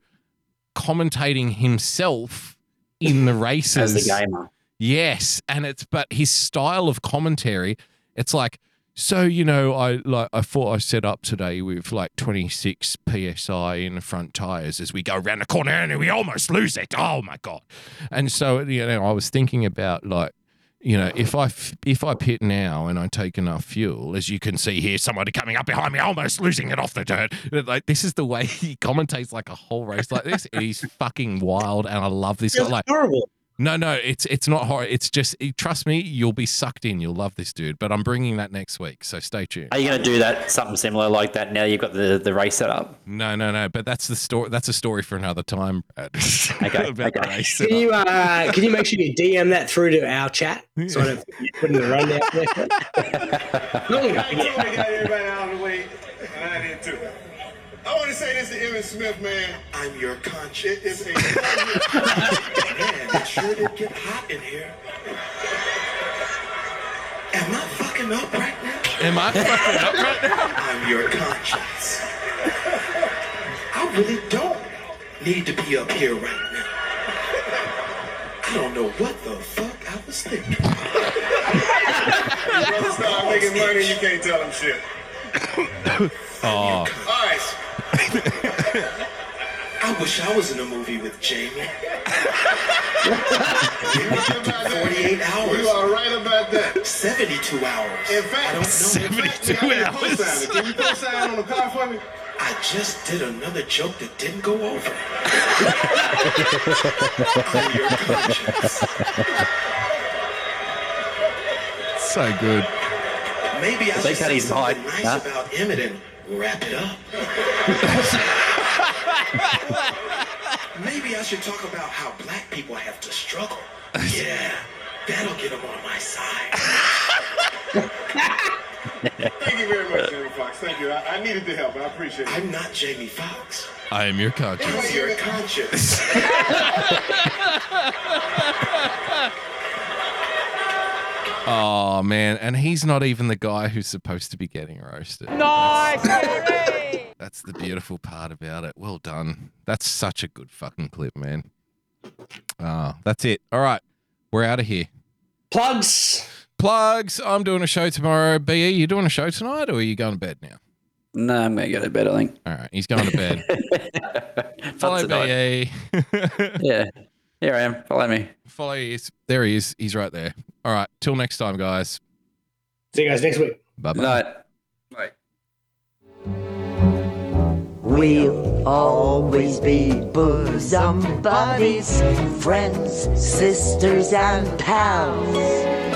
commentating himself in the races As the gamer. Yes, and it's but his style of commentary, it's like so you know I like I thought I set up today with like 26 psi in the front tires as we go around the corner and we almost lose it. Oh my god. And so you know I was thinking about like you know, if I if I pit now and I take enough fuel, as you can see here, somebody coming up behind me, almost losing it off the dirt. Like this is the way he commentates like a whole race like this. He's fucking wild, and I love this guy. Like horrible. No, no, it's it's not horror. It's just it- trust me, you'll be sucked in. You'll love this dude. But I'm bringing that next week, so stay tuned. Are you going to do that something similar like that? Now you've got the the race set up. No, no, no. But that's the story. That's a story for another time. Brad. Okay, okay. Can setup. you uh, can you make sure you DM that through to our chat so I don't forget putting the rundown there? say this to Evan Smith, man. I'm your conscience. It is a man. It sure did get hot in here. Am I fucking up right now? Am I fucking up right now? I'm your conscience. I really don't need to be up here right now. I don't know what the fuck I was thinking. Brother, start making money, you can't tell him shit. Oh, All right. I wish I was in a movie with Jamie. 48 hours. You are right about that. 72 hours. In fact, I don't know. 72 fact, I hours. a cosigner. Can you co-sign on the car for me? I just did another joke that didn't go over. I'm your conscience. so good. Maybe I They should cut say his something nice huh? about Emmitt and wrap it up. Maybe I should talk about how black people have to struggle. Yeah, that'll get them on my side. Thank you very much, Jamie Foxx. Thank you. I, I needed the help. I appreciate it. I'm not Jamie Foxx. I am your conscience. I'm your conscience. Oh man, and he's not even the guy who's supposed to be getting roasted. Nice, That's the beautiful part about it. Well done. That's such a good fucking clip, man. Ah, that's it. All right, we're out of here. Plugs. Plugs. I'm doing a show tomorrow. Be you doing a show tonight, or are you going to bed now? No, I'm going to go to bed. I think. All right, he's going to bed. Follow tonight. BE. Yeah, here I am. Follow me. Follow. His, there he is. He's right there. All right. Till next time, guys. See you guys next week. Bye Good bye. night. Bye. We'll always be bosom buddies, friends, sisters, and pals.